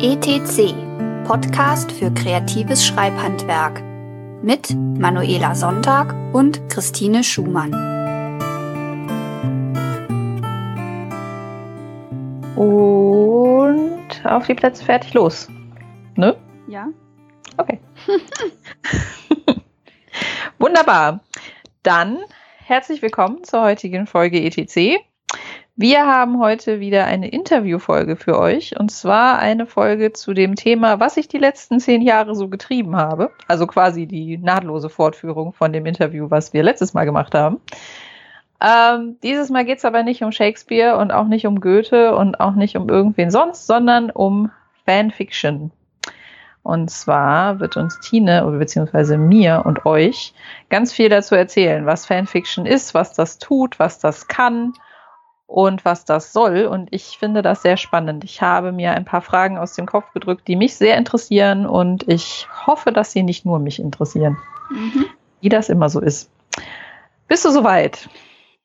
ETC, Podcast für kreatives Schreibhandwerk mit Manuela Sonntag und Christine Schumann. Und auf die Plätze fertig los. Ne? Ja. Okay. Wunderbar. Dann herzlich willkommen zur heutigen Folge ETC. Wir haben heute wieder eine Interviewfolge für euch und zwar eine Folge zu dem Thema, was ich die letzten zehn Jahre so getrieben habe. Also quasi die nahtlose Fortführung von dem Interview, was wir letztes Mal gemacht haben. Ähm, dieses Mal geht es aber nicht um Shakespeare und auch nicht um Goethe und auch nicht um irgendwen sonst, sondern um Fanfiction. Und zwar wird uns Tine oder beziehungsweise mir und euch ganz viel dazu erzählen, was Fanfiction ist, was das tut, was das kann und was das soll. Und ich finde das sehr spannend. Ich habe mir ein paar Fragen aus dem Kopf gedrückt, die mich sehr interessieren und ich hoffe, dass sie nicht nur mich interessieren. Mhm. Wie das immer so ist. Bist du soweit?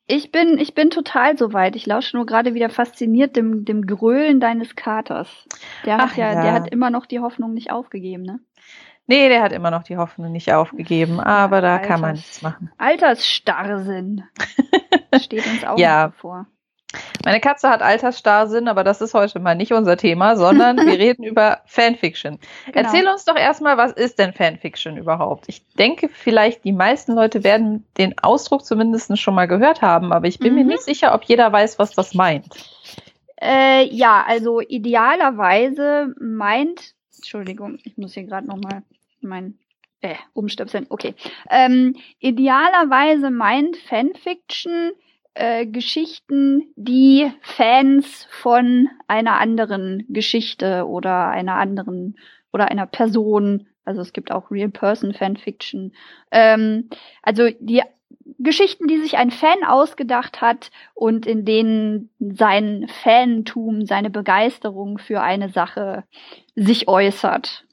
Ich bin, ich bin total soweit. Ich lausche nur gerade wieder fasziniert dem, dem Grölen deines Katers. Der hat ja, ja, der hat immer noch die Hoffnung nicht aufgegeben, ne? Nee, der hat immer noch die Hoffnung nicht aufgegeben, aber da Alters, kann man nichts machen. Altersstarrsinn. Steht uns auch ja. vor. Meine Katze hat Altersstarrsinn, aber das ist heute mal nicht unser Thema, sondern wir reden über Fanfiction. Genau. Erzähl uns doch erstmal, was ist denn Fanfiction überhaupt? Ich denke, vielleicht die meisten Leute werden den Ausdruck zumindest schon mal gehört haben, aber ich bin mhm. mir nicht sicher, ob jeder weiß, was das meint. Äh, ja, also idealerweise meint, Entschuldigung, ich muss hier gerade nochmal mein äh, umstöpseln, okay. Ähm, idealerweise meint Fanfiction äh, Geschichten, die Fans von einer anderen Geschichte oder einer anderen oder einer Person, also es gibt auch Real-Person-Fanfiction, ähm, also die Geschichten, die sich ein Fan ausgedacht hat und in denen sein Fantum, seine Begeisterung für eine Sache sich äußert.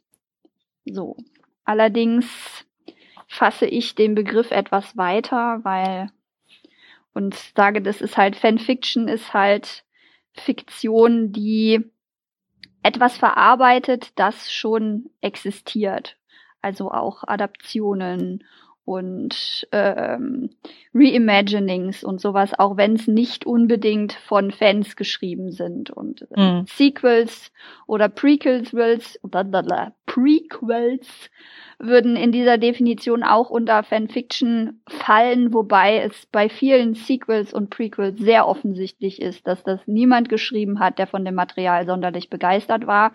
So. Allerdings fasse ich den Begriff etwas weiter, weil und sage, das ist halt Fanfiction, ist halt Fiktion, die etwas verarbeitet, das schon existiert. Also auch Adaptionen und ähm, Reimaginings und sowas, auch wenn es nicht unbedingt von Fans geschrieben sind. Und äh, mhm. Sequels oder Prequels, Prequels würden in dieser Definition auch unter Fanfiction fallen, wobei es bei vielen Sequels und Prequels sehr offensichtlich ist, dass das niemand geschrieben hat, der von dem Material sonderlich begeistert war,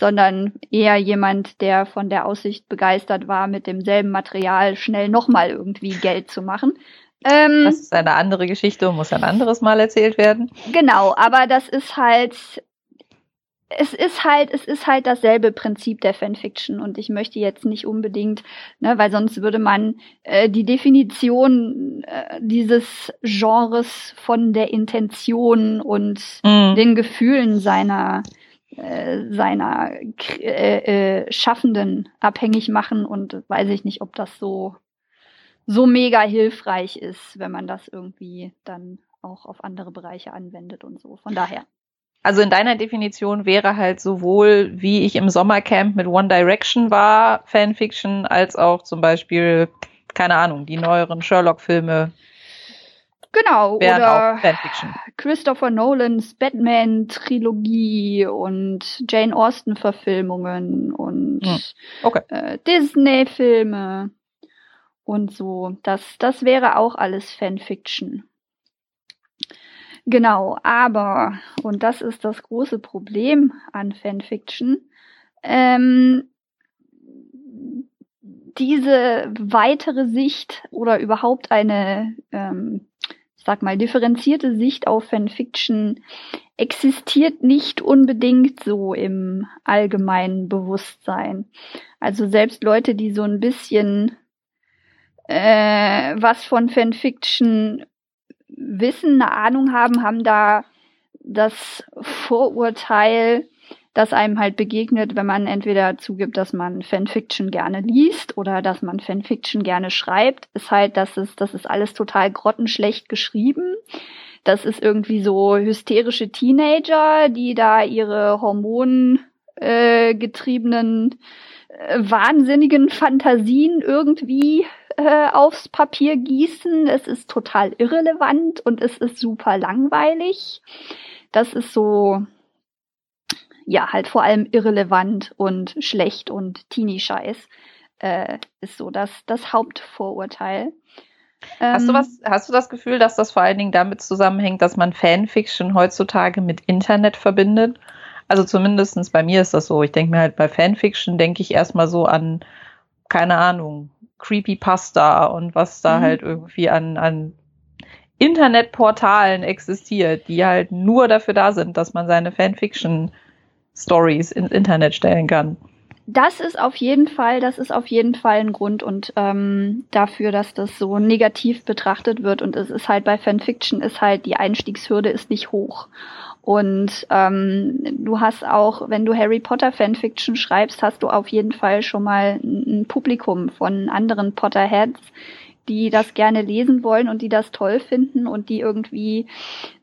sondern eher jemand, der von der Aussicht begeistert war, mit demselben Material schnell nochmal irgendwie Geld zu machen. Ähm, das ist eine andere Geschichte und muss ein anderes Mal erzählt werden. Genau, aber das ist halt es ist halt, es ist halt dasselbe Prinzip der Fanfiction und ich möchte jetzt nicht unbedingt, ne, weil sonst würde man äh, die Definition äh, dieses Genres von der Intention und mhm. den Gefühlen seiner äh, seiner äh, äh, Schaffenden abhängig machen und weiß ich nicht, ob das so so mega hilfreich ist, wenn man das irgendwie dann auch auf andere Bereiche anwendet und so. Von daher. Also in deiner Definition wäre halt sowohl, wie ich im Sommercamp mit One Direction war, Fanfiction, als auch zum Beispiel, keine Ahnung, die neueren Sherlock-Filme. Genau, oder Christopher Nolans Batman-Trilogie und Jane Austen-Verfilmungen und hm. okay. äh, Disney-Filme und so. Das, das wäre auch alles Fanfiction. Genau, aber, und das ist das große Problem an Fanfiction, ähm, diese weitere Sicht oder überhaupt eine, ähm, ich sag mal, differenzierte Sicht auf Fanfiction existiert nicht unbedingt so im allgemeinen Bewusstsein. Also selbst Leute, die so ein bisschen äh, was von Fanfiction wissen, eine Ahnung haben, haben da das Vorurteil, das einem halt begegnet, wenn man entweder zugibt, dass man Fanfiction gerne liest oder dass man Fanfiction gerne schreibt, ist halt, dass es, das ist alles total grottenschlecht geschrieben. Das ist irgendwie so hysterische Teenager, die da ihre Hormonen äh, wahnsinnigen Fantasien irgendwie äh, aufs Papier gießen. Es ist total irrelevant und es ist super langweilig. Das ist so, ja, halt vor allem irrelevant und schlecht und Teenie-Scheiß äh, ist so das, das Hauptvorurteil. Hast du ähm, was, hast du das Gefühl, dass das vor allen Dingen damit zusammenhängt, dass man Fanfiction heutzutage mit Internet verbindet? Also zumindestens bei mir ist das so. Ich denke mir halt bei Fanfiction denke ich erstmal so an, keine Ahnung, Creepypasta und was da mhm. halt irgendwie an, an Internetportalen existiert, die halt nur dafür da sind, dass man seine Fanfiction-Stories ins Internet stellen kann das ist auf jeden Fall, das ist auf jeden Fall ein Grund und ähm, dafür, dass das so negativ betrachtet wird. Und es ist halt bei Fanfiction ist halt die Einstiegshürde ist nicht hoch. Und ähm, du hast auch, wenn du Harry Potter Fanfiction schreibst, hast du auf jeden Fall schon mal ein Publikum von anderen Potterheads, die das gerne lesen wollen und die das toll finden und die irgendwie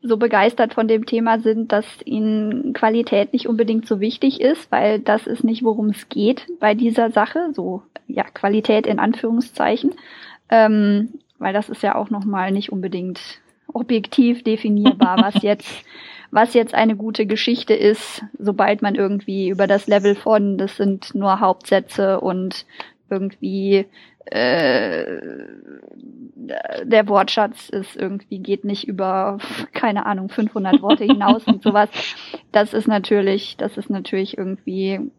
so begeistert von dem Thema sind, dass ihnen Qualität nicht unbedingt so wichtig ist, weil das ist nicht, worum es geht bei dieser Sache. So, ja, Qualität in Anführungszeichen. Ähm, weil das ist ja auch nochmal nicht unbedingt objektiv definierbar, was jetzt was jetzt eine gute Geschichte ist, sobald man irgendwie über das Level von, das sind nur Hauptsätze und irgendwie äh, der Wortschatz ist irgendwie geht nicht über keine Ahnung 500 Worte hinaus und sowas. Das ist natürlich, das ist natürlich irgendwie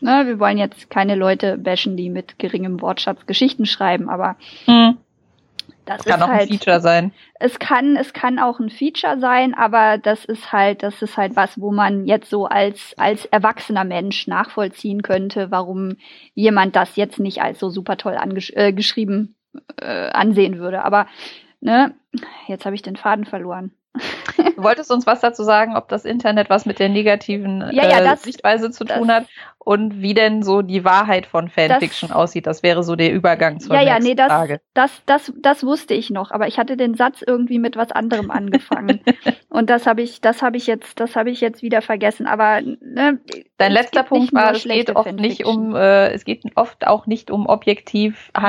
ne, wir wollen jetzt keine Leute bashen, die mit geringem Wortschatz Geschichten schreiben, aber mhm. Das kann auch halt, ein Feature sein. Es kann, es kann auch ein Feature sein, aber das ist halt, das ist halt was, wo man jetzt so als, als erwachsener Mensch nachvollziehen könnte, warum jemand das jetzt nicht als so super toll äh, geschrieben äh, ansehen würde. Aber, ne, jetzt habe ich den Faden verloren. Du wolltest uns was dazu sagen, ob das Internet was mit der negativen ja, ja, äh, das, Sichtweise zu tun hat und wie denn so die Wahrheit von Fanfiction das, aussieht. Das wäre so der Übergang zur ja, ja, nee, das, Frage. Das, das, das wusste ich noch, aber ich hatte den Satz irgendwie mit was anderem angefangen. und das habe ich, das habe ich jetzt, das habe ich jetzt wieder vergessen. Aber ne, dein letzter Punkt war, es geht oft Fanfiction. nicht um, äh, es geht oft auch nicht um objektiv ah.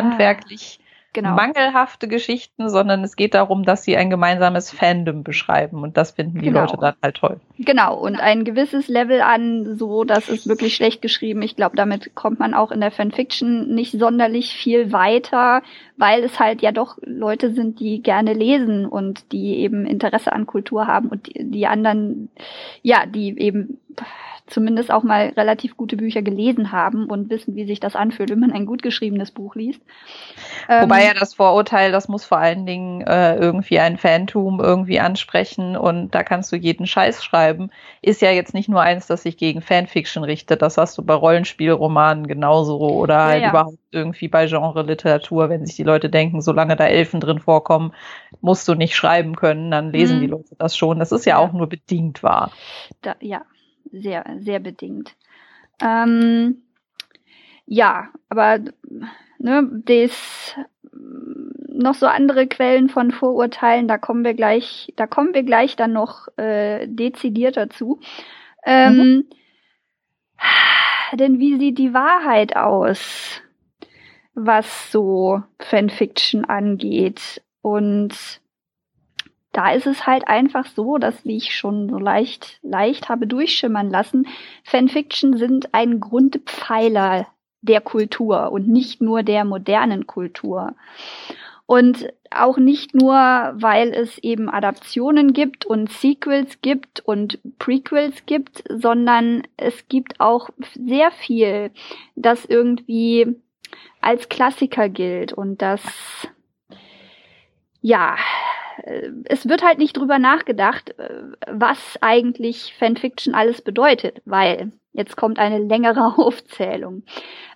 Genau. mangelhafte Geschichten, sondern es geht darum, dass sie ein gemeinsames Fandom beschreiben und das finden die genau. Leute dann halt toll. Genau, und ein gewisses Level an, so, das ist wirklich schlecht geschrieben. Ich glaube, damit kommt man auch in der Fanfiction nicht sonderlich viel weiter, weil es halt ja doch Leute sind, die gerne lesen und die eben Interesse an Kultur haben und die, die anderen, ja, die eben zumindest auch mal relativ gute Bücher gelesen haben und wissen, wie sich das anfühlt, wenn man ein gut geschriebenes Buch liest. Wobei ähm, ja das Vorurteil, das muss vor allen Dingen äh, irgendwie ein Fantum irgendwie ansprechen und da kannst du jeden Scheiß schreiben, ist ja jetzt nicht nur eins, das sich gegen Fanfiction richtet. Das hast du bei Rollenspielromanen genauso oder ja, halt ja. überhaupt irgendwie bei Genre-Literatur, wenn sich die Leute denken, solange da Elfen drin vorkommen, musst du nicht schreiben können, dann lesen mhm. die Leute das schon. Das ist ja, ja. auch nur bedingt wahr. Da, ja, sehr, sehr bedingt. Ähm, ja, aber ne, das noch so andere Quellen von Vorurteilen, da kommen wir gleich, da kommen wir gleich dann noch äh, dezidiert dazu. Ähm, mhm. Denn wie sieht die Wahrheit aus, was so Fanfiction angeht? Und da ist es halt einfach so, dass, wie ich schon so leicht, leicht habe durchschimmern lassen, Fanfiction sind ein Grundpfeiler der Kultur und nicht nur der modernen Kultur. Und auch nicht nur, weil es eben Adaptionen gibt und Sequels gibt und Prequels gibt, sondern es gibt auch sehr viel, das irgendwie als Klassiker gilt und das, ja, es wird halt nicht drüber nachgedacht, äh, was eigentlich Fanfiction alles bedeutet, weil jetzt kommt eine längere Aufzählung.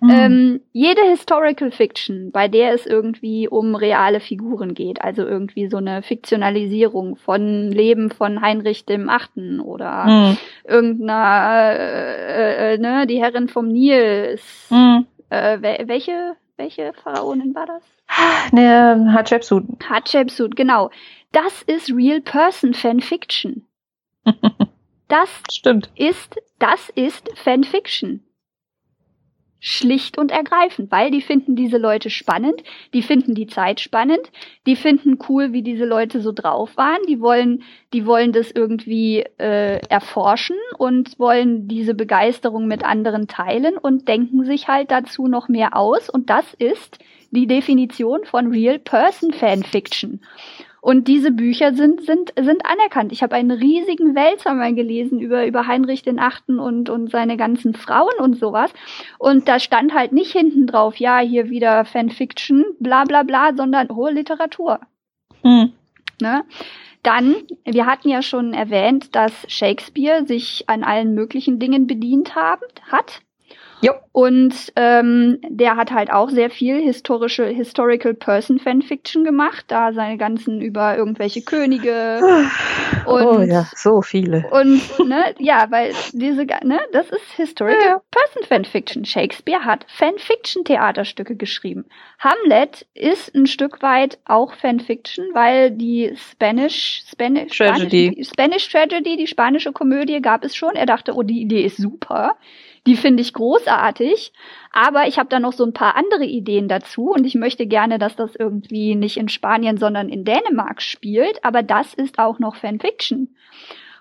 Mhm. Ähm, jede Historical Fiction, bei der es irgendwie um reale Figuren geht, also irgendwie so eine Fiktionalisierung von Leben von Heinrich dem Achten oder mhm. irgendeiner, äh, äh, ne, die Herrin vom Nil ist, mhm. äh, welche, welche Pharaonin war das? Ne, Hatshepsut. Hatshepsut, genau. Das ist Real Person Fanfiction. Das Stimmt. ist, das ist Fanfiction. Schlicht und ergreifend, weil die finden diese Leute spannend, die finden die Zeit spannend, die finden cool, wie diese Leute so drauf waren, die wollen, die wollen das irgendwie äh, erforschen und wollen diese Begeisterung mit anderen teilen und denken sich halt dazu noch mehr aus und das ist die Definition von Real Person Fanfiction. Und diese Bücher sind, sind, sind anerkannt. Ich habe einen riesigen Wälzer mal gelesen über, über Heinrich den Achten und, und seine ganzen Frauen und sowas. Und da stand halt nicht hinten drauf, ja, hier wieder Fanfiction, bla bla bla, sondern hohe Literatur. Hm. Ne? Dann, wir hatten ja schon erwähnt, dass Shakespeare sich an allen möglichen Dingen bedient haben, hat. Jo. Und ähm, der hat halt auch sehr viel historische Historical Person Fanfiction gemacht, da seine ganzen über irgendwelche Könige und oh ja, so viele. und ne, ja, weil diese ne, das ist Historical Ja. Person Fanfiction. Shakespeare hat Fanfiction Theaterstücke geschrieben. Hamlet ist ein Stück weit auch Fanfiction, weil die Spanish Spanish Tragedy. Spanish, Spanish Tragedy, die spanische Komödie gab es schon. Er dachte, oh, die Idee ist super. Die finde ich großartig, aber ich habe da noch so ein paar andere Ideen dazu und ich möchte gerne, dass das irgendwie nicht in Spanien, sondern in Dänemark spielt, aber das ist auch noch Fanfiction.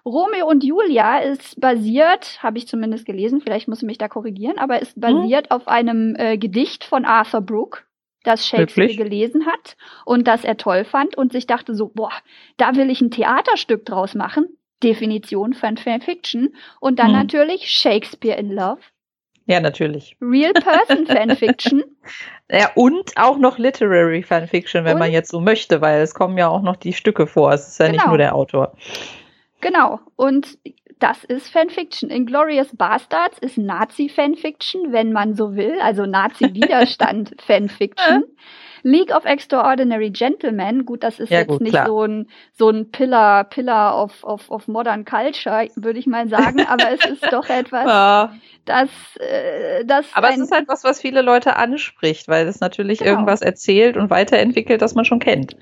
Romeo und Julia ist basiert, habe ich zumindest gelesen, vielleicht muss ich mich da korrigieren, aber ist basiert auf einem äh, Gedicht von Arthur Brooke, das Shakespeare Wirklich? gelesen hat und das er toll fand und sich dachte so, boah, da will ich ein Theaterstück draus machen. Definition von Fanfiction. Und dann Hm. natürlich Shakespeare in Love. Ja, natürlich. Real Person Fanfiction. Ja, und auch noch Literary Fanfiction, wenn man Und- jetzt so möchte, weil es kommen ja auch noch die Stücke vor. Es ist ja nicht Genau. nur der Autor. Genau. Und das ist Fanfiction. Inglorious Bastards ist Nazi-Fanfiction, wenn man so will. Also Nazi-Widerstand Fanfiction. League of Extraordinary Gentlemen, gut, das ist Ja, jetzt gut, nicht klar. so ein, so ein Pillar, Pillar of, of, of Modern Culture, würde ich mal sagen, aber es ist doch etwas, Ja, das, äh, das aber es ein, ist halt was, was viele Leute anspricht, weil es natürlich Genau. irgendwas erzählt und weiterentwickelt, das man schon kennt.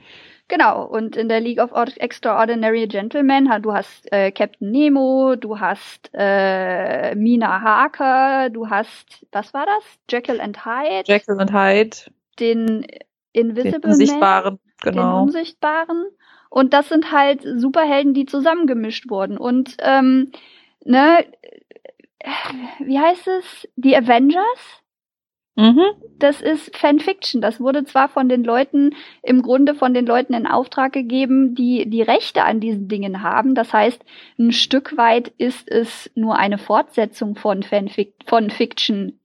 Genau, und in der League of Or- Extraordinary Gentlemen, du hast äh, Captain Nemo, du hast äh, Mina Harker, du hast, was war das? Jekyll and Hyde, Jekyll und Hyde, den den Invisible Man, Unsichtbaren, den genau. Unsichtbaren. Und das sind halt Superhelden, die zusammengemischt wurden. Und ähm, ne, wie heißt es? Die Avengers? Mhm. das ist Fanfiction. Das wurde zwar von den Leuten, im Grunde von den Leuten in Auftrag gegeben, die die Rechte an diesen Dingen haben. Das heißt, ein Stück weit ist es nur eine Fortsetzung von Fanfic von Fiction.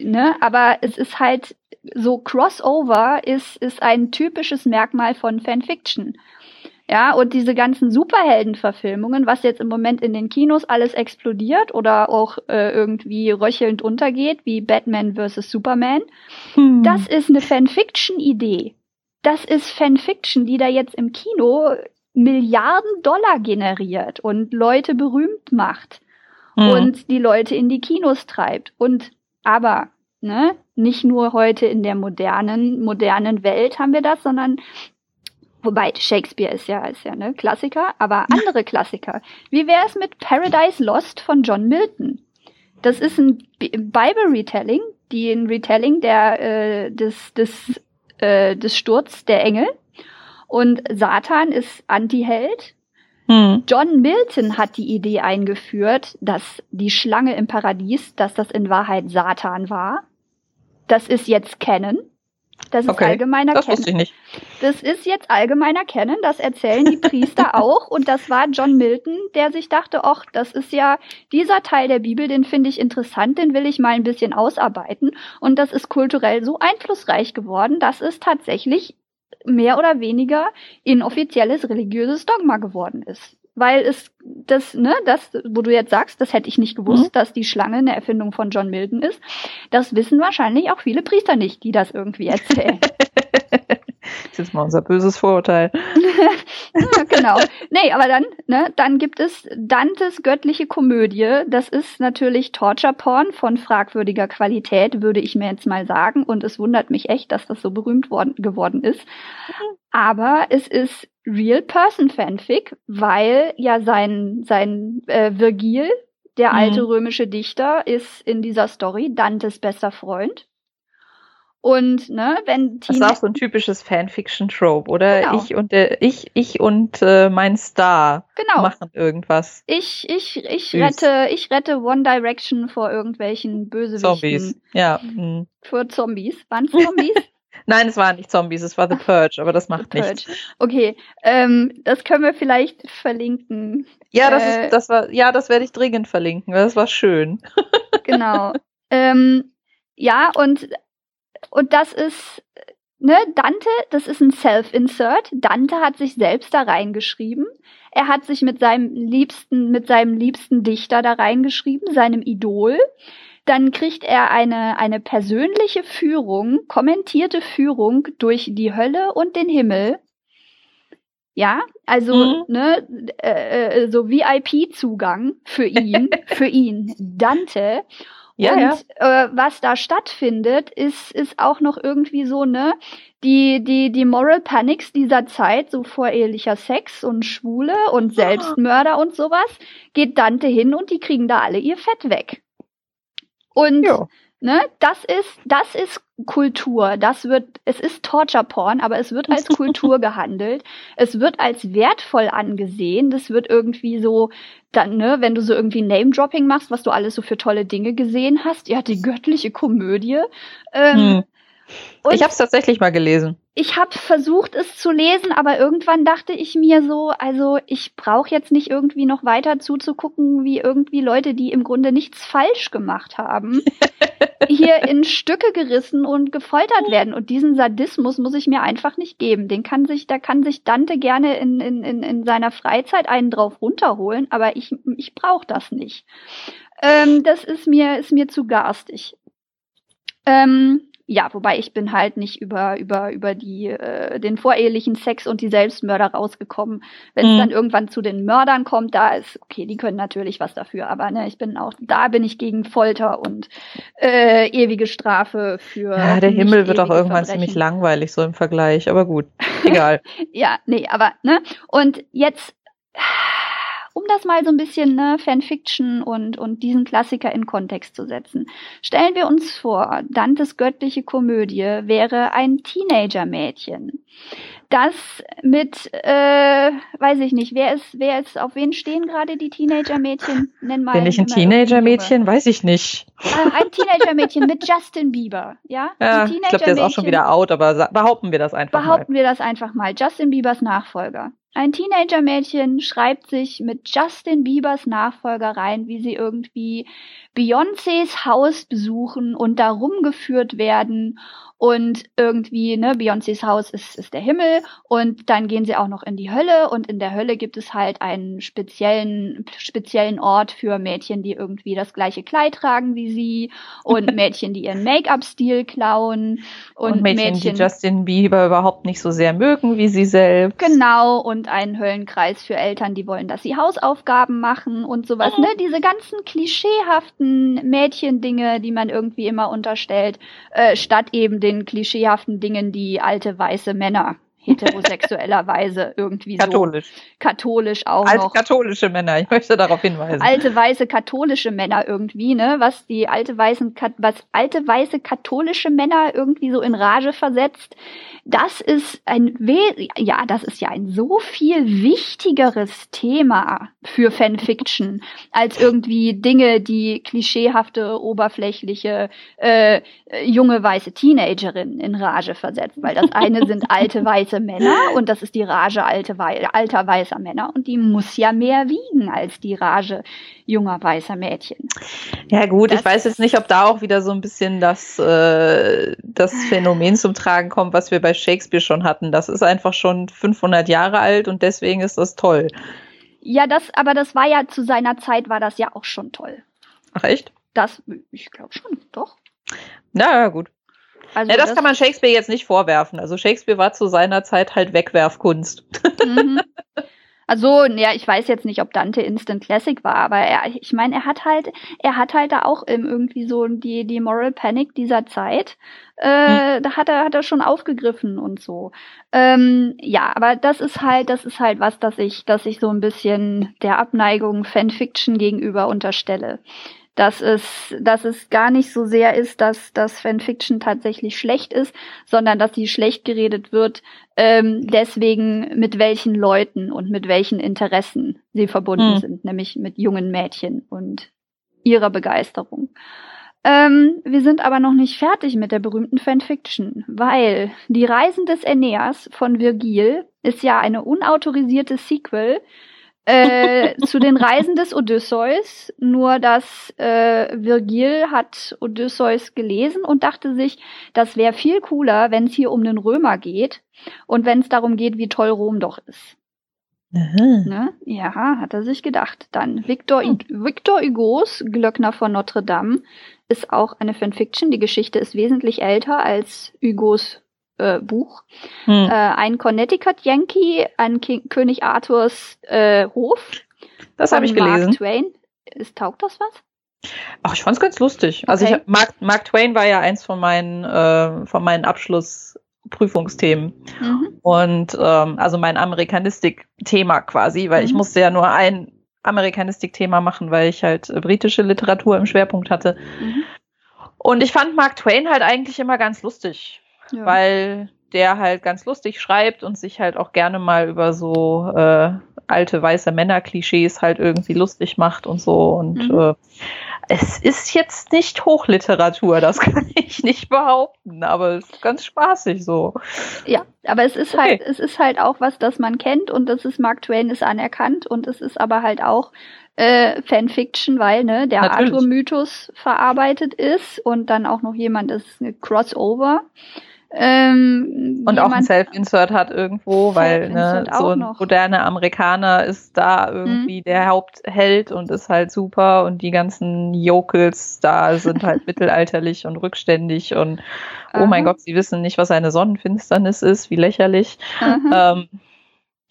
Ne? Aber es ist halt so Crossover ist, ist ein typisches Merkmal von Fanfiction. Ja, und diese ganzen Superheldenverfilmungen, was jetzt im Moment in den Kinos alles explodiert oder auch äh, irgendwie röchelnd untergeht, wie Batman vs. Superman, Hm. das ist eine Fanfiction-Idee. Das ist Fanfiction, die da jetzt im Kino Milliarden Dollar generiert und Leute berühmt macht Hm. und die Leute in die Kinos treibt. Und aber, ne, nicht nur heute in der modernen, modernen Welt haben wir das, sondern wobei Shakespeare ist ja, ist ja ne Klassiker, aber andere Klassiker. Wie wäre es mit Paradise Lost von John Milton? Das ist ein B- Bible-Retelling, die ein Retelling der äh, des des äh, des Sturz der Engel. Und Satan ist Antiheld Hm. John Milton hat die Idee eingeführt, dass die Schlange im Paradies, dass das in Wahrheit Satan war. Das ist jetzt Canon. Das ist Okay, allgemeiner Das Canon. wusste ich nicht. Das ist jetzt allgemeiner Canon, das erzählen die Priester auch. Und das war John Milton, der sich dachte, ach, das ist ja dieser Teil der Bibel, den finde ich interessant, den will ich mal ein bisschen ausarbeiten. Und das ist kulturell so einflussreich geworden, dass es tatsächlich mehr oder weniger inoffizielles religiöses Dogma geworden ist. Weil es das, ne, das, wo du jetzt sagst, das hätte ich nicht gewusst, Mhm. dass die Schlange eine Erfindung von John Milton ist. Das wissen wahrscheinlich auch viele Priester nicht, die das irgendwie erzählen. Das ist mal unser böses Vorurteil. genau. Nee, aber dann, ne, dann gibt es Dantes göttliche Komödie. Das ist natürlich Torture Porn von fragwürdiger Qualität, würde ich mir jetzt mal sagen. Und es wundert mich echt, dass das so berühmt worden, geworden ist. Aber es ist Real Person Fanfic, weil ja sein, sein äh, Virgil, der Mhm. alte römische Dichter, ist in dieser Story Dantes bester Freund. Und ne, wenn Das Teen ist auch so ein typisches Fanfiction-Trope, oder? Genau. Ich und der, ich, ich und äh, mein Star genau, machen irgendwas. ich, ich, ich Süß. rette, ich rette One Direction vor irgendwelchen Bösewichten. Zombies. Ja. hm. Vor Zombies. Waren Zombies? Nein, es waren nicht Zombies, es war The Purge, aber das macht nichts. Okay, ähm, das können wir vielleicht verlinken. Ja, das Äh, ist, das war, ja, das werde ich dringend verlinken, weil das war schön. Genau. ähm, ja, und, und das ist, ne, Dante, das ist ein Self-Insert. Dante hat sich selbst da reingeschrieben. Er hat sich mit seinem liebsten, mit seinem liebsten Dichter da reingeschrieben, seinem Idol. Dann kriegt er eine, eine persönliche Führung, kommentierte Führung durch die Hölle und den Himmel. Ja, also Mhm. ne, äh, äh, so VIP-Zugang für ihn, für ihn, Dante. Ja, und ja. Äh, was da stattfindet, ist, ist auch noch irgendwie so, ne, die, die, die Moral Panics dieser Zeit, so vorehelicher Sex und Schwule und Selbstmörder und sowas, geht Dante hin und die kriegen da alle ihr Fett weg. Und Ja. Ne, das ist, das ist Kultur. Das wird, es ist Torture Porn, aber es wird als Kultur gehandelt. Es wird als wertvoll angesehen. Das wird irgendwie so, dann, ne, wenn du so irgendwie Name-Dropping machst, was du alles so für tolle Dinge gesehen hast. Ja, die göttliche Komödie. Ähm, Hm. Und Ich habe es tatsächlich mal gelesen. ich habe versucht, es zu lesen, aber irgendwann dachte ich mir so, also ich brauche jetzt nicht irgendwie noch weiter zuzugucken, wie irgendwie Leute, die im Grunde nichts falsch gemacht haben, hier in Stücke gerissen und gefoltert werden. Und diesen Sadismus muss ich mir einfach nicht geben. Den kann sich, da kann sich Dante gerne in, in, in, in seiner Freizeit einen drauf runterholen, aber ich, ich brauche das nicht. Ähm, das ist mir, ist mir zu garstig. Ähm, ja, wobei ich bin halt nicht über über über die äh, den vorehelichen Sex und die Selbstmörder rausgekommen. Wenn es Mhm. dann irgendwann zu den Mördern kommt, da ist okay, die können natürlich was dafür, aber ne, ich bin auch da bin ich gegen Folter und äh, ewige Strafe für Ja, der Himmel wird auch irgendwann Verbrechen. ziemlich langweilig, so im Vergleich, aber gut. Egal. Ja, nee, aber, ne? Und jetzt, um das mal so ein bisschen, ne, Fanfiction und, und diesen Klassiker in Kontext zu setzen. Stellen wir uns vor, Dantes göttliche Komödie wäre ein Teenager-Mädchen. Das mit, äh, weiß ich nicht, wer ist, wer ist, auf wen stehen gerade die Teenager-Mädchen? Nenn mal. Bin ich ein Teenager-Mädchen? Weiß ich nicht. Äh, ein Teenager-Mädchen mit Justin Bieber, ja? Ja, ich glaube, der ist auch schon wieder out, aber behaupten wir das einfach Behaupten wir das einfach mal. Justin Biebers Nachfolger. Ein Teenager-Mädchen schreibt sich mit Justin Biebers Nachfolger rein, wie sie irgendwie Beyoncés Haus besuchen und da rumgeführt werden und irgendwie, ne, Beyoncés Haus ist, ist der Himmel und dann gehen sie auch noch in die Hölle und in der Hölle gibt es halt einen speziellen, speziellen Ort für Mädchen, die irgendwie das gleiche Kleid tragen wie sie und Mädchen, die ihren Make-up-Stil klauen und, Und Mädchen, die Justin Bieber überhaupt nicht so sehr mögen wie sie selbst. Genau, und einen Höllenkreis für Eltern, die wollen, dass sie Hausaufgaben machen und sowas. Mhm. Ne? Diese ganzen klischeehaften Mädchendinge, die man irgendwie immer unterstellt, äh, statt eben den klischeehaften Dingen, die alte weiße Männer heterosexuellerweise irgendwie Katholisch. so katholisch auch Alte noch katholische Männer, ich möchte darauf hinweisen. alte weiße katholische Männer irgendwie, ne, was die alte weißen was alte weiße katholische Männer irgendwie so in Rage versetzt. Das ist ein we ja, das ist ja ein so viel wichtigeres Thema für Fanfiction als irgendwie Dinge, die klischeehafte oberflächliche äh, äh, junge weiße Teenagerin in Rage versetzt, weil das eine sind alte weiße Männer und das ist die Rage alte wei alter weißer Männer. Und die muss ja mehr wiegen als die Rage junger weißer Mädchen. Ja gut, Das- ich weiß jetzt nicht, ob da auch wieder so ein bisschen das, äh, das Phänomen zum Tragen kommt, was wir bei Shakespeare schon hatten. Das ist einfach schon 500 Jahre alt und deswegen ist das toll. Ja, das, aber das war ja zu seiner Zeit war das ja auch schon toll. Ach echt? Das, ich glaube schon, doch. Na ja, gut. Also ja, das, kann man Shakespeare jetzt nicht vorwerfen. Also Shakespeare war zu seiner Zeit halt Wegwerfkunst. Mhm. Also, ja, ich weiß jetzt nicht, ob Dante Instant Classic war, aber er, ich meine, er hat halt, er hat halt da auch irgendwie so die, die Moral Panic dieser Zeit, äh, hm. da hat er, hat er schon aufgegriffen und so. Ähm, ja, aber das ist halt, das ist halt was, dass ich, dass ich so ein bisschen der Abneigung Fanfiction gegenüber unterstelle dass es, dass es gar nicht so sehr ist, dass das Fanfiction tatsächlich schlecht ist, sondern dass sie schlecht geredet wird, ähm, deswegen mit welchen Leuten und mit welchen Interessen sie verbunden hm. sind, nämlich mit jungen Mädchen und ihrer Begeisterung. Ähm, wir sind aber noch nicht fertig mit der berühmten Fanfiction, weil die Reisen des Aeneas von Virgil ist ja eine unautorisierte Sequel äh, zu den Reisen des Odysseus, nur dass äh, Virgil hat Odysseus gelesen und dachte sich, das wäre viel cooler, wenn es hier um den Römer geht und wenn es darum geht, wie toll Rom doch ist. Ne? Ja, hat er sich gedacht. Dann Victor, hm. Victor Hugos Glöckner von Notre Dame ist auch eine Fanfiction. Die Geschichte ist wesentlich älter als Hugos äh, Buch. Hm. Äh, ein Connecticut Yankee an King, König Arthurs äh, Hof. Das habe ich gelesen. Mark Twain. Ist, taugt das was? Ach, ich fand's ganz lustig. Also okay. Also ich, Mark, Mark Twain war ja eins von meinen, äh, von meinen Abschlussprüfungsthemen. Mhm. Und ähm, also mein Amerikanistik-Thema quasi, weil mhm. ich musste ja nur ein Amerikanistik-Thema machen, weil ich halt äh, britische Literatur im Schwerpunkt hatte. Mhm. Und ich fand Mark Twain halt eigentlich immer ganz lustig ja. weil der halt ganz lustig schreibt und sich halt auch gerne mal über so äh, alte weiße Männer-Klischees halt irgendwie lustig macht und so. Und mhm. äh, es ist jetzt nicht Hochliteratur, das kann ich nicht behaupten, aber es ist ganz spaßig so. Ja, aber es ist okay. halt, es ist halt auch was, das man kennt und das ist Mark Twain ist anerkannt und es ist aber halt auch äh, Fanfiction, weil ne, der Arthur-Mythos verarbeitet ist und dann auch noch jemand ist eine Crossover. Ähm, und auch ein Self-Insert hat irgendwo, weil ne, so ein noch. moderner Amerikaner ist da irgendwie mhm. der Hauptheld und ist halt super und die ganzen Jokels da sind halt mittelalterlich und rückständig und oh Aha. mein Gott, sie wissen nicht, was eine Sonnenfinsternis ist, wie lächerlich. Ähm,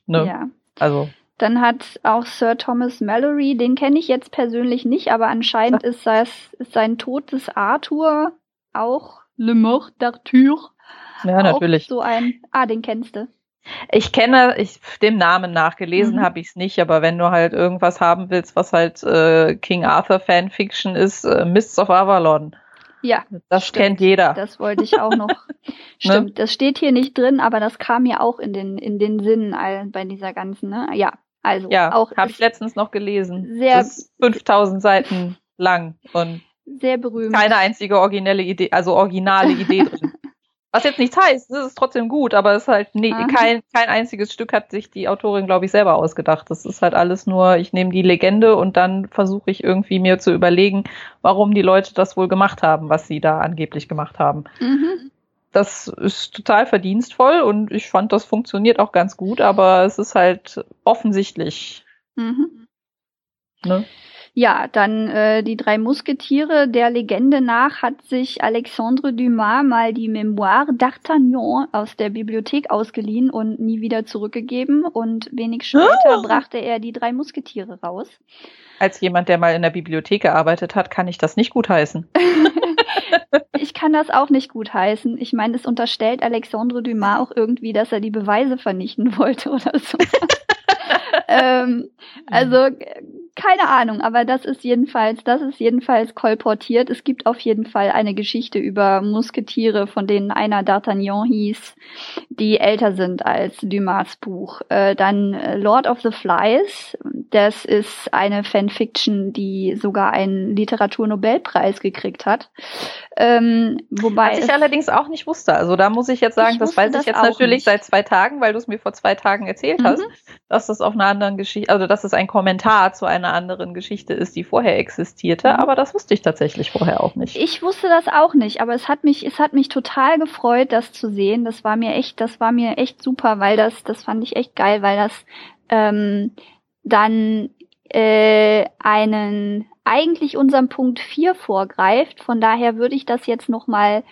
ne? Ja. Also. Dann hat auch Sir Thomas Mallory, den kenne ich jetzt persönlich nicht, aber anscheinend ist, das, ist sein Tod des Arthur auch Le Mort d'Arthur ja, natürlich. so ein, ah, den kennst du. Ich kenne, ich dem Namen nachgelesen mhm. habe ich es nicht, aber wenn du halt irgendwas haben willst, was halt äh, King Arthur Fanfiction ist, äh, Mists of Avalon. Ja. Das stimmt. kennt jeder. Das wollte ich auch noch. stimmt, ne? das steht hier nicht drin, aber das kam mir auch in den in den Sinn bei dieser ganzen, ne? Ja, also ja, auch habe ich letztens noch gelesen. Sehr das ist 5000 Seiten lang und sehr berühmt. Keine einzige originelle Idee, also originale Idee drin. Was jetzt nichts heißt, es ist trotzdem gut, aber es ist halt nee, kein, kein einziges Stück hat sich die Autorin, glaube ich, selber ausgedacht. Das ist halt alles nur, ich nehme die Legende und dann versuche ich irgendwie mir zu überlegen, warum die Leute das wohl gemacht haben, was sie da angeblich gemacht haben. Mhm. Das ist total verdienstvoll und ich fand, das funktioniert auch ganz gut, aber es ist halt offensichtlich. Mhm. Ne? Ja, dann äh, die drei Musketiere. Der Legende nach hat sich Alexandre Dumas mal die Memoire d'Artagnan aus der Bibliothek ausgeliehen und nie wieder zurückgegeben. Und wenig später oh. brachte er die drei Musketiere raus. Als jemand, der mal in der Bibliothek gearbeitet hat, kann ich das nicht gut heißen. ich kann das auch nicht gut heißen. Ich meine, es unterstellt Alexandre Dumas auch irgendwie, dass er die Beweise vernichten wollte oder so. ähm, also keine Ahnung, aber das ist jedenfalls, das ist jedenfalls kolportiert. Es gibt auf jeden Fall eine Geschichte über Musketiere, von denen einer D'Artagnan hieß, die älter sind als Dumas Buch. Äh, dann äh, Lord of the Flies, das ist eine Fanfiction, die sogar einen Literaturnobelpreis gekriegt hat. Ähm, wobei Was ich allerdings auch nicht wusste. Also da muss ich jetzt sagen, das weiß ich jetzt natürlich nicht. seit zwei Tagen, weil du es mir vor zwei Tagen erzählt mhm. hast, dass das auf einer anderen Geschichte, also dass es ein Kommentar zu einer anderen Geschichte ist, die vorher existierte. Mhm. Aber das wusste ich tatsächlich vorher auch nicht. Ich wusste das auch nicht, aber es hat mich, es hat mich total gefreut, das zu sehen. Das war mir echt, das war mir echt super, weil das, das fand ich echt geil, weil das ähm, dann äh, einen eigentlich unserem Punkt 4 vorgreift. Von daher würde ich das jetzt nochmal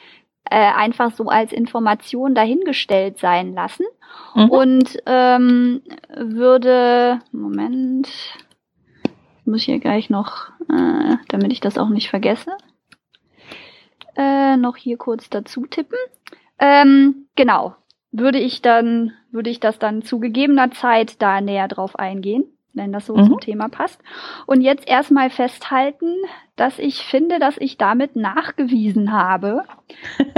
äh, einfach so als Information dahingestellt sein lassen Mhm. und ähm, würde, Moment, ich muss hier gleich noch, äh, damit ich das auch nicht vergesse, äh, noch hier kurz dazu tippen. Ähm, genau, würde ich dann, würde ich das dann zu gegebener Zeit da näher drauf eingehen, wenn das so Mhm. zum Thema passt. Und jetzt erstmal festhalten, dass ich finde, dass ich damit nachgewiesen habe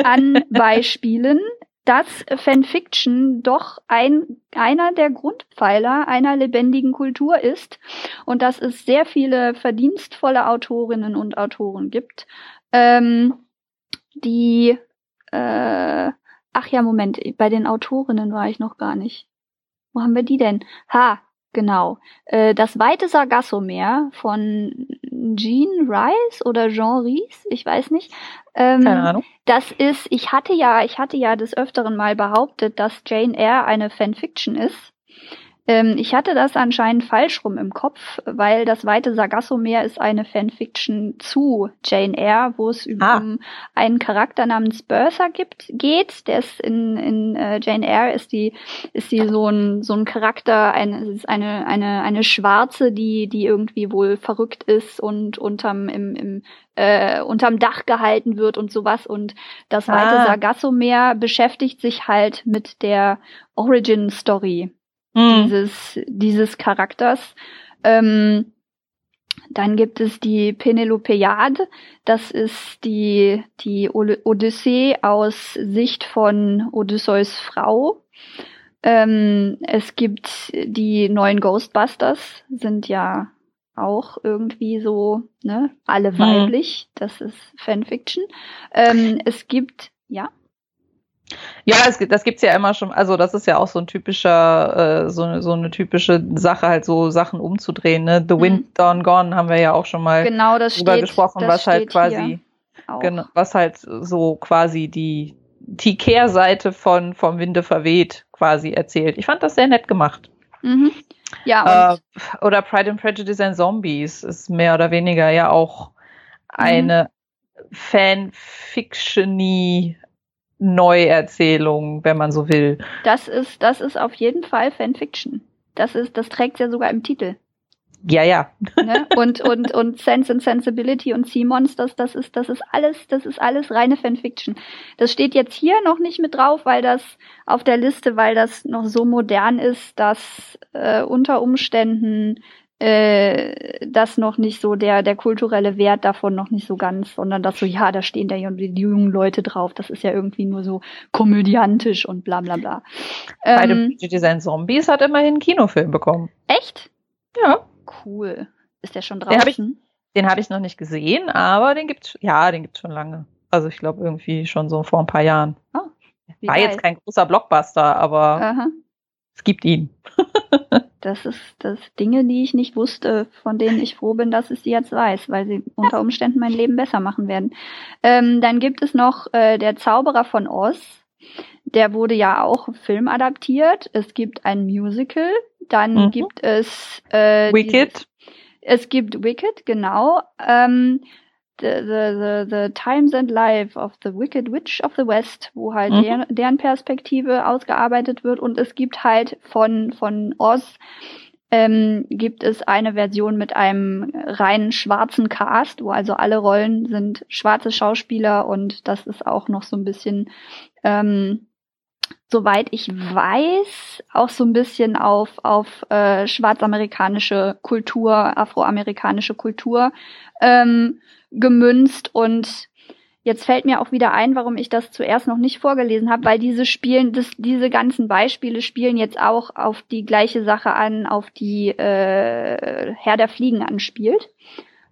an Beispielen, dass Fanfiction doch ein, einer der Grundpfeiler einer lebendigen Kultur ist und dass es sehr viele verdienstvolle Autorinnen und Autoren gibt, ähm, die, äh, ach ja, Moment, bei den Autorinnen war ich noch gar nicht. Wo haben wir die denn? Ha, genau. Äh, das weite Sargassomeer von Jean Rice oder Jean Ries, ich weiß nicht. Ähm, Keine Ahnung. das ist, ich hatte ja, ich hatte ja des Öfteren mal behauptet, dass Jane Eyre eine Fanfiction ist. Ähm, ich hatte das anscheinend falsch rum im Kopf, weil das weite Sargassomeer ist eine Fanfiction zu Jane Eyre, wo es über Ah. um einen Charakter namens Bertha gibt, geht. Der ist in, in äh, Jane Eyre ist die, ist die so ein, so ein Charakter, eine, ist eine, eine, eine Schwarze, die, die irgendwie wohl verrückt ist und unterm, im, im, äh, unterm Dach gehalten wird und sowas. Und das weite Ah. Sargassomeer beschäftigt sich halt mit der Origin Story Mhm. dieses, dieses Charakters. Ähm, dann gibt es die Penelopeiade. Das ist die, die Odyssee aus Sicht von Odysseus Frau. Ähm, es gibt die neuen Ghostbusters, sind ja auch irgendwie so, ne, alle Hm. weiblich. Das ist Fanfiction. Ähm, es gibt, ja, Ja, es, gibt- das gibt's ja immer schon. Also das ist ja auch so ein typischer, äh, so, eine, so eine typische Sache, halt so Sachen umzudrehen. Ne? The Wind Dawn Gone haben wir ja auch schon mal genau, das drüber steht, gesprochen, das was halt quasi, genau, was halt so quasi die die Kehrseite von vom Winde verweht quasi erzählt. Ich fand das sehr nett gemacht. Mhm. Ja, Äh, oder Pride and Prejudice and Zombies ist mehr oder weniger ja auch eine Fanfiction-y Neuerzählung, wenn man so will. das ist, das ist auf jeden Fall Fanfiction. Das ist, das trägt ja sogar im Titel. Ja, ja. Ne? Und, und, und Sense and Sensibility und Sea Monsters, das ist, das ist alles, das ist alles reine Fanfiction. Das steht jetzt hier noch nicht mit drauf, weil das auf der Liste, weil das noch so modern ist, dass äh, unter Umständen äh, das noch nicht so der der kulturelle Wert davon noch nicht so ganz, sondern das so ja, da stehen da ja die, die jungen Leute drauf. Das ist ja irgendwie nur so komödiantisch und bla bla bla. Ähm, Prejudice and Zombies hat immerhin einen Kinofilm bekommen. echt? Ja. Cool. Ist der schon Den hab ich- draußen? Den habe ich noch nicht gesehen, aber den gibt's, ja, den gibt's schon lange. Also ich glaube irgendwie schon so vor ein paar Jahren. Wie War geil. jetzt kein großer Blockbuster, aber Aha. es gibt ihn. Das ist das Dinge, die ich nicht wusste, von denen ich froh bin, dass ich sie jetzt weiß, weil sie unter Umständen mein Leben besser machen werden. Ähm, dann gibt es noch äh, der Zauberer von Oz. Der wurde ja auch filmadaptiert. Es gibt ein Musical. Dann Mhm. gibt es äh, Wicked. dieses- es gibt Wicked, genau. Ähm, the, the, the, the Times and Life of the Wicked Witch of the West, wo halt Mhm. deren, deren Perspektive ausgearbeitet wird. Und es gibt halt von, von Oz ähm, gibt es eine Version mit einem rein schwarzen Cast, wo also alle Rollen sind schwarze Schauspieler und das ist auch noch so ein bisschen, ähm, soweit ich weiß, auch so ein bisschen auf, auf äh, schwarzamerikanische Kultur, afroamerikanische Kultur ähm, gemünzt und Jetzt fällt mir auch wieder ein, warum ich das zuerst noch nicht vorgelesen habe, weil diese spielen, das, diese ganzen Beispiele spielen jetzt auch auf die gleiche Sache an, auf die äh, Herr der Fliegen anspielt.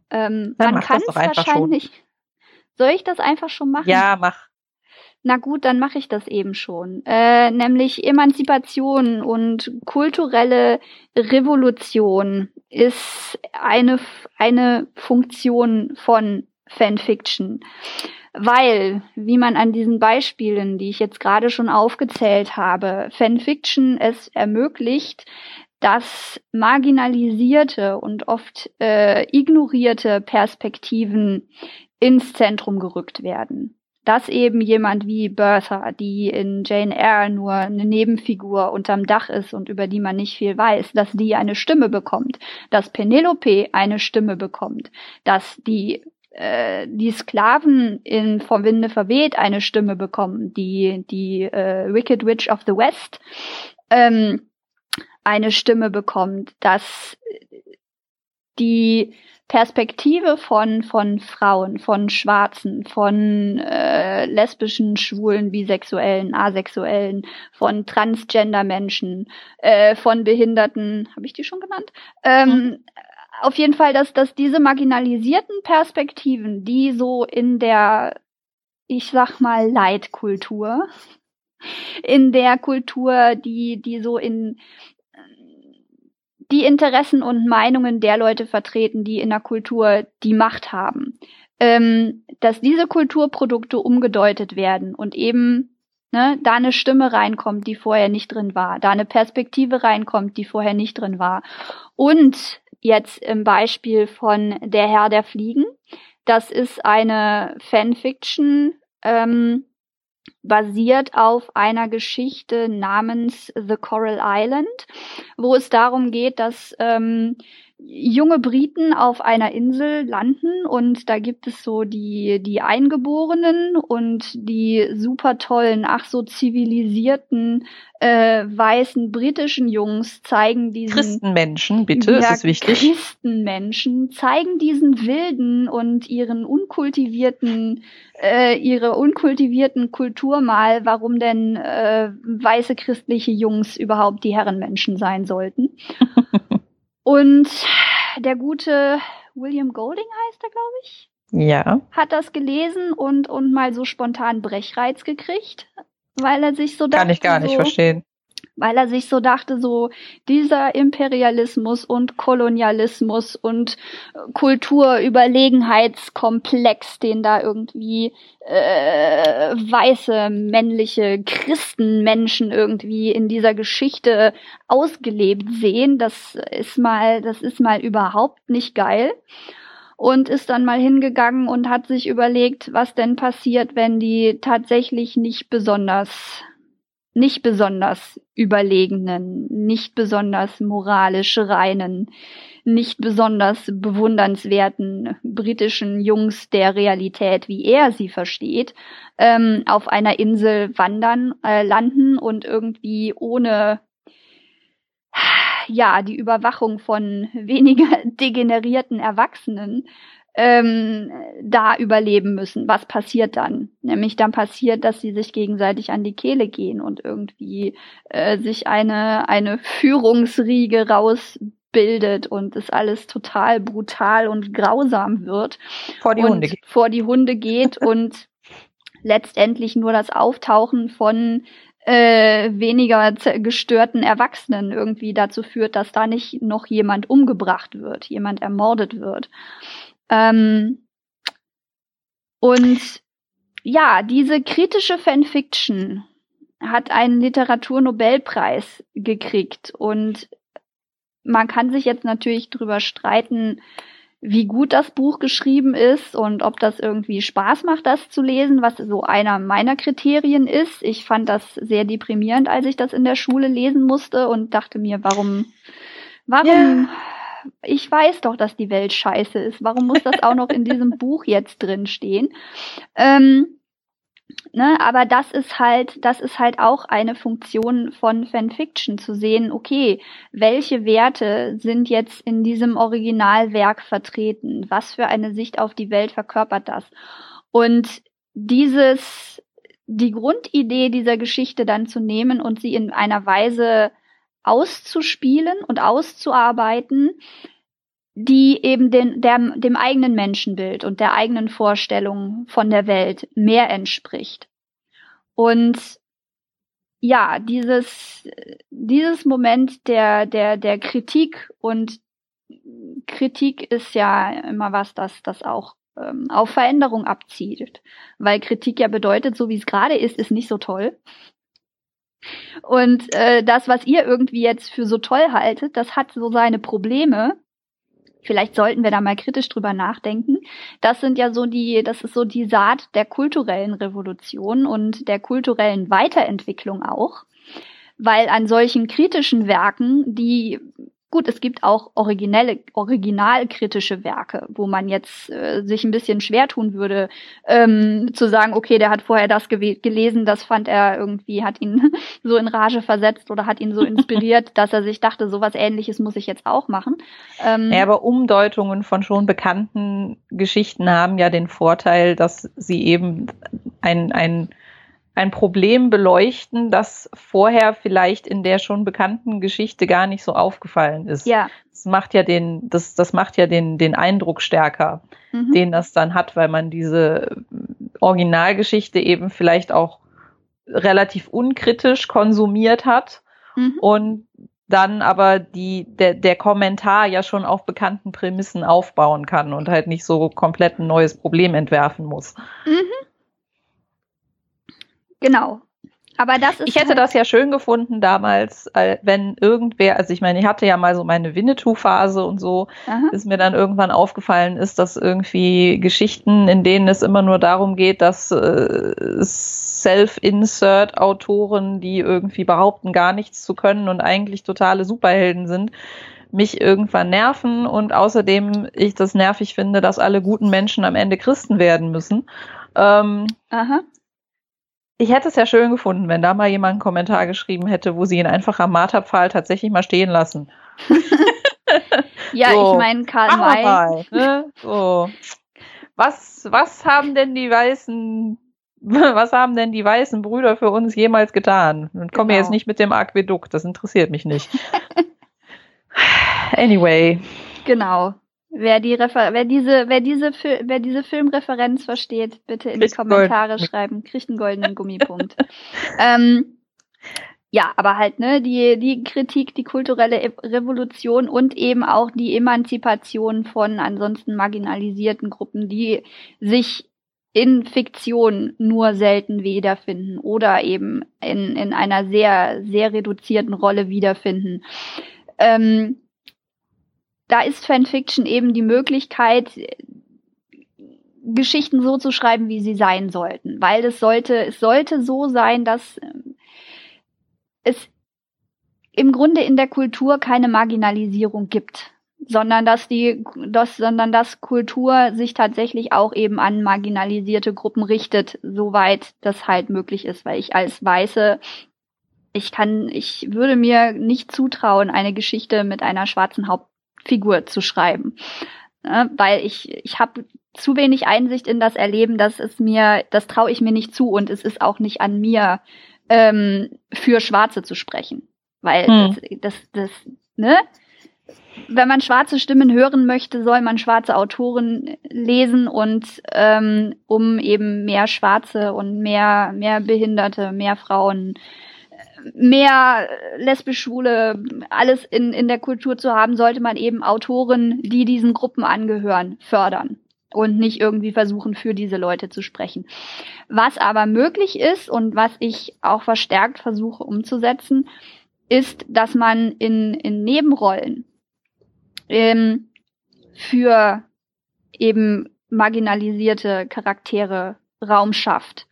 Ähm, Dann man kann es doch einfach schon. wahrscheinlich. Soll ich das einfach schon machen? Ja, mach. Na gut, dann mache ich das eben schon. Äh, nämlich Emanzipation und kulturelle Revolution ist eine, eine Funktion von Fanfiction. Weil, wie man an diesen Beispielen, die ich jetzt gerade schon aufgezählt habe, Fanfiction es ermöglicht, dass marginalisierte und oft äh, ignorierte Perspektiven ins Zentrum gerückt werden. Dass eben jemand wie Bertha, die in Jane Eyre nur eine Nebenfigur unterm Dach ist und über die man nicht viel weiß, dass die eine Stimme bekommt, dass Penelope eine Stimme bekommt, dass die äh, die Sklaven in Vom Winde verweht eine Stimme bekommen, die die äh, Wicked Witch of the West ähm, eine Stimme bekommt, dass die Perspektive von, von Frauen, von Schwarzen, von äh, lesbischen, schwulen, bisexuellen, asexuellen, von Transgender-Menschen, äh, von Behinderten, habe ich die schon genannt? Ähm, mhm. Auf jeden Fall, dass, dass diese marginalisierten Perspektiven, die so in der, ich sag mal, Leitkultur, in der Kultur, die, die so in die Interessen und Meinungen der Leute vertreten, die in der Kultur die Macht haben. Ähm, dass diese Kulturprodukte umgedeutet werden und eben ne, da eine Stimme reinkommt, die vorher nicht drin war, da eine Perspektive reinkommt, die vorher nicht drin war. Und jetzt im Beispiel von Der Herr der Fliegen, das ist eine Fanfiction, ähm, basiert auf einer Geschichte namens The Coral Island, wo es darum geht, dass ähm, junge Briten auf einer Insel landen und da gibt es so die, die Eingeborenen und die super tollen, ach so zivilisierten, äh, weißen britischen Jungs zeigen diesen. Christenmenschen, bitte, ja, ist es wichtig. Christenmenschen zeigen diesen wilden und ihren unkultivierten, äh, ihre unkultivierten Kultur mal, warum denn äh, weiße christliche Jungs überhaupt die Herrenmenschen sein sollten. Und der gute William Golding heißt er, glaube ich. Ja. Hat das gelesen und, und mal so spontan Brechreiz gekriegt, weil er sich so dachte. Kann ich gar nicht so, verstehen weil er sich so dachte, so dieser Imperialismus und Kolonialismus und äh, Kulturüberlegenheitskomplex, den da irgendwie äh, weiße männliche Christenmenschen irgendwie in dieser Geschichte ausgelebt sehen, das ist mal, das ist mal überhaupt nicht geil. Und ist dann mal hingegangen und hat sich überlegt, was denn passiert, wenn die tatsächlich nicht besonders nicht besonders überlegenen, nicht besonders moralisch reinen, nicht besonders bewundernswerten britischen Jungs der Realität, wie er sie versteht, ähm, auf einer Insel wandern, äh, landen und irgendwie ohne ja die Überwachung von weniger degenerierten Erwachsenen ähm, da überleben müssen. Was passiert dann? Nämlich dann passiert, dass sie sich gegenseitig an die Kehle gehen und irgendwie äh, sich eine, eine Führungsriege rausbildet und es alles total brutal und grausam wird. Vor die und Hunde geht. Vor die Hunde geht und letztendlich nur das Auftauchen von äh, weniger gestörten Erwachsenen irgendwie dazu führt, dass da nicht noch jemand umgebracht wird, jemand ermordet wird. Ähm, und ja, diese kritische Fanfiction hat einen Literaturnobelpreis gekriegt und man kann sich jetzt natürlich drüber streiten, wie gut das Buch geschrieben ist und ob das irgendwie Spaß macht, das zu lesen, was so einer meiner Kriterien ist. Ich fand das sehr deprimierend, als ich das in der Schule lesen musste und dachte mir, warum, warum ja ich weiß doch, dass die Welt scheiße ist. Warum muss das auch noch in diesem Buch jetzt drin stehen? Ähm, ne, aber das ist halt, das ist halt auch eine Funktion von Fanfiction, zu sehen, okay, welche Werte sind jetzt in diesem Originalwerk vertreten? Was für eine Sicht auf die Welt verkörpert das? Und dieses, die Grundidee dieser Geschichte dann zu nehmen und sie in einer Weise auszuspielen und auszuarbeiten, die eben den, der, dem eigenen Menschenbild und der eigenen Vorstellung von der Welt mehr entspricht. Und ja, dieses, dieses Moment der, der, der Kritik und Kritik ist ja immer was, das, das auch ähm, auf Veränderung abzielt. Weil Kritik ja bedeutet, so wie es gerade ist, ist nicht so toll. Und äh, das, was ihr irgendwie jetzt für so toll haltet, das hat so seine Probleme. Vielleicht sollten wir da mal kritisch drüber nachdenken. Das sind ja so die, das ist so die Saat der kulturellen Revolution und der kulturellen Weiterentwicklung auch. Weil an solchen kritischen Werken, die Gut, es gibt auch originelle, originalkritische Werke, wo man jetzt äh, sich ein bisschen schwer tun würde, ähm, zu sagen, okay, der hat vorher das gelesen, das fand er irgendwie, hat ihn so in Rage versetzt oder hat ihn so inspiriert, dass er sich dachte, sowas ähnliches muss ich jetzt auch machen. Ähm, ja, aber Umdeutungen von schon bekannten Geschichten haben ja den Vorteil, dass sie eben ein, ein ein Problem beleuchten, das vorher vielleicht in der schon bekannten Geschichte gar nicht so aufgefallen ist. Ja. Das macht ja den, das, das macht ja den, den Eindruck stärker, mhm. den das dann hat, weil man diese Originalgeschichte eben vielleicht auch relativ unkritisch konsumiert hat mhm. und dann aber die, der, der Kommentar ja schon auf bekannten Prämissen aufbauen kann und halt nicht so komplett ein neues Problem entwerfen muss. Mhm. Genau. Aber das ist. Ich hätte halt das ja schön gefunden damals, wenn irgendwer, also ich meine, ich hatte ja mal so meine Winnetou-Phase und so, Aha. bis mir dann irgendwann aufgefallen ist, dass irgendwie Geschichten, in denen es immer nur darum geht, dass äh, Self-Insert-Autoren, die irgendwie behaupten, gar nichts zu können und eigentlich totale Superhelden sind, mich irgendwann nerven und außerdem ich das nervig finde, dass alle guten Menschen am Ende Christen werden müssen. Ähm, Aha. Ich hätte es ja schön gefunden, wenn da mal jemand einen Kommentar geschrieben hätte, wo sie ihn einfach am Marterpfahl tatsächlich mal stehen lassen. ja, so, ich meine, Karl May. Mal, ne? so. Was, was haben denn die weißen, was haben denn die weißen Brüder für uns jemals getan? Und komme genau. jetzt nicht mit dem Aquädukt, das interessiert mich nicht. anyway. Genau. Wer, die Refer wer diese, wer diese, wer diese Filmreferenz versteht, bitte in kriegt die Kommentare Gold. schreiben, kriegt einen goldenen Gummipunkt. ähm, ja, aber halt, ne, die, die Kritik, die kulturelle Revolution und eben auch die Emanzipation von ansonsten marginalisierten Gruppen, die sich in Fiktion nur selten wiederfinden oder eben in, in einer sehr, sehr reduzierten Rolle wiederfinden. Ähm, da ist Fanfiction eben die Möglichkeit, Geschichten so zu schreiben, wie sie sein sollten. Weil es sollte, es sollte so sein, dass ähm, es im Grunde in der Kultur keine Marginalisierung gibt, sondern dass die, dass, sondern dass Kultur sich tatsächlich auch eben an marginalisierte Gruppen richtet, soweit das halt möglich ist, weil ich als Weiße ich kann, ich würde mir nicht zutrauen, eine Geschichte mit einer schwarzen Haupt Figur zu schreiben. Ne? Weil ich, ich habe zu wenig Einsicht in das Erleben, dass es mir, das traue ich mir nicht zu und es ist auch nicht an mir, ähm, für Schwarze zu sprechen. Weil hm. das, das, das, ne? Wenn man schwarze Stimmen hören möchte, soll man schwarze Autoren lesen und ähm, um eben mehr Schwarze und mehr, mehr Behinderte, mehr Frauen mehr lesbisch, schwule, alles in, in der Kultur zu haben, sollte man eben Autoren, die diesen Gruppen angehören, fördern und nicht irgendwie versuchen, für diese Leute zu sprechen. Was aber möglich ist und was ich auch verstärkt versuche umzusetzen, ist, dass man in, in Nebenrollen ähm, für eben marginalisierte Charaktere Raum schafft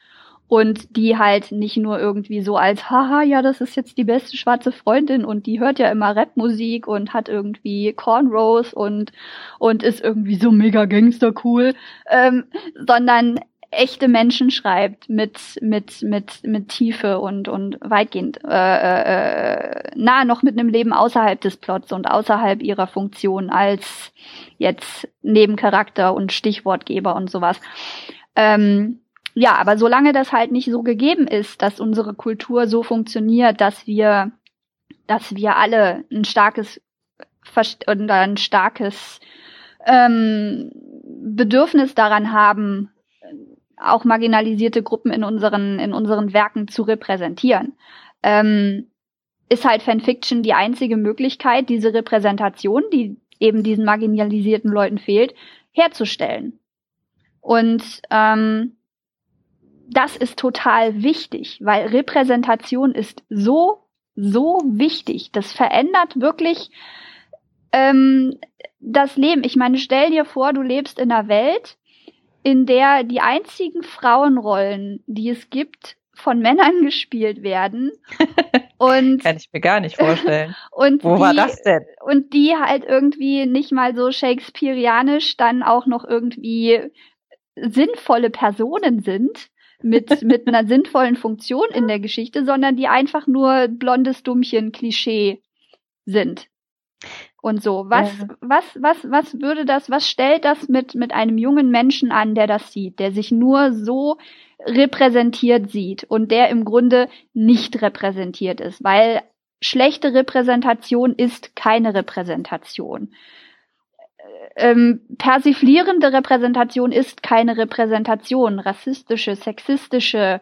und die halt nicht nur irgendwie so als, haha, ja, das ist jetzt die beste schwarze Freundin und die hört ja immer Rapmusik und hat irgendwie Cornrows und, und ist irgendwie so mega Gangster cool, ähm, sondern echte Menschen schreibt mit mit mit mit Tiefe und und weitgehend äh, äh, nah noch mit einem Leben außerhalb des Plots und außerhalb ihrer Funktion als jetzt Nebencharakter und Stichwortgeber und sowas. Ähm, ja, aber solange das halt nicht so gegeben ist, dass unsere Kultur so funktioniert, dass wir, dass wir alle ein starkes oder ein starkes ähm, Bedürfnis daran haben, auch marginalisierte Gruppen in unseren in unseren Werken zu repräsentieren, ähm, ist halt Fanfiction die einzige Möglichkeit, diese Repräsentation, die eben diesen marginalisierten Leuten fehlt, herzustellen. Und ähm, das ist total wichtig, weil Repräsentation ist so, so wichtig. Das verändert wirklich ähm, das Leben, ich meine, stell dir vor, du lebst in einer Welt, in der die einzigen Frauenrollen, die es gibt, von Männern gespielt werden. Und Kann ich mir gar nicht vorstellen. und Wo die, war das denn? Und die halt irgendwie nicht mal so shakespearianisch dann auch noch irgendwie sinnvolle Personen sind mit, mit einer sinnvollen Funktion in der Geschichte, sondern die einfach nur blondes Dummchen Klischee sind. Und so, was, ja. was, was, was würde das, was stellt das mit, mit einem jungen Menschen an, der das sieht, der sich nur so repräsentiert sieht und der im Grunde nicht repräsentiert ist, weil schlechte Repräsentation ist keine Repräsentation ähm, persiflierende Repräsentation ist keine Repräsentation. Rassistische, sexistische,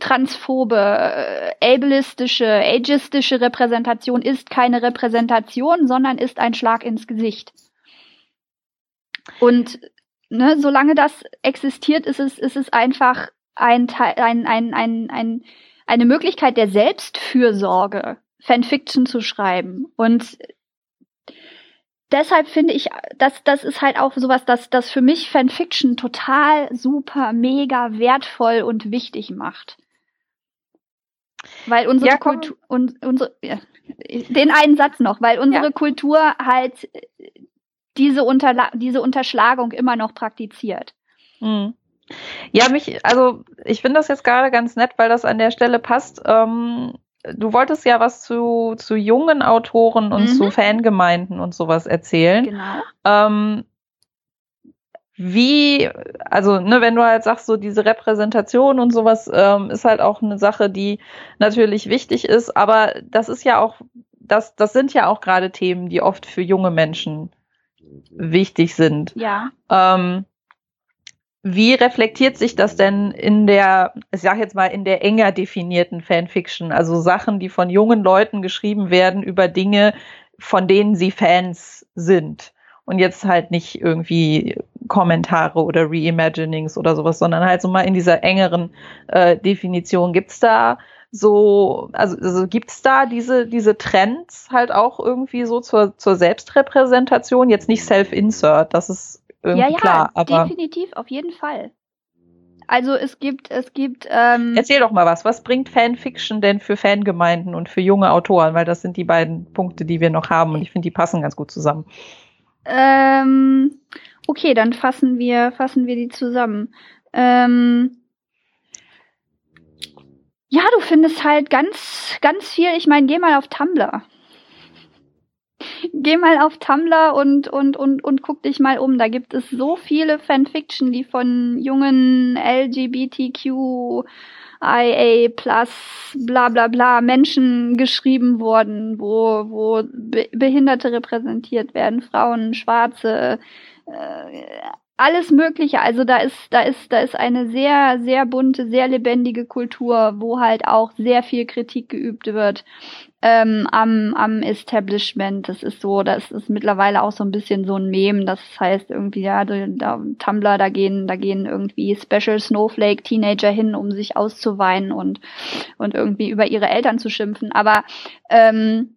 transphobe, äh, ableistische, ageistische Repräsentation ist keine Repräsentation, sondern ist ein Schlag ins Gesicht. Und ne, solange das existiert, ist es, ist es einfach ein, ein, ein, ein, ein, eine Möglichkeit der Selbstfürsorge, Fanfiction zu schreiben. Und deshalb finde ich, dass das ist halt auch sowas, dass das für mich Fanfiction total super, mega wertvoll und wichtig macht. Weil unsere ja, Kultur und unsere ja, den einen Satz noch, weil unsere ja. Kultur halt diese Unterla diese Unterschlagung immer noch praktiziert. Mhm. Ja, mich, also ich finde das jetzt gerade ganz nett, weil das an der Stelle passt. Ähm, du wolltest ja was zu, zu jungen Autoren und mhm. zu Fangemeinden und sowas erzählen. Genau. Ähm, wie, also, ne, wenn du halt sagst, so diese Repräsentation und sowas ähm, ist halt auch eine Sache, die natürlich wichtig ist, aber das ist ja auch, das, das sind ja auch gerade Themen, die oft für junge Menschen wichtig sind. Ja. Ähm, wie reflektiert sich das denn in der, ich sag jetzt mal, in der enger definierten Fanfiction? Also Sachen, die von jungen Leuten geschrieben werden über Dinge, von denen sie Fans sind. Und jetzt halt nicht irgendwie Kommentare oder Reimaginings oder sowas, sondern halt so mal in dieser engeren äh, Definition. Gibt's da so, also, also gibt's da diese, diese Trends halt auch irgendwie so zur, zur Selbstrepräsentation? Jetzt nicht Self-Insert, das ist irgendwie ja, ja, klar. Aber definitiv, auf jeden Fall. Also es gibt, es gibt. Ähm, Erzähl doch mal was. Was bringt Fanfiction denn für Fangemeinden und für junge Autoren? Weil das sind die beiden Punkte, die wir noch haben und ich finde, die passen ganz gut zusammen. Ähm, okay, dann fassen wir, fassen wir die zusammen. Ähm, ja, du findest halt ganz, ganz viel. Ich meine, geh mal auf Tumblr geh mal auf Tumblr und, und, und, und guck dich mal um. Da gibt es so viele Fanfiction, die von jungen LGBTQ IA plus bla bla bla Menschen geschrieben wurden, wo, wo Behinderte repräsentiert werden, Frauen, Schwarze, äh, alles Mögliche. Also da ist, da ist, da ist eine sehr, sehr bunte, sehr lebendige Kultur, wo halt auch sehr viel Kritik geübt wird ähm, am, am Establishment. Das ist so, das ist mittlerweile auch so ein bisschen so ein Meme. Das heißt irgendwie, ja, da, da Tumblr, da gehen, da gehen irgendwie Special Snowflake Teenager hin, um sich auszuweinen und, und irgendwie über ihre Eltern zu schimpfen. Aber ähm,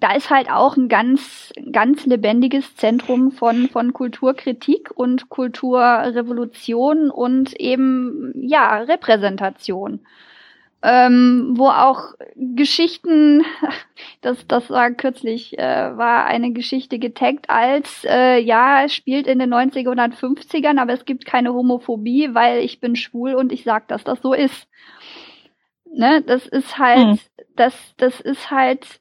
da ist halt auch ein ganz, ganz lebendiges Zentrum von, von Kulturkritik und Kulturrevolution und eben, ja, Repräsentation ähm, wo auch Geschichten, das, das war kürzlich, äh, war eine Geschichte getaggt als, äh, ja, es spielt in den 90er und 50ern, aber es gibt keine Homophobie, weil ich bin schwul und ich sag, dass das so ist. Ne, das ist halt, mhm. das, das ist halt,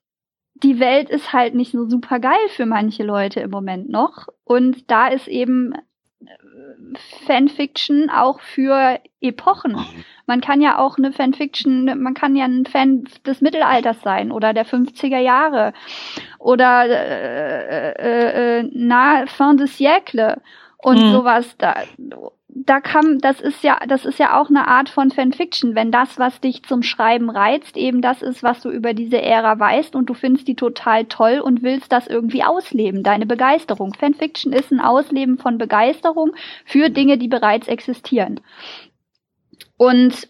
die Welt ist halt nicht so super geil für manche Leute im Moment noch. Und da ist eben Fanfiction auch für Epochen. Man kann ja auch eine Fanfiction, man kann ja ein Fan des Mittelalters sein oder der 50er Jahre oder äh, äh, äh, na fin de siècle und mhm. sowas da da kann, das ist ja, das ist ja auch eine Art von Fanfiction, wenn das, was dich zum Schreiben reizt, eben das ist, was du über diese Ära weißt und du findest die total toll und willst das irgendwie ausleben, deine Begeisterung. Fanfiction ist ein Ausleben von Begeisterung für Dinge, die bereits existieren. Und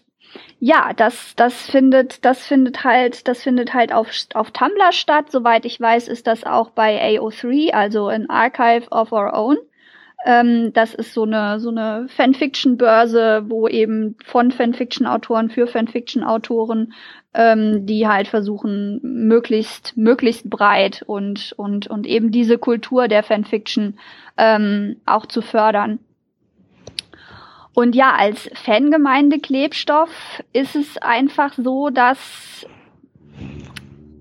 ja, das, das findet, das findet halt, das findet halt auf, auf Tumblr statt. Soweit ich weiß, ist das auch bei AO3, also ein Archive of Our Own. Ähm, das ist so eine, so eine Fanfiction-Börse, wo eben von Fanfiction-Autoren für Fanfiction-Autoren, ähm, die halt versuchen, möglichst, möglichst breit und, und, und eben diese Kultur der Fanfiction ähm, auch zu fördern. Und ja, als Fangemeinde Klebstoff ist es einfach so, dass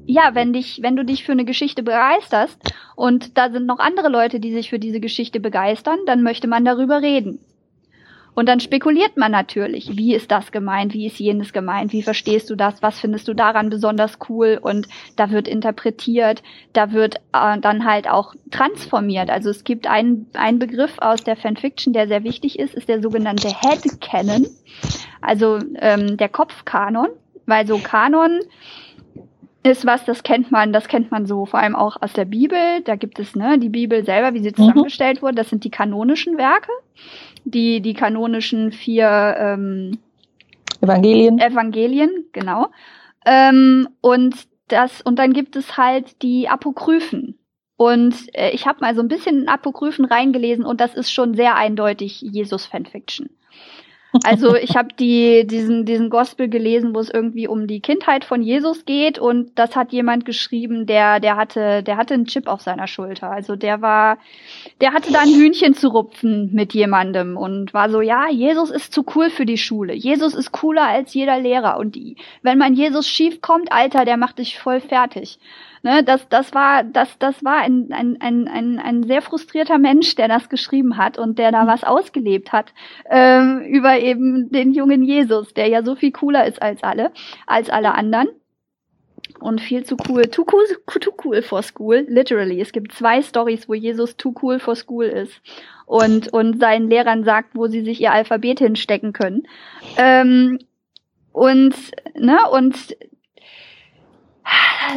ja, wenn dich, wenn du dich für eine Geschichte begeisterst und da sind noch andere Leute, die sich für diese Geschichte begeistern, dann möchte man darüber reden. Und dann spekuliert man natürlich, wie ist das gemeint, wie ist jenes gemeint, wie verstehst du das, was findest du daran besonders cool und da wird interpretiert, da wird äh, dann halt auch transformiert. Also es gibt einen, einen Begriff aus der Fanfiction, der sehr wichtig ist, ist der sogenannte Headcanon, also ähm, der Kopfkanon, weil so Kanon ist was, das kennt man, das kennt man so vor allem auch aus der Bibel. Da gibt es ne die Bibel selber, wie sie mhm. zusammengestellt mhm. wurde. Das sind die kanonischen Werke, die die kanonischen vier ähm, Evangelien. Evangelien, genau. Ähm, und das und dann gibt es halt die Apokryphen. Und äh, ich habe mal so ein bisschen in Apokryphen reingelesen und das ist schon sehr eindeutig Jesus Fanfiction. Also ich habe die diesen diesen Gospel gelesen, wo es irgendwie um die Kindheit von Jesus geht und das hat jemand geschrieben, der der hatte der hatte einen Chip auf seiner Schulter. Also der war der hatte da ein Hühnchen zu rupfen mit jemandem und war so ja Jesus ist zu cool für die Schule. Jesus ist cooler als jeder Lehrer und die wenn man Jesus schief kommt, Alter, der macht dich voll fertig. Ne, das, das war, das, das war ein, ein, ein, ein, ein sehr frustrierter Mensch, der das geschrieben hat und der da was ausgelebt hat ähm, über eben den jungen Jesus, der ja so viel cooler ist als alle, als alle anderen und viel zu cool. Too cool, too cool for school, literally. Es gibt zwei Stories, wo Jesus too cool for school ist und, und seinen Lehrern sagt, wo sie sich ihr Alphabet hinstecken können. Ähm, und, ne, und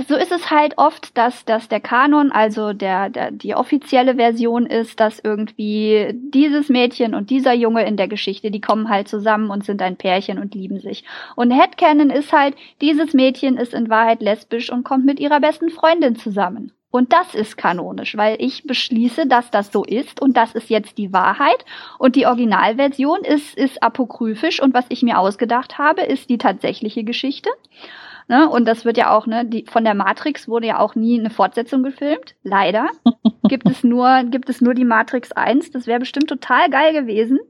so ist es halt oft, dass, dass der Kanon, also der, der, die offizielle Version ist, dass irgendwie dieses Mädchen und dieser Junge in der Geschichte, die kommen halt zusammen und sind ein Pärchen und lieben sich. Und Headcanon ist halt, dieses Mädchen ist in Wahrheit lesbisch und kommt mit ihrer besten Freundin zusammen. Und das ist kanonisch, weil ich beschließe, dass das so ist und das ist jetzt die Wahrheit. Und die Originalversion ist, ist apokryphisch und was ich mir ausgedacht habe, ist die tatsächliche Geschichte. Ne? Und das wird ja auch, ne, die, von der Matrix wurde ja auch nie eine Fortsetzung gefilmt. Leider. gibt es nur, gibt es nur die Matrix 1. Das wäre bestimmt total geil gewesen.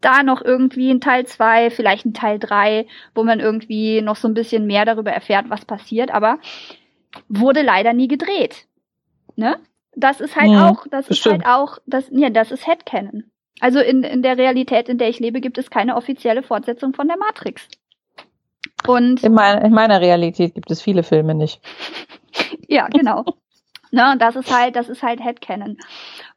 Da noch irgendwie ein Teil 2, vielleicht ein Teil 3, wo man irgendwie noch so ein bisschen mehr darüber erfährt, was passiert, aber wurde leider nie gedreht. Ne? Das ist halt ja, auch, das bestimmt. ist halt auch, das, ja, das ist Headcanon. Also in, in der Realität, in der ich lebe, gibt es keine offizielle Fortsetzung von der Matrix. Und in, mein, in meiner Realität gibt es viele Filme nicht. ja, genau. ne, das ist halt, das ist halt Headcanon.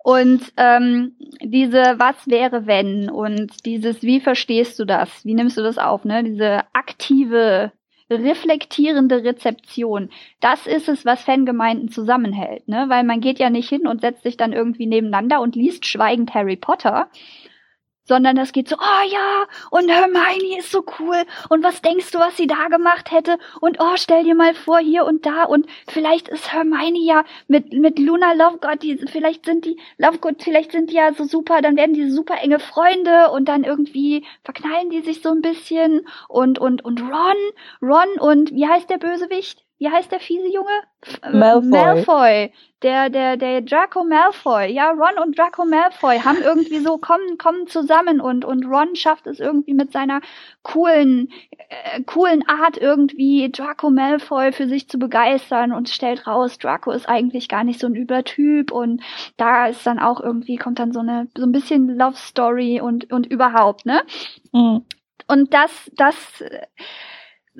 Und ähm, diese Was wäre wenn und dieses Wie verstehst du das? Wie nimmst du das auf? Ne? Diese aktive, reflektierende Rezeption. Das ist es, was Fangemeinden zusammenhält, ne? Weil man geht ja nicht hin und setzt sich dann irgendwie nebeneinander und liest schweigend Harry Potter, sondern das geht so, oh ja, und Hermione ist so cool. Und was denkst du, was sie da gemacht hätte? Und oh, stell dir mal vor hier und da. Und vielleicht ist Hermione ja mit mit Luna Lovegood, die vielleicht sind die Lovegood, vielleicht sind die ja so super, dann werden die super enge Freunde und dann irgendwie verknallen die sich so ein bisschen. Und und und Ron, Ron und wie heißt der Bösewicht? Wie heißt der fiese Junge? Äh, Malfoy. Malfoy. Der, der, der Draco Malfoy. Ja, Ron und Draco Malfoy haben irgendwie so, kommen, kommen zusammen und, und Ron schafft es irgendwie mit seiner coolen, äh, coolen Art irgendwie Draco Malfoy für sich zu begeistern und stellt raus, Draco ist eigentlich gar nicht so ein Übertyp und da ist dann auch irgendwie, kommt dann so eine, so ein bisschen Love Story und, und überhaupt, ne? Mhm. Und das, das,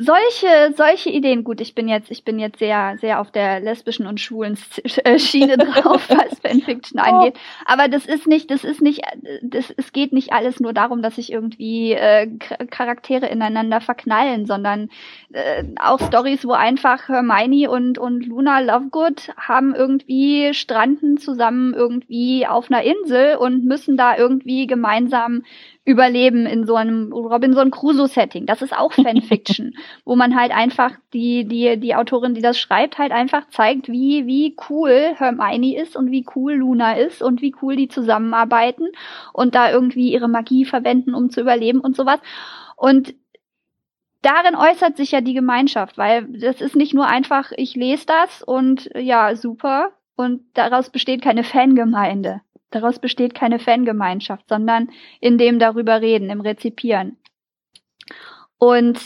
solche, solche Ideen, gut, ich bin jetzt, ich bin jetzt sehr, sehr auf der lesbischen und schwulen äh, Schiene drauf, was Fanfiction angeht. Aber das ist nicht, das ist nicht, das, es geht nicht alles nur darum, dass sich irgendwie äh, Charaktere ineinander verknallen, sondern äh, auch Stories, wo einfach Hermione und, und Luna Lovegood haben irgendwie stranden zusammen irgendwie auf einer Insel und müssen da irgendwie gemeinsam überleben in so einem Robinson Crusoe-Setting. Das ist auch Fanfiction, wo man halt einfach die, die, die Autorin, die das schreibt, halt einfach zeigt, wie, wie cool Hermione ist und wie cool Luna ist und wie cool die zusammenarbeiten und da irgendwie ihre Magie verwenden, um zu überleben und sowas. Und darin äußert sich ja die Gemeinschaft, weil das ist nicht nur einfach, ich lese das und ja, super, und daraus besteht keine Fangemeinde. Daraus besteht keine Fangemeinschaft, sondern in dem darüber reden, im Rezipieren. Und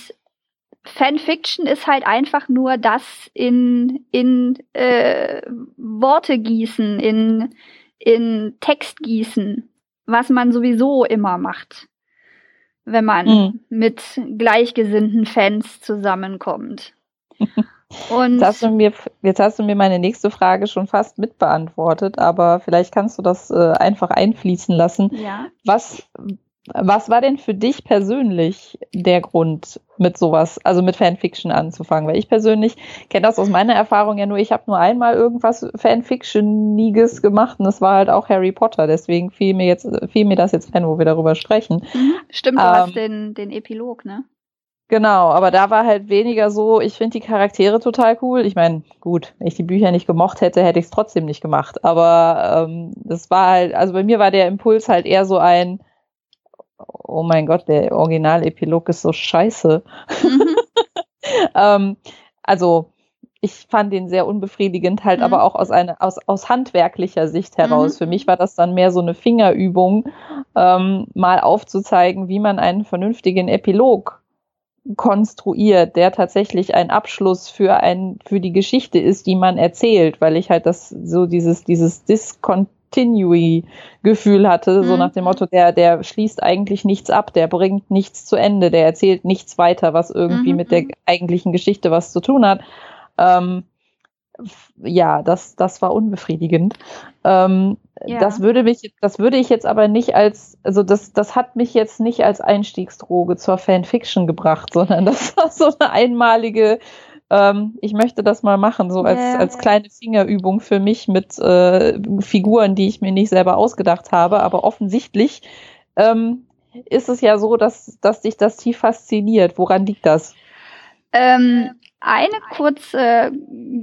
Fanfiction ist halt einfach nur das in, in äh, Worte gießen, in, in Text gießen, was man sowieso immer macht, wenn man mhm. mit gleichgesinnten Fans zusammenkommt. Und jetzt hast, du mir, jetzt hast du mir meine nächste Frage schon fast mitbeantwortet, aber vielleicht kannst du das äh, einfach einfließen lassen. Ja. Was, was war denn für dich persönlich der Grund, mit sowas, also mit Fanfiction anzufangen? Weil ich persönlich kenne das aus meiner Erfahrung ja nur, ich habe nur einmal irgendwas Fanfictioniges gemacht und das war halt auch Harry Potter. Deswegen fiel mir jetzt, fiel mir das jetzt ein, wo wir darüber sprechen. Mhm. Stimmt, du ähm, hast den, den Epilog, ne? Genau, aber da war halt weniger so, ich finde die Charaktere total cool. Ich meine, gut, wenn ich die Bücher nicht gemocht hätte, hätte ich es trotzdem nicht gemacht. Aber ähm, das war halt, also bei mir war der Impuls halt eher so ein, oh mein Gott, der Original-Epilog ist so scheiße. Mhm. ähm, also ich fand den sehr unbefriedigend, halt mhm. aber auch aus einer aus, aus handwerklicher Sicht heraus. Mhm. Für mich war das dann mehr so eine Fingerübung, ähm, mal aufzuzeigen, wie man einen vernünftigen Epilog konstruiert, der tatsächlich ein Abschluss für ein für die Geschichte ist, die man erzählt, weil ich halt das so dieses dieses Discontinui Gefühl hatte, mhm. so nach dem Motto, der der schließt eigentlich nichts ab, der bringt nichts zu Ende, der erzählt nichts weiter, was irgendwie mhm. mit der mhm. eigentlichen Geschichte was zu tun hat. Ähm, ja, das, das war unbefriedigend. Ähm, ja. Das würde mich, das würde ich jetzt aber nicht als, also das, das hat mich jetzt nicht als Einstiegsdroge zur Fanfiction gebracht, sondern das war so eine einmalige, ähm, ich möchte das mal machen, so als, ja. als kleine Fingerübung für mich mit äh, Figuren, die ich mir nicht selber ausgedacht habe, aber offensichtlich ähm, ist es ja so, dass, dass dich das tief fasziniert. Woran liegt das? Ähm, eine kurze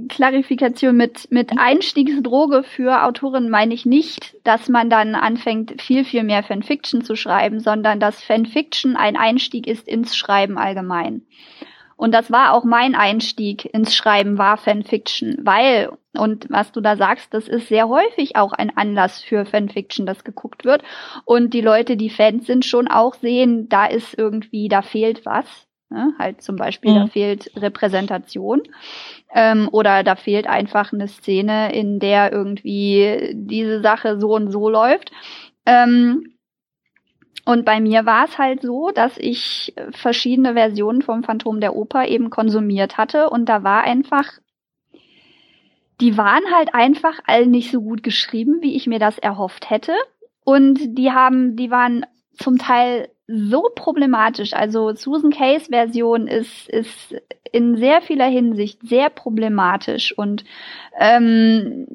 Klarifikation mit, mit Einstiegsdroge für Autoren meine ich nicht, dass man dann anfängt, viel, viel mehr Fanfiction zu schreiben, sondern dass Fanfiction ein Einstieg ist ins Schreiben allgemein. Und das war auch mein Einstieg ins Schreiben, war Fanfiction, weil, und was du da sagst, das ist sehr häufig auch ein Anlass für Fanfiction, das geguckt wird. Und die Leute, die Fans sind, schon auch sehen, da ist irgendwie, da fehlt was Ne? Halt zum Beispiel, mhm. da fehlt Repräsentation ähm, oder da fehlt einfach eine Szene, in der irgendwie diese Sache so und so läuft. Ähm, und bei mir war es halt so, dass ich verschiedene Versionen vom Phantom der Oper eben konsumiert hatte und da war einfach, die waren halt einfach all nicht so gut geschrieben, wie ich mir das erhofft hätte. Und die haben, die waren zum Teil so problematisch. Also Susan Kays Version ist, ist in sehr vieler Hinsicht sehr problematisch und ähm,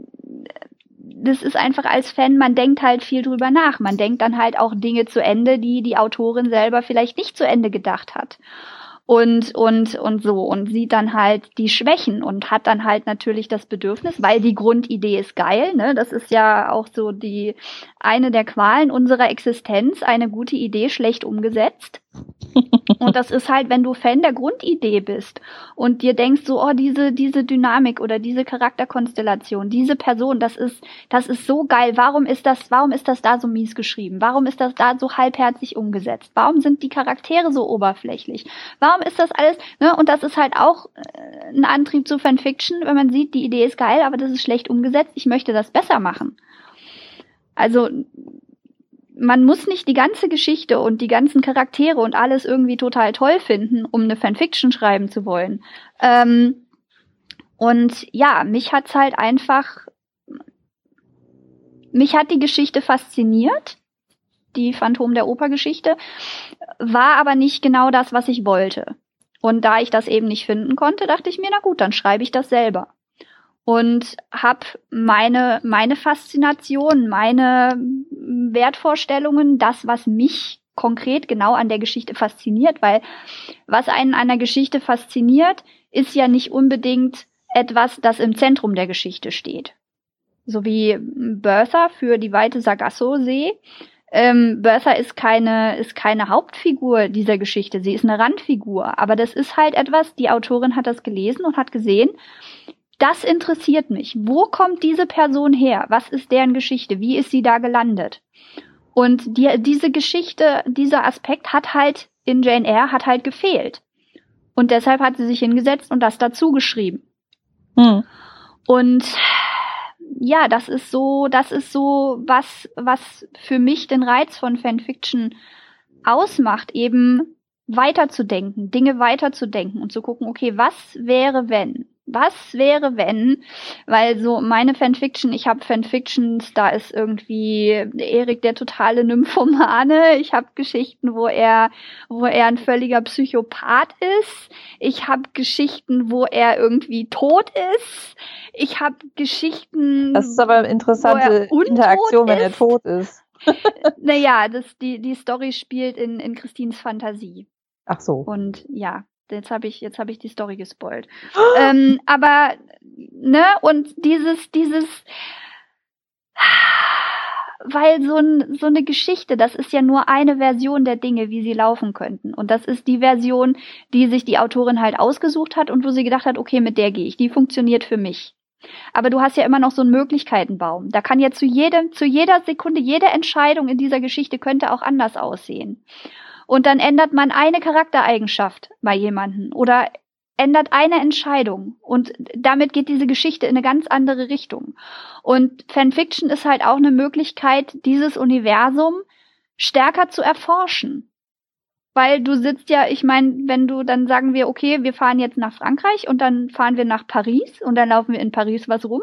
das ist einfach als Fan, man denkt halt viel drüber nach. Man denkt dann halt auch Dinge zu Ende, die die Autorin selber vielleicht nicht zu Ende gedacht hat und und und so und sieht dann halt die Schwächen und hat dann halt natürlich das Bedürfnis, weil die Grundidee ist geil, ne? Das ist ja auch so die eine der Qualen unserer Existenz, eine gute Idee schlecht umgesetzt. Und das ist halt, wenn du Fan der Grundidee bist und dir denkst so, oh, diese, diese Dynamik oder diese Charakterkonstellation, diese Person, das ist, das ist so geil. Warum ist das, warum ist das da so mies geschrieben? Warum ist das da so halbherzig umgesetzt? Warum sind die Charaktere so oberflächlich? Warum ist das alles, ne? Und das ist halt auch äh, ein Antrieb zu Fanfiction, wenn man sieht, die Idee ist geil, aber das ist schlecht umgesetzt. Ich möchte das besser machen. Also, man muss nicht die ganze Geschichte und die ganzen Charaktere und alles irgendwie total toll finden, um eine Fanfiction schreiben zu wollen. Ähm, und ja, mich hat's halt einfach, mich hat die Geschichte fasziniert, die Phantom der Oper Geschichte, war aber nicht genau das, was ich wollte. Und da ich das eben nicht finden konnte, dachte ich mir, na gut, dann schreibe ich das selber und habe meine meine Faszination, meine Wertvorstellungen, das was mich konkret genau an der Geschichte fasziniert, weil was einen an einer Geschichte fasziniert, ist ja nicht unbedingt etwas, das im Zentrum der Geschichte steht. So wie Bertha für die weite Sargasso-See. Ähm, Bertha ist keine, ist keine Hauptfigur dieser Geschichte. Sie ist eine Randfigur. Aber das ist halt etwas, die Autorin hat das gelesen und hat gesehen, das interessiert mich. Wo kommt diese Person her? Was ist deren Geschichte? Wie ist sie da gelandet? Und die, diese Geschichte, dieser Aspekt hat halt in Jane Eyre hat halt gefehlt. Und deshalb hat sie sich hingesetzt und das dazu geschrieben. Hm. Und ja, das ist so, das ist so was, was für mich den Reiz von Fanfiction ausmacht, eben weiterzudenken, Dinge weiterzudenken und zu gucken, okay, was wäre, wenn? Was wäre, wenn, weil so meine Fanfiction, ich habe Fanfictions, da ist irgendwie Erik der totale Nymphomane, ich habe Geschichten, wo er, wo er ein völliger Psychopath ist, ich habe Geschichten, wo er irgendwie tot ist, ich habe Geschichten. Das ist aber eine interessante Interaktion, wenn er tot ist. naja, das, die, die Story spielt in, in Christines Fantasie. Ach so. Und ja, Jetzt habe ich, jetzt habe ich die Story gespoilt. ähm, aber, ne, und dieses, dieses, weil so, ein, so eine Geschichte, das ist ja nur eine Version der Dinge, wie sie laufen könnten. Und das ist die Version, die sich die Autorin halt ausgesucht hat und wo sie gedacht hat, okay, mit der gehe ich, die funktioniert für mich. Aber du hast ja immer noch so einen Möglichkeitenbaum. Da kann ja zu jedem, zu jeder Sekunde, jede Entscheidung in dieser Geschichte könnte auch anders aussehen und dann ändert man eine Charaktereigenschaft bei jemanden oder ändert eine Entscheidung und damit geht diese Geschichte in eine ganz andere Richtung. Und Fanfiction ist halt auch eine Möglichkeit, dieses Universum stärker zu erforschen. Weil du sitzt ja, ich meine, wenn du dann sagen wir, okay, wir fahren jetzt nach Frankreich und dann fahren wir nach Paris und dann laufen wir in Paris was rum.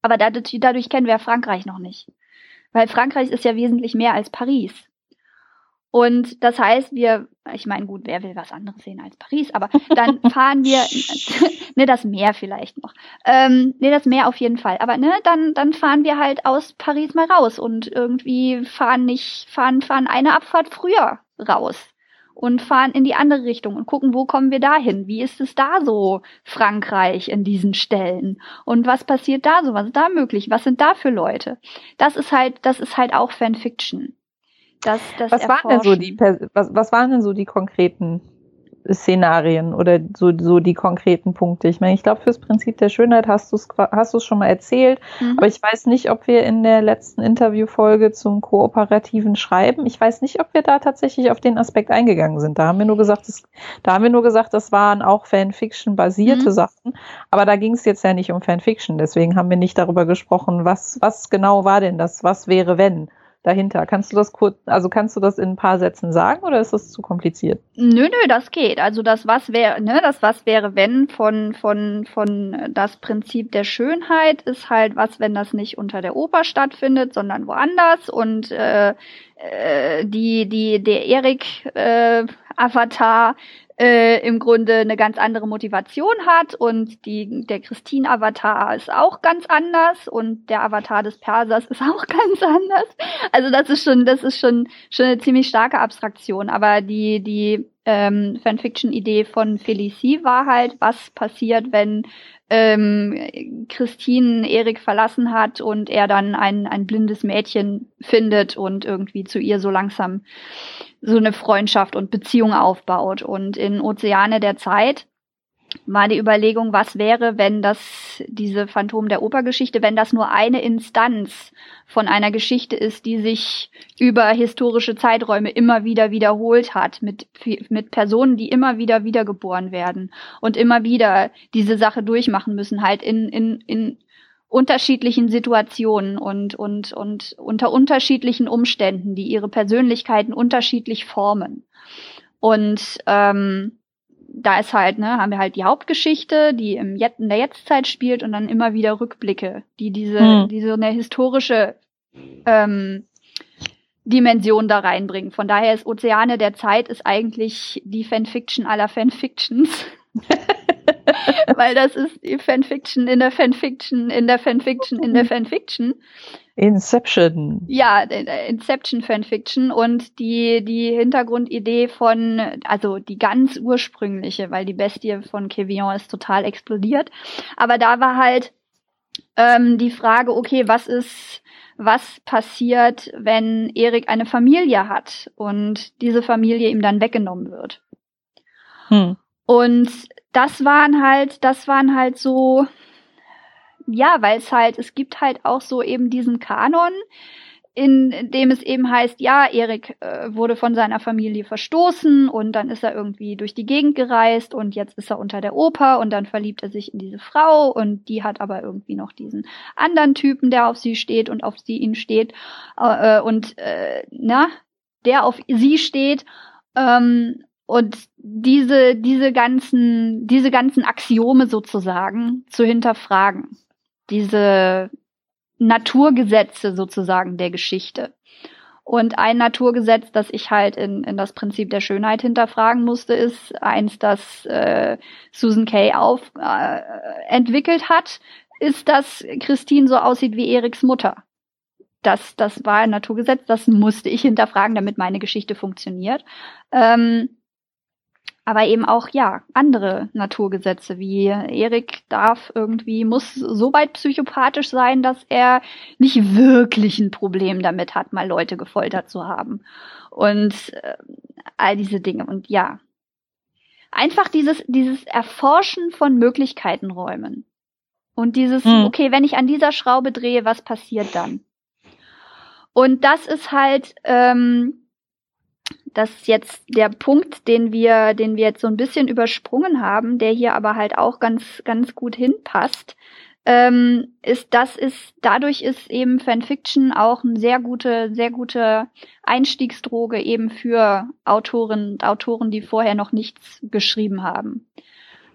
Aber dadurch, dadurch kennen wir Frankreich noch nicht. Weil Frankreich ist ja wesentlich mehr als Paris. Und das heißt, wir, ich meine, gut, wer will was anderes sehen als Paris, aber dann fahren wir, ne, das Meer vielleicht noch. Ähm, ne, das Meer auf jeden Fall. Aber ne, dann, dann fahren wir halt aus Paris mal raus und irgendwie fahren nicht, fahren, fahren eine Abfahrt früher raus und fahren in die andere Richtung und gucken, wo kommen wir dahin? Wie ist es da so, Frankreich in diesen Stellen? Und was passiert da so? Was ist da möglich? Was sind da für Leute? Das ist halt, das ist halt auch Fanfiction das, das was waren denn so die was, was waren denn so die konkreten Szenarien oder so, so die konkreten Punkte. Ich meine, ich glaube, fürs Prinzip der Schönheit hast du es hast du's schon mal erzählt, mhm. aber ich weiß nicht, ob wir in der letzten Interviewfolge zum kooperativen Schreiben, ich weiß nicht, ob wir da tatsächlich auf den Aspekt eingegangen sind. Da haben wir nur gesagt, das, da haben wir nur gesagt, das waren auch Fanfiction-basierte mhm. Sachen, aber da ging es jetzt ja nicht um Fanfiction, deswegen haben wir nicht darüber gesprochen, was, was genau war denn das, was wäre, wenn dahinter. Kannst du das kurz, also kannst du das in ein paar Sätzen sagen oder ist das zu kompliziert? Nö, nö, das geht. Also das was wäre, ne, das was wäre wenn von von von das Prinzip der Schönheit ist halt was, wenn das nicht unter der Oper stattfindet, sondern woanders und äh, äh, die die der Erik äh, äh, im Grunde eine ganz andere Motivation hat und die, der Christine-Avatar ist auch ganz anders und der Avatar des Persers ist auch ganz anders. Also das ist schon, das ist schon, schon eine ziemlich starke Abstraktion. Aber die, die ähm, Fanfiction-Idee von Felicie war halt, was passiert, wenn ähm, Christine Erik verlassen hat und er dann ein, ein blindes Mädchen findet und irgendwie zu ihr so langsam so eine Freundschaft und Beziehung aufbaut. Und in Ozeane der Zeit die Überlegung, was wäre, wenn das, diese Phantom der Opergeschichte, wenn das nur eine Instanz von einer Geschichte ist, die sich über historische Zeiträume immer wieder wiederholt hat, mit, mit Personen, die immer wieder wiedergeboren werden und immer wieder diese Sache durchmachen müssen, halt in, in, in unterschiedlichen Situationen und, und, und unter unterschiedlichen Umständen, die ihre Persönlichkeiten unterschiedlich formen. Und ähm, da ist halt, ne, haben wir halt die Hauptgeschichte, die im Jet in der Jetztzeit spielt und dann immer wieder Rückblicke, die diese, hm. die so eine historische ähm, Dimension da reinbringen. Von daher ist Ozeane der Zeit ist eigentlich die Fanfiction aller Fanfictions. Weil das ist die Fanfiction in der Fanfiction, in der Fanfiction, in der Fanfiction. Inception. Ja, Inception Fanfiction und die, die Hintergrundidee von, also die ganz ursprüngliche, weil die Bestie von Kevion ist total explodiert. Aber da war halt ähm, die Frage, okay, was ist, was passiert, wenn Erik eine Familie hat und diese Familie ihm dann weggenommen wird. Hm. Und das waren halt, das waren halt so ja, weil es halt, es gibt halt auch so eben diesen Kanon, in dem es eben heißt, ja, Erik äh, wurde von seiner Familie verstoßen und dann ist er irgendwie durch die Gegend gereist und jetzt ist er unter der Oper und dann verliebt er sich in diese Frau und die hat aber irgendwie noch diesen anderen Typen, der auf sie steht und auf sie ihn steht äh, und äh, na, der auf sie steht. Ähm, und diese diese ganzen diese ganzen Axiome sozusagen zu hinterfragen diese Naturgesetze sozusagen der Geschichte. Und ein Naturgesetz, das ich halt in, in das Prinzip der Schönheit hinterfragen musste, ist eins, das äh, Susan Kay auf äh, entwickelt hat, ist, dass Christine so aussieht wie Eriks Mutter. Das, das war ein Naturgesetz, das musste ich hinterfragen, damit meine Geschichte funktioniert. Ähm, aber eben auch ja andere Naturgesetze wie Erik darf irgendwie muss so weit psychopathisch sein, dass er nicht wirklich ein Problem damit hat, mal Leute gefoltert zu haben. Und äh, all diese Dinge. Und ja. Einfach dieses dieses Erforschen von Möglichkeitenräumen und dieses hm. okay wenn ich an dieser Schraube drehe was passiert dann? Und das ist halt ähm, das ist jetzt der Punkt, den wir, den wir jetzt so ein bisschen übersprungen haben, der hier aber halt auch ganz, ganz gut hinpasst, ähm, ist, das ist, dadurch ist eben Fanfiction auch eine sehr gute, sehr gute Einstiegsdroge eben für Autorinnen und Autoren, die vorher noch nichts geschrieben haben.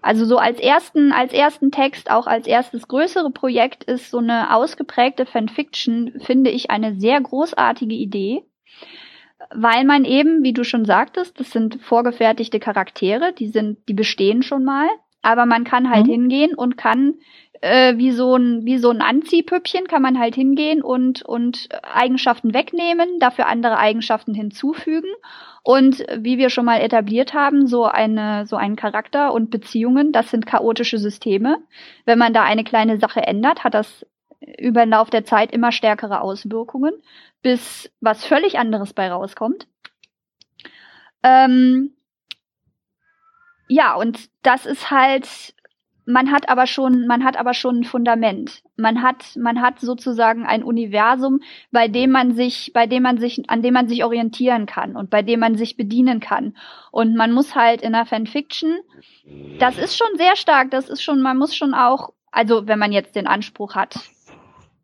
Also so als ersten, als ersten Text, auch als erstes größere Projekt ist so eine ausgeprägte Fanfiction, finde ich eine sehr großartige Idee weil man eben, wie du schon sagtest, das sind vorgefertigte Charaktere, die sind, die bestehen schon mal, aber man kann halt mhm. hingehen und kann äh, wie so ein wie so ein Anziehpüppchen kann man halt hingehen und und Eigenschaften wegnehmen, dafür andere Eigenschaften hinzufügen und wie wir schon mal etabliert haben, so eine so ein Charakter und Beziehungen, das sind chaotische Systeme. Wenn man da eine kleine Sache ändert, hat das über den Lauf der Zeit immer stärkere Auswirkungen bis was völlig anderes bei rauskommt. Ähm, ja, und das ist halt, man hat aber schon, man hat aber schon ein Fundament. Man hat, man hat sozusagen ein Universum, bei dem man sich, bei dem man sich, an dem man sich orientieren kann und bei dem man sich bedienen kann. Und man muss halt in der Fanfiction, das ist schon sehr stark, das ist schon, man muss schon auch, also wenn man jetzt den Anspruch hat,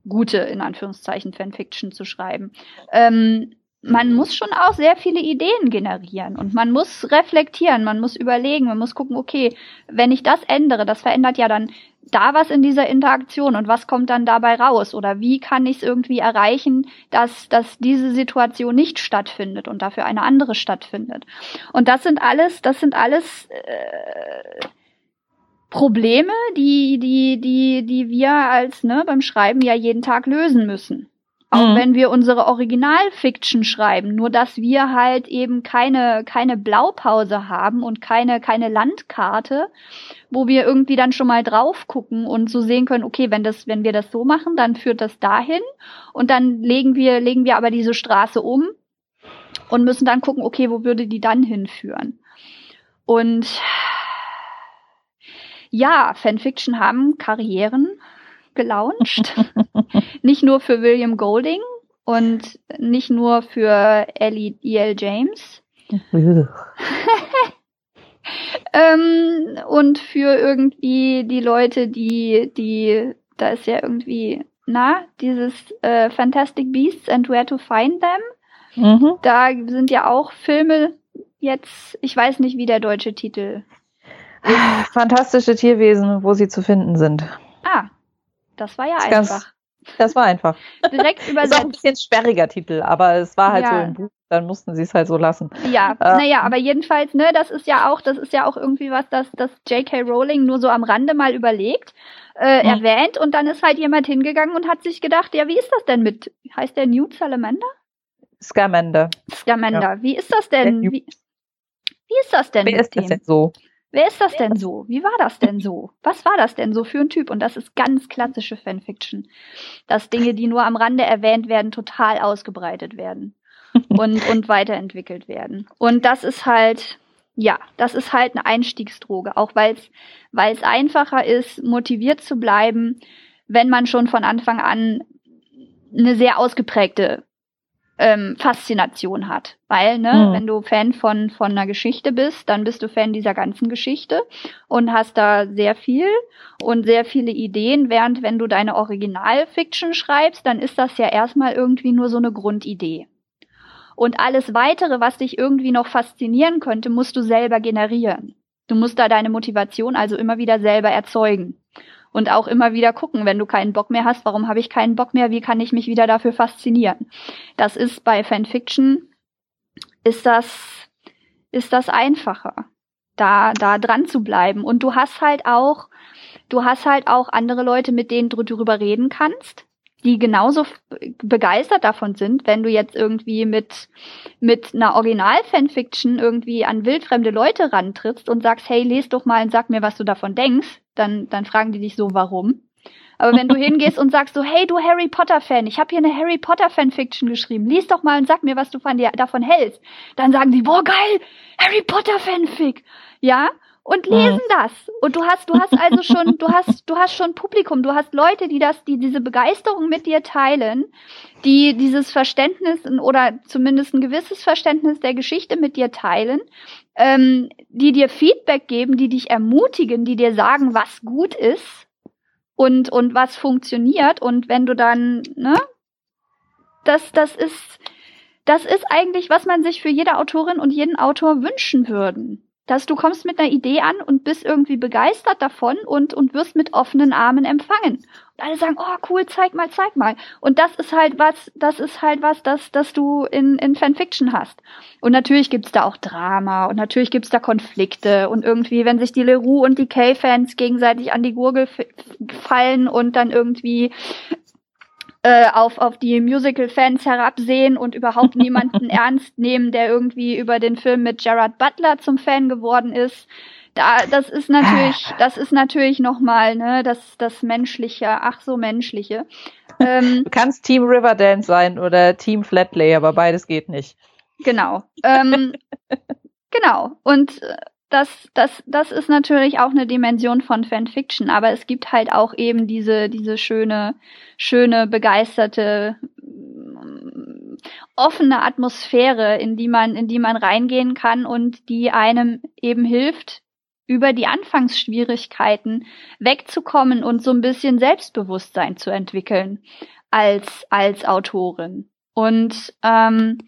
gute, in Anführungszeichen, Fanfiction zu schreiben. Ähm, man muss schon auch sehr viele Ideen generieren und man muss reflektieren, man muss überlegen, man muss gucken, okay, wenn ich das ändere, das verändert ja dann da was in dieser Interaktion und was kommt dann dabei raus oder wie kann ich es irgendwie erreichen, dass, dass diese Situation nicht stattfindet und dafür eine andere stattfindet. Und das sind alles, das sind alles äh, Probleme, die, die, die, die wir als, ne, beim Schreiben ja jeden Tag lösen müssen. Auch mhm. wenn wir unsere Originalfiction schreiben, nur dass wir halt eben keine, keine Blaupause haben und keine, keine Landkarte, wo wir irgendwie dann schon mal drauf gucken und so sehen können, okay, wenn das, wenn wir das so machen, dann führt das dahin und dann legen wir, legen wir aber diese Straße um und müssen dann gucken, okay, wo würde die dann hinführen? Und ja, Fanfiction haben Karrieren gelauncht. nicht nur für William Golding und nicht nur für Ellie E.L. James. ähm, und für irgendwie die Leute, die, die, da ist ja irgendwie, na, dieses äh, Fantastic Beasts and Where to Find Them. Mhm. Da sind ja auch Filme jetzt, ich weiß nicht, wie der deutsche Titel Fantastische Tierwesen, wo sie zu finden sind. Ah, das war ja das einfach. das war einfach. Direkt übersetzt. ist auch ein bisschen sperriger Titel, aber es war halt ja. so im Buch dann mussten sie es halt so lassen. Ja, äh, naja, aber jedenfalls, ne, das ist ja auch, das ist ja auch irgendwie was, das, das J.K. Rowling nur so am Rande mal überlegt, äh, mhm. erwähnt und dann ist halt jemand hingegangen und hat sich gedacht, ja, wie ist das denn mit, heißt der Newt Salamander? Scamander. Scamander. Ja. Wie ist das denn? Wie, wie ist das denn? Wer ist das denn so? Wer ist das denn so? Wie war das denn so? Was war das denn so für ein Typ? Und das ist ganz klassische Fanfiction. Dass Dinge, die nur am Rande erwähnt werden, total ausgebreitet werden und, und weiterentwickelt werden. Und das ist halt, ja, das ist halt eine Einstiegsdroge, auch weil es weil es einfacher ist, motiviert zu bleiben, wenn man schon von Anfang an eine sehr ausgeprägte ähm, Faszination hat. Weil, ne, mhm. wenn du Fan von, von einer Geschichte bist, dann bist du Fan dieser ganzen Geschichte und hast da sehr viel und sehr viele Ideen, während wenn du deine Originalfiction schreibst, dann ist das ja erstmal irgendwie nur so eine Grundidee. Und alles weitere, was dich irgendwie noch faszinieren könnte, musst du selber generieren. Du musst da deine Motivation also immer wieder selber erzeugen und auch immer wieder gucken, wenn du keinen Bock mehr hast, warum habe ich keinen Bock mehr, wie kann ich mich wieder dafür faszinieren. Das ist bei Fanfiction, ist das, ist das einfacher, da, da dran zu bleiben. Und du hast halt auch, du hast halt auch andere Leute, mit denen du darüber reden kannst die genauso begeistert davon sind, wenn du jetzt irgendwie mit, mit einer Original-Fanfiction irgendwie an wildfremde Leute rantrittst und sagst, hey, les doch mal und sag mir, was du davon denkst, dann, dann fragen die dich so, warum. Aber wenn du hingehst und sagst so, hey, du Harry Potter-Fan, ich habe hier eine Harry Potter-Fanfiction geschrieben, lies doch mal und sag mir, was du von dir davon hältst, dann sagen die, boah, geil, Harry Potter-Fanfic. Ja, und lesen das. Und du hast, du hast also schon, du hast, du hast schon Publikum, du hast Leute, die das, die diese Begeisterung mit dir teilen, die dieses Verständnis oder zumindest ein gewisses Verständnis der Geschichte mit dir teilen, ähm, die dir Feedback geben, die dich ermutigen, die dir sagen, was gut ist und und was funktioniert. Und wenn du dann, ne, das, das ist, das ist eigentlich, was man sich für jede Autorin und jeden Autor wünschen würden dass du kommst mit einer Idee an und bist irgendwie begeistert davon und, und wirst mit offenen Armen empfangen. Und alle sagen, oh cool, zeig mal, zeig mal. Und das ist halt was, das ist halt was, das, das du in, in Fanfiction hast. Und natürlich gibt's da auch Drama und natürlich gibt's da Konflikte und irgendwie, wenn sich die Leroux und die K-Fans gegenseitig an die Gurgel fallen und dann irgendwie äh, auf, auf die Musical-Fans herabsehen und überhaupt niemanden ernst nehmen, der irgendwie über den Film mit Gerard Butler zum Fan geworden ist. Da, das ist natürlich, das ist natürlich nochmal, ne, das, das Menschliche, ach so Menschliche. Ähm, du kannst Team Riverdance sein oder Team Flatley, aber beides geht nicht. Genau. Ähm, genau. Und äh, das, das, das ist natürlich auch eine Dimension von Fanfiction, aber es gibt halt auch eben diese, diese schöne, schöne, begeisterte, mm, offene Atmosphäre, in die man, in die man reingehen kann und die einem eben hilft, über die Anfangsschwierigkeiten wegzukommen und so ein bisschen Selbstbewusstsein zu entwickeln als, als Autorin. Und ähm,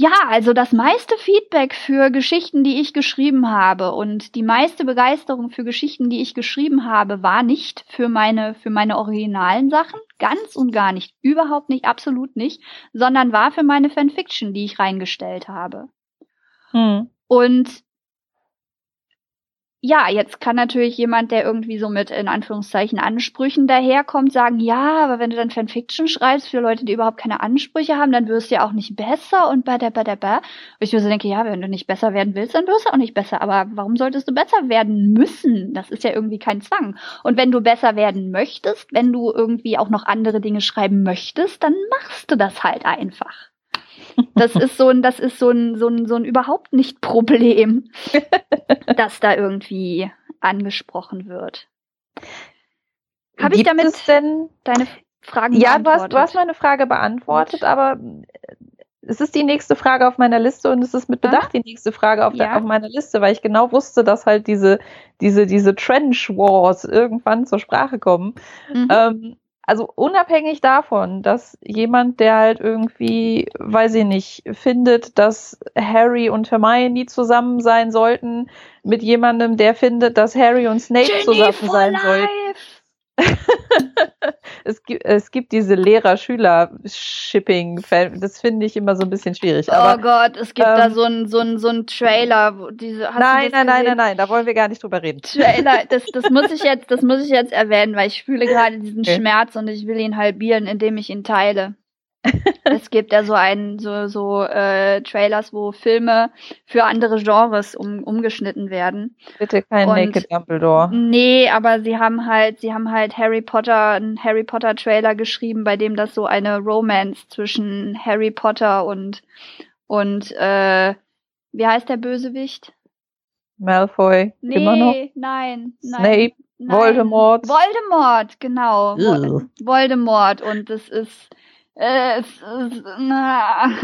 ja, also das meiste Feedback für Geschichten, die ich geschrieben habe und die meiste Begeisterung für Geschichten, die ich geschrieben habe, war nicht für meine, für meine originalen Sachen, ganz und gar nicht, überhaupt nicht, absolut nicht, sondern war für meine Fanfiction, die ich reingestellt habe. Hm. Und ja, jetzt kann natürlich jemand, der irgendwie so mit in Anführungszeichen Ansprüchen daherkommt, sagen, ja, aber wenn du dann Fanfiction schreibst für Leute, die überhaupt keine Ansprüche haben, dann wirst du ja auch nicht besser und bei der, bei der, bei. Ich mir so denke, ja, wenn du nicht besser werden willst, dann wirst du auch nicht besser. Aber warum solltest du besser werden müssen? Das ist ja irgendwie kein Zwang. Und wenn du besser werden möchtest, wenn du irgendwie auch noch andere Dinge schreiben möchtest, dann machst du das halt einfach. Das ist so ein, das ist so ein, so ein, so ein überhaupt nicht Problem, das da irgendwie angesprochen wird. Habe ich damit denn deine Fragen ja, beantwortet? Ja, du hast, du hast meine Frage beantwortet, Gut. aber es ist die nächste Frage auf meiner Liste und es ist mit Bedacht die nächste Frage auf, ja. der, auf meiner Liste, weil ich genau wusste, dass halt diese, diese, diese Trench Wars irgendwann zur Sprache kommen. Mhm. Ähm, also unabhängig davon, dass jemand, der halt irgendwie, weiß ich nicht, findet, dass Harry und Hermione zusammen sein sollten, mit jemandem, der findet, dass Harry und Snape Jenny zusammen sein sollten. es gibt, es gibt diese Lehrer-Schüler-Shipping, das finde ich immer so ein bisschen schwierig. Oh aber, Gott, es gibt ähm, da so einen so ein, so ein Trailer, wo diese. nein, nein, nein, nein, nein, da wollen wir gar nicht drüber reden. Trailer, das, das muss ich jetzt, das muss ich jetzt erwähnen, weil ich fühle gerade diesen okay. Schmerz und ich will ihn halbieren, indem ich ihn teile. es gibt ja so einen, so, so äh, Trailers, wo Filme für andere Genres um, umgeschnitten werden. Bitte kein und, Naked Dumbledore. Nee, aber sie haben halt, sie haben halt Harry Potter, einen Harry Potter Trailer geschrieben, bei dem das so eine Romance zwischen Harry Potter und und äh, wie heißt der Bösewicht? Malfoy. Nee, immer noch? nein, nein. Snape. Nein. Voldemort. Voldemort, genau. Ugh. Voldemort. Und es ist äh, es ist, na.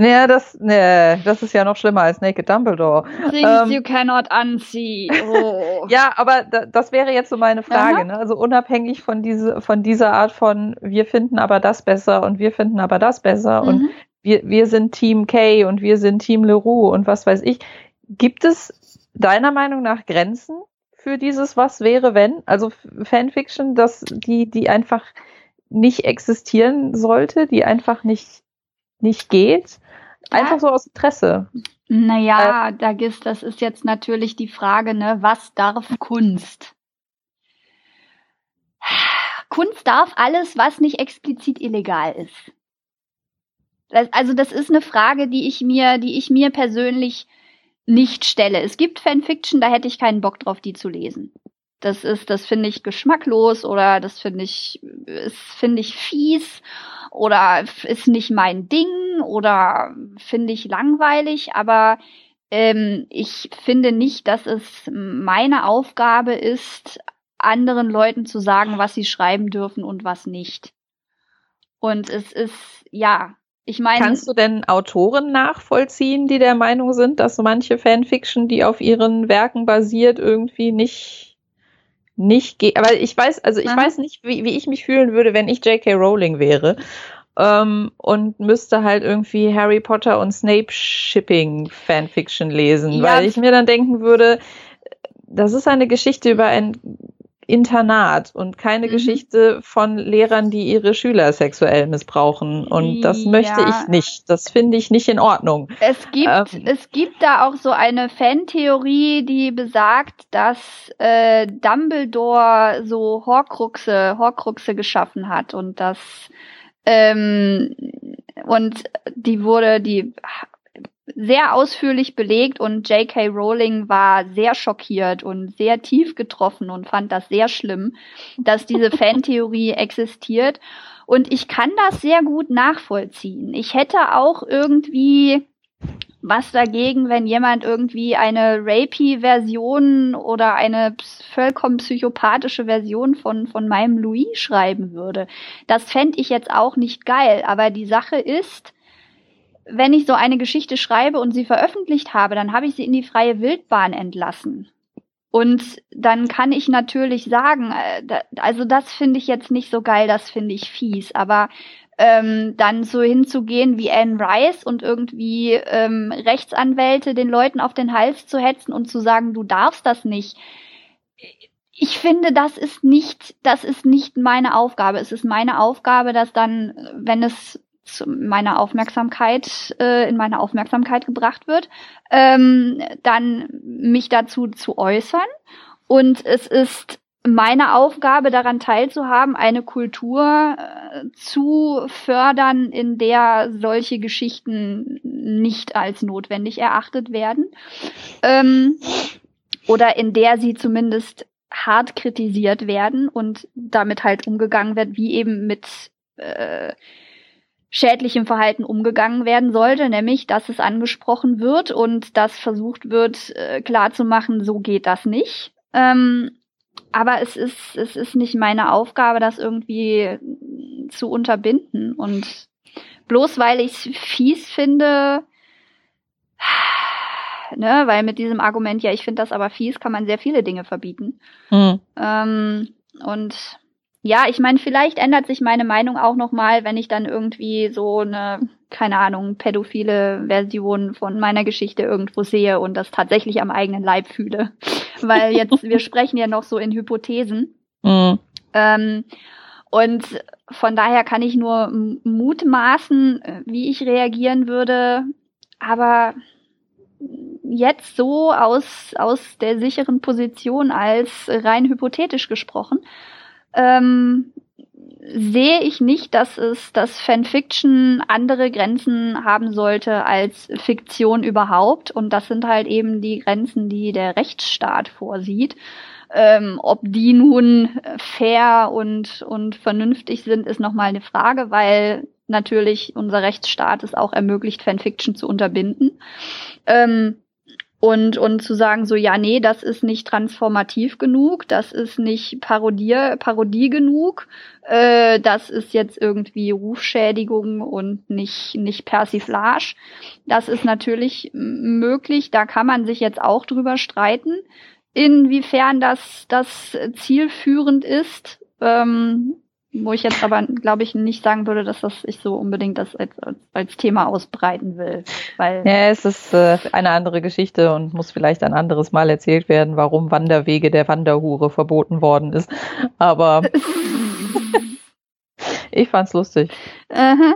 Naja, das, nee, das ist ja noch schlimmer als Naked Dumbledore. Things ähm, you cannot unsee. Oh. ja, aber da, das wäre jetzt so meine Frage. Ne? Also unabhängig von, diese, von dieser Art von, wir finden aber das besser und wir finden aber das besser mhm. und wir, wir sind Team K und wir sind Team Leroux und was weiß ich. Gibt es deiner Meinung nach Grenzen für dieses Was wäre wenn? Also Fanfiction, dass die, die einfach nicht existieren sollte, die einfach nicht, nicht geht. Einfach ja. so aus Interesse. Naja, äh, da gibt's, das ist jetzt natürlich die Frage, ne, was darf Kunst? Kunst darf alles, was nicht explizit illegal ist. Das, also das ist eine Frage, die ich mir, die ich mir persönlich nicht stelle. Es gibt Fanfiction, da hätte ich keinen Bock drauf, die zu lesen. Das ist, das finde ich geschmacklos oder das finde ich, finde ich fies oder ist nicht mein Ding oder finde ich langweilig, aber ähm, ich finde nicht, dass es meine Aufgabe ist, anderen Leuten zu sagen, was sie schreiben dürfen und was nicht. Und es ist, ja, ich meine. Kannst du denn Autoren nachvollziehen, die der Meinung sind, dass manche Fanfiction, die auf ihren Werken basiert, irgendwie nicht nicht. Aber ich weiß, also ich Aha. weiß nicht, wie, wie ich mich fühlen würde, wenn ich J.K. Rowling wäre. Ähm, und müsste halt irgendwie Harry Potter und Snape Shipping Fanfiction lesen, ja. weil ich mir dann denken würde, das ist eine Geschichte über ein Internat und keine mhm. Geschichte von Lehrern, die ihre Schüler sexuell missbrauchen. Und das möchte ich nicht. Das finde ich nicht in Ordnung. Es gibt, ähm, es gibt da auch so eine Fantheorie, die besagt, dass äh, Dumbledore so Horcruxe, Horcruxe geschaffen hat und das ähm, und die wurde, die sehr ausführlich belegt und J.K. Rowling war sehr schockiert und sehr tief getroffen und fand das sehr schlimm, dass diese Fantheorie existiert. Und ich kann das sehr gut nachvollziehen. Ich hätte auch irgendwie was dagegen, wenn jemand irgendwie eine Rapey-Version oder eine vollkommen psychopathische Version von, von meinem Louis schreiben würde. Das fände ich jetzt auch nicht geil. Aber die Sache ist, wenn ich so eine Geschichte schreibe und sie veröffentlicht habe, dann habe ich sie in die freie Wildbahn entlassen. Und dann kann ich natürlich sagen, äh, also das finde ich jetzt nicht so geil, das finde ich fies, aber ähm, dann so hinzugehen wie Anne Rice und irgendwie ähm, Rechtsanwälte den Leuten auf den Hals zu hetzen und zu sagen, du darfst das nicht. Ich finde, das ist nicht, das ist nicht meine Aufgabe. Es ist meine Aufgabe, dass dann, wenn es meiner Aufmerksamkeit, äh, in meine Aufmerksamkeit gebracht wird, ähm, dann mich dazu zu äußern. Und es ist meine Aufgabe, daran teilzuhaben, eine Kultur äh, zu fördern, in der solche Geschichten nicht als notwendig erachtet werden. Ähm, oder in der sie zumindest hart kritisiert werden und damit halt umgegangen wird, wie eben mit äh, schädlichem Verhalten umgegangen werden sollte, nämlich dass es angesprochen wird und dass versucht wird äh, klarzumachen, so geht das nicht. Ähm, aber es ist, es ist nicht meine Aufgabe, das irgendwie zu unterbinden. Und bloß weil ich es fies finde, ne, weil mit diesem Argument, ja, ich finde das aber fies, kann man sehr viele Dinge verbieten. Mhm. Ähm, und ja, ich meine, vielleicht ändert sich meine Meinung auch noch mal, wenn ich dann irgendwie so eine, keine Ahnung, pädophile Version von meiner Geschichte irgendwo sehe und das tatsächlich am eigenen Leib fühle. Weil jetzt, wir sprechen ja noch so in Hypothesen. Mhm. Ähm, Und von daher kann ich nur mutmaßen, wie ich reagieren würde. Aber jetzt so aus, aus der sicheren Position als rein hypothetisch gesprochen, ähm, sehe ich nicht, dass es, dass Fanfiction andere Grenzen haben sollte als Fiktion überhaupt. Und das sind halt eben die Grenzen, die der Rechtsstaat vorsieht. Ähm, ob die nun fair und, und vernünftig sind, ist nochmal eine Frage, weil natürlich unser Rechtsstaat es auch ermöglicht, Fanfiction zu unterbinden. Ähm, und, und zu sagen so, ja, nee, das ist nicht transformativ genug, das ist nicht Parodie, Parodie genug, äh, das ist jetzt irgendwie Rufschädigung und nicht, nicht Persiflage. Das ist natürlich möglich, da kann man sich jetzt auch drüber streiten, inwiefern das, das zielführend ist. Ähm, wo ich jetzt aber, glaube ich, nicht sagen würde, dass das ich so unbedingt das als, als, als Thema ausbreiten will. Weil ja, es ist äh, eine andere Geschichte und muss vielleicht ein anderes Mal erzählt werden, warum Wanderwege der Wanderhure verboten worden ist. Aber ich fand's lustig. Uh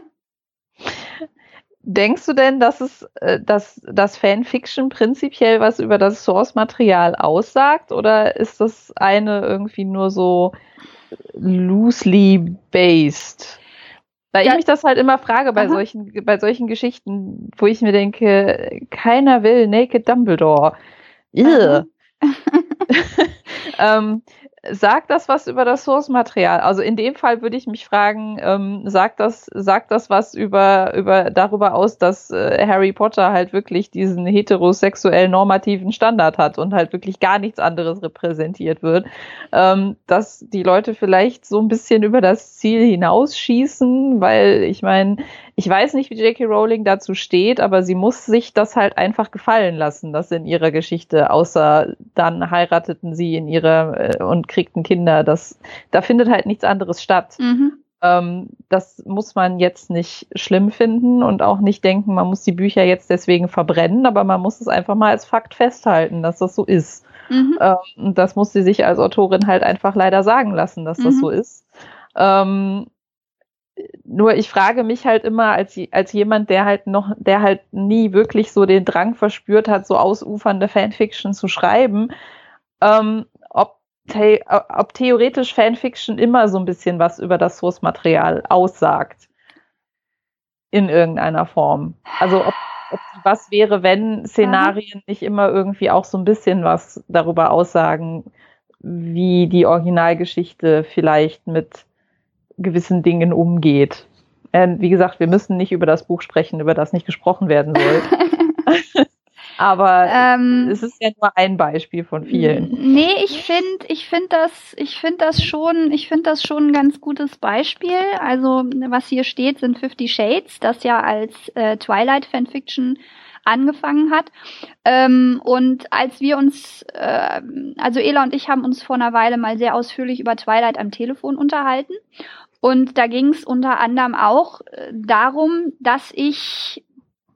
Denkst du denn, dass es, äh, dass das Fanfiction prinzipiell was über das Source-Material aussagt oder ist das eine irgendwie nur so loosely based. Weil ja. ich mich das halt immer frage bei solchen, bei solchen Geschichten, wo ich mir denke, keiner will Naked Dumbledore. ähm, sagt das was über das Source-Material? Also in dem Fall würde ich mich fragen, ähm, sagt das, sagt das was über, über darüber aus, dass äh, Harry Potter halt wirklich diesen heterosexuell normativen Standard hat und halt wirklich gar nichts anderes repräsentiert wird, ähm, dass die Leute vielleicht so ein bisschen über das Ziel hinausschießen, weil ich meine, ich weiß nicht, wie J.K. Rowling dazu steht, aber sie muss sich das halt einfach gefallen lassen, das in ihrer Geschichte, außer dann heirateten sie in ihrer äh, und kriegten Kinder. Das, da findet halt nichts anderes statt. Mhm. Ähm, das muss man jetzt nicht schlimm finden und auch nicht denken, man muss die Bücher jetzt deswegen verbrennen, aber man muss es einfach mal als Fakt festhalten, dass das so ist. Mhm. Ähm, und das muss sie sich als Autorin halt einfach leider sagen lassen, dass das mhm. so ist. Ähm, nur ich frage mich halt immer als, als jemand, der halt noch, der halt nie wirklich so den Drang verspürt hat, so ausufernde Fanfiction zu schreiben, ähm, ob, the ob theoretisch Fanfiction immer so ein bisschen was über das Source-Material aussagt. In irgendeiner Form. Also ob, ob was wäre, wenn Szenarien nicht immer irgendwie auch so ein bisschen was darüber aussagen, wie die Originalgeschichte vielleicht mit gewissen Dingen umgeht. Ähm, wie gesagt, wir müssen nicht über das Buch sprechen, über das nicht gesprochen werden soll. Aber ähm, es ist ja nur ein Beispiel von vielen. Nee, ich finde, ich finde das, ich finde das schon, ich finde das schon ein ganz gutes Beispiel. Also, was hier steht, sind Fifty Shades, das ja als äh, Twilight Fanfiction angefangen hat. Ähm, und als wir uns, äh, also Ela und ich haben uns vor einer Weile mal sehr ausführlich über Twilight am Telefon unterhalten. Und da ging es unter anderem auch äh, darum, dass ich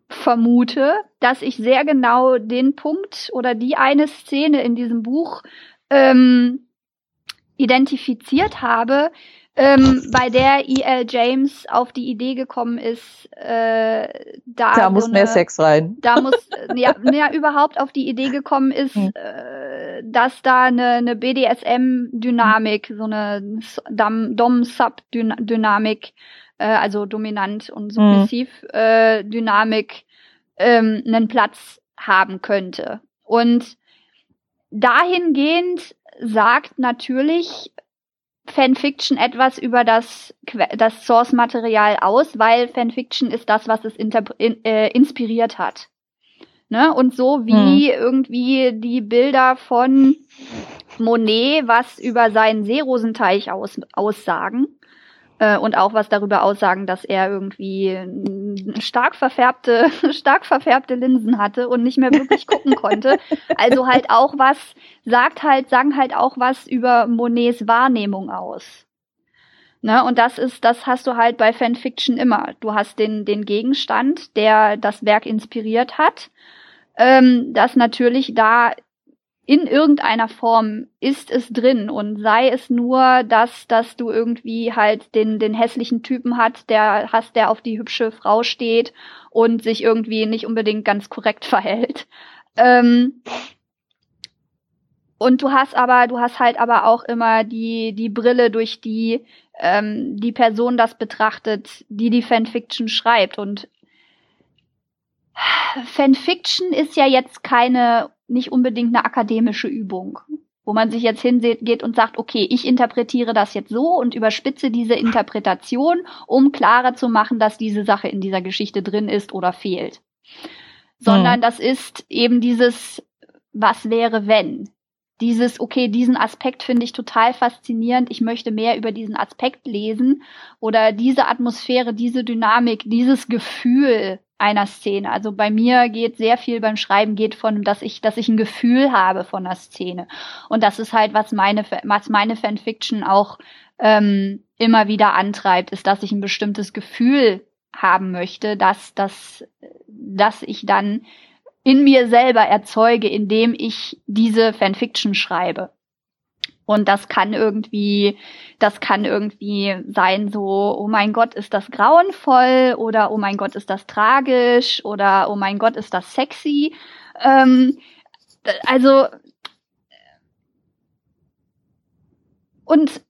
vermute, dass ich sehr genau den Punkt oder die eine Szene in diesem Buch ähm, identifiziert habe, ähm, bei der E.L. James auf die Idee gekommen ist, äh, da, da muss so eine, mehr Sex rein. Da muss ja, ja überhaupt auf die Idee gekommen ist, hm. äh, dass da eine, eine BDSM-Dynamik, so eine Dom-Sub-Dynamik, äh, also dominant und submissiv hm. Dynamik, ähm, einen Platz haben könnte. Und dahingehend sagt natürlich Fanfiction etwas über das, das Source-Material aus, weil Fanfiction ist das, was es in, äh, inspiriert hat. Ne? Und so wie hm. irgendwie die Bilder von Monet was über seinen Seerosenteich aus, aussagen, und auch was darüber aussagen, dass er irgendwie stark verfärbte, stark verfärbte Linsen hatte und nicht mehr wirklich gucken konnte. Also halt auch was, sagt halt, sagen halt auch was über Monets Wahrnehmung aus. Ne, und das ist, das hast du halt bei Fanfiction immer. Du hast den, den Gegenstand, der das Werk inspiriert hat, ähm, das natürlich da in irgendeiner Form ist es drin und sei es nur, dass, dass du irgendwie halt den, den hässlichen Typen hat, der hast, der auf die hübsche Frau steht und sich irgendwie nicht unbedingt ganz korrekt verhält. Ähm, und du hast aber, du hast halt aber auch immer die, die Brille, durch die ähm, die Person das betrachtet, die die Fanfiction schreibt. Und Fanfiction ist ja jetzt keine, nicht unbedingt eine akademische Übung, wo man sich jetzt hingeht und sagt, okay, ich interpretiere das jetzt so und überspitze diese Interpretation, um klarer zu machen, dass diese Sache in dieser Geschichte drin ist oder fehlt. Sondern hm. das ist eben dieses, was wäre wenn? dieses, okay, diesen Aspekt finde ich total faszinierend, ich möchte mehr über diesen Aspekt lesen oder diese Atmosphäre, diese Dynamik, dieses Gefühl einer Szene. Also bei mir geht sehr viel beim Schreiben geht von, dass ich, dass ich ein Gefühl habe von einer Szene. Und das ist halt, was meine, was meine Fanfiction auch ähm, immer wieder antreibt, ist, dass ich ein bestimmtes Gefühl haben möchte, dass, dass, dass ich dann in mir selber erzeuge, indem ich diese Fanfiction schreibe. Und das kann irgendwie, das kann irgendwie sein so, oh mein Gott, ist das grauenvoll oder oh mein Gott, ist das tragisch oder oh mein Gott, ist das sexy. Ähm, also und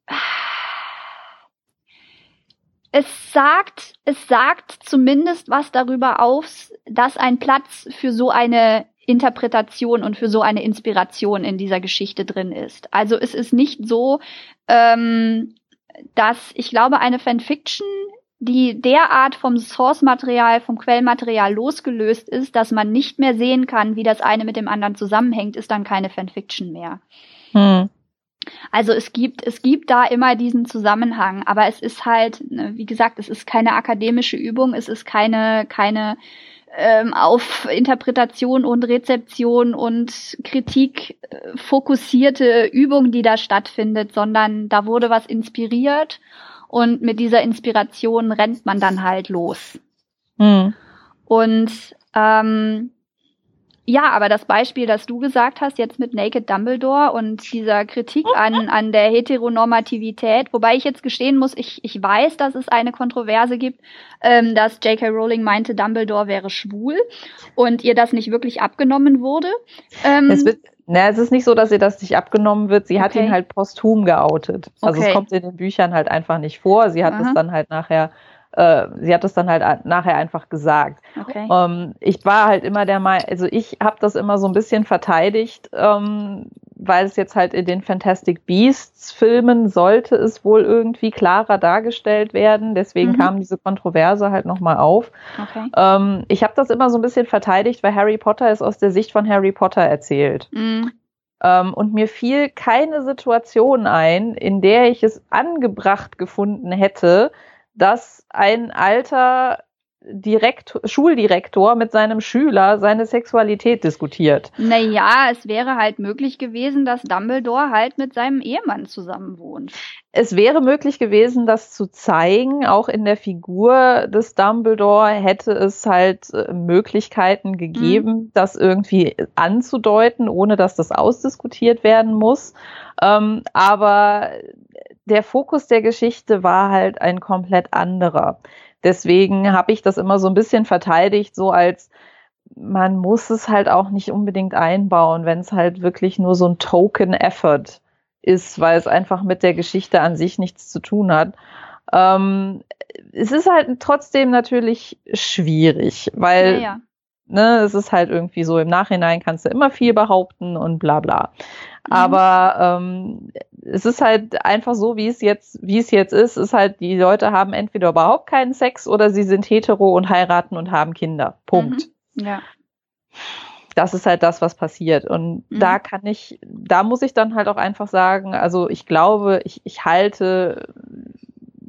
es sagt, es sagt zumindest was darüber aus, dass ein Platz für so eine Interpretation und für so eine Inspiration in dieser Geschichte drin ist. Also es ist nicht so, ähm, dass ich glaube, eine Fanfiction, die derart vom Source-Material, vom Quellmaterial losgelöst ist, dass man nicht mehr sehen kann, wie das eine mit dem anderen zusammenhängt, ist dann keine Fanfiction mehr. Hm. Also es gibt, es gibt da immer diesen Zusammenhang, aber es ist halt, ne, wie gesagt, es ist keine akademische Übung, es ist keine, keine ähm, auf Interpretation und Rezeption und Kritik äh, fokussierte Übung, die da stattfindet, sondern da wurde was inspiriert und mit dieser Inspiration rennt man dann halt los. Mhm. Und ähm, ja, aber das Beispiel, das du gesagt hast, jetzt mit Naked Dumbledore und dieser Kritik an, an der Heteronormativität, wobei ich jetzt gestehen muss, ich, ich weiß, dass es eine Kontroverse gibt, ähm, dass J.K. Rowling meinte, Dumbledore wäre schwul und ihr das nicht wirklich abgenommen wurde. Ähm, es wird na, es ist nicht so, dass ihr das nicht abgenommen wird. Sie okay. hat ihn halt posthum geoutet. Also okay. es kommt in den Büchern halt einfach nicht vor. Sie hat es dann halt nachher äh, sie hat es dann halt nachher einfach gesagt. Okay. Ähm, ich war halt immer der Meinung, also ich habe das immer so ein bisschen verteidigt, ähm, weil es jetzt halt in den Fantastic Beasts Filmen sollte es wohl irgendwie klarer dargestellt werden. Deswegen mhm. kam diese Kontroverse halt nochmal auf. Okay. Ähm, ich habe das immer so ein bisschen verteidigt, weil Harry Potter ist aus der Sicht von Harry Potter erzählt. Mhm. Um, und mir fiel keine Situation ein, in der ich es angebracht gefunden hätte, dass ein alter Direkt Schuldirektor mit seinem Schüler seine Sexualität diskutiert. Naja, es wäre halt möglich gewesen, dass Dumbledore halt mit seinem Ehemann zusammen wohnt. Es wäre möglich gewesen, das zu zeigen. Auch in der Figur des Dumbledore hätte es halt äh, Möglichkeiten gegeben, mhm. das irgendwie anzudeuten, ohne dass das ausdiskutiert werden muss. Ähm, aber der Fokus der Geschichte war halt ein komplett anderer. Deswegen habe ich das immer so ein bisschen verteidigt, so als man muss es halt auch nicht unbedingt einbauen, wenn es halt wirklich nur so ein Token-Effort ist, weil es einfach mit der Geschichte an sich nichts zu tun hat. Ähm, es ist halt trotzdem natürlich schwierig, weil ja, ja. Ne, es ist halt irgendwie so, im Nachhinein kannst du immer viel behaupten und bla bla. Mhm. Aber ähm, es ist halt einfach so, wie es jetzt, wie es jetzt ist, ist halt, die Leute haben entweder überhaupt keinen Sex oder sie sind hetero und heiraten und haben Kinder. Punkt. Mhm. Ja. Das ist halt das, was passiert. Und mhm. da kann ich, da muss ich dann halt auch einfach sagen, also ich glaube, ich, ich halte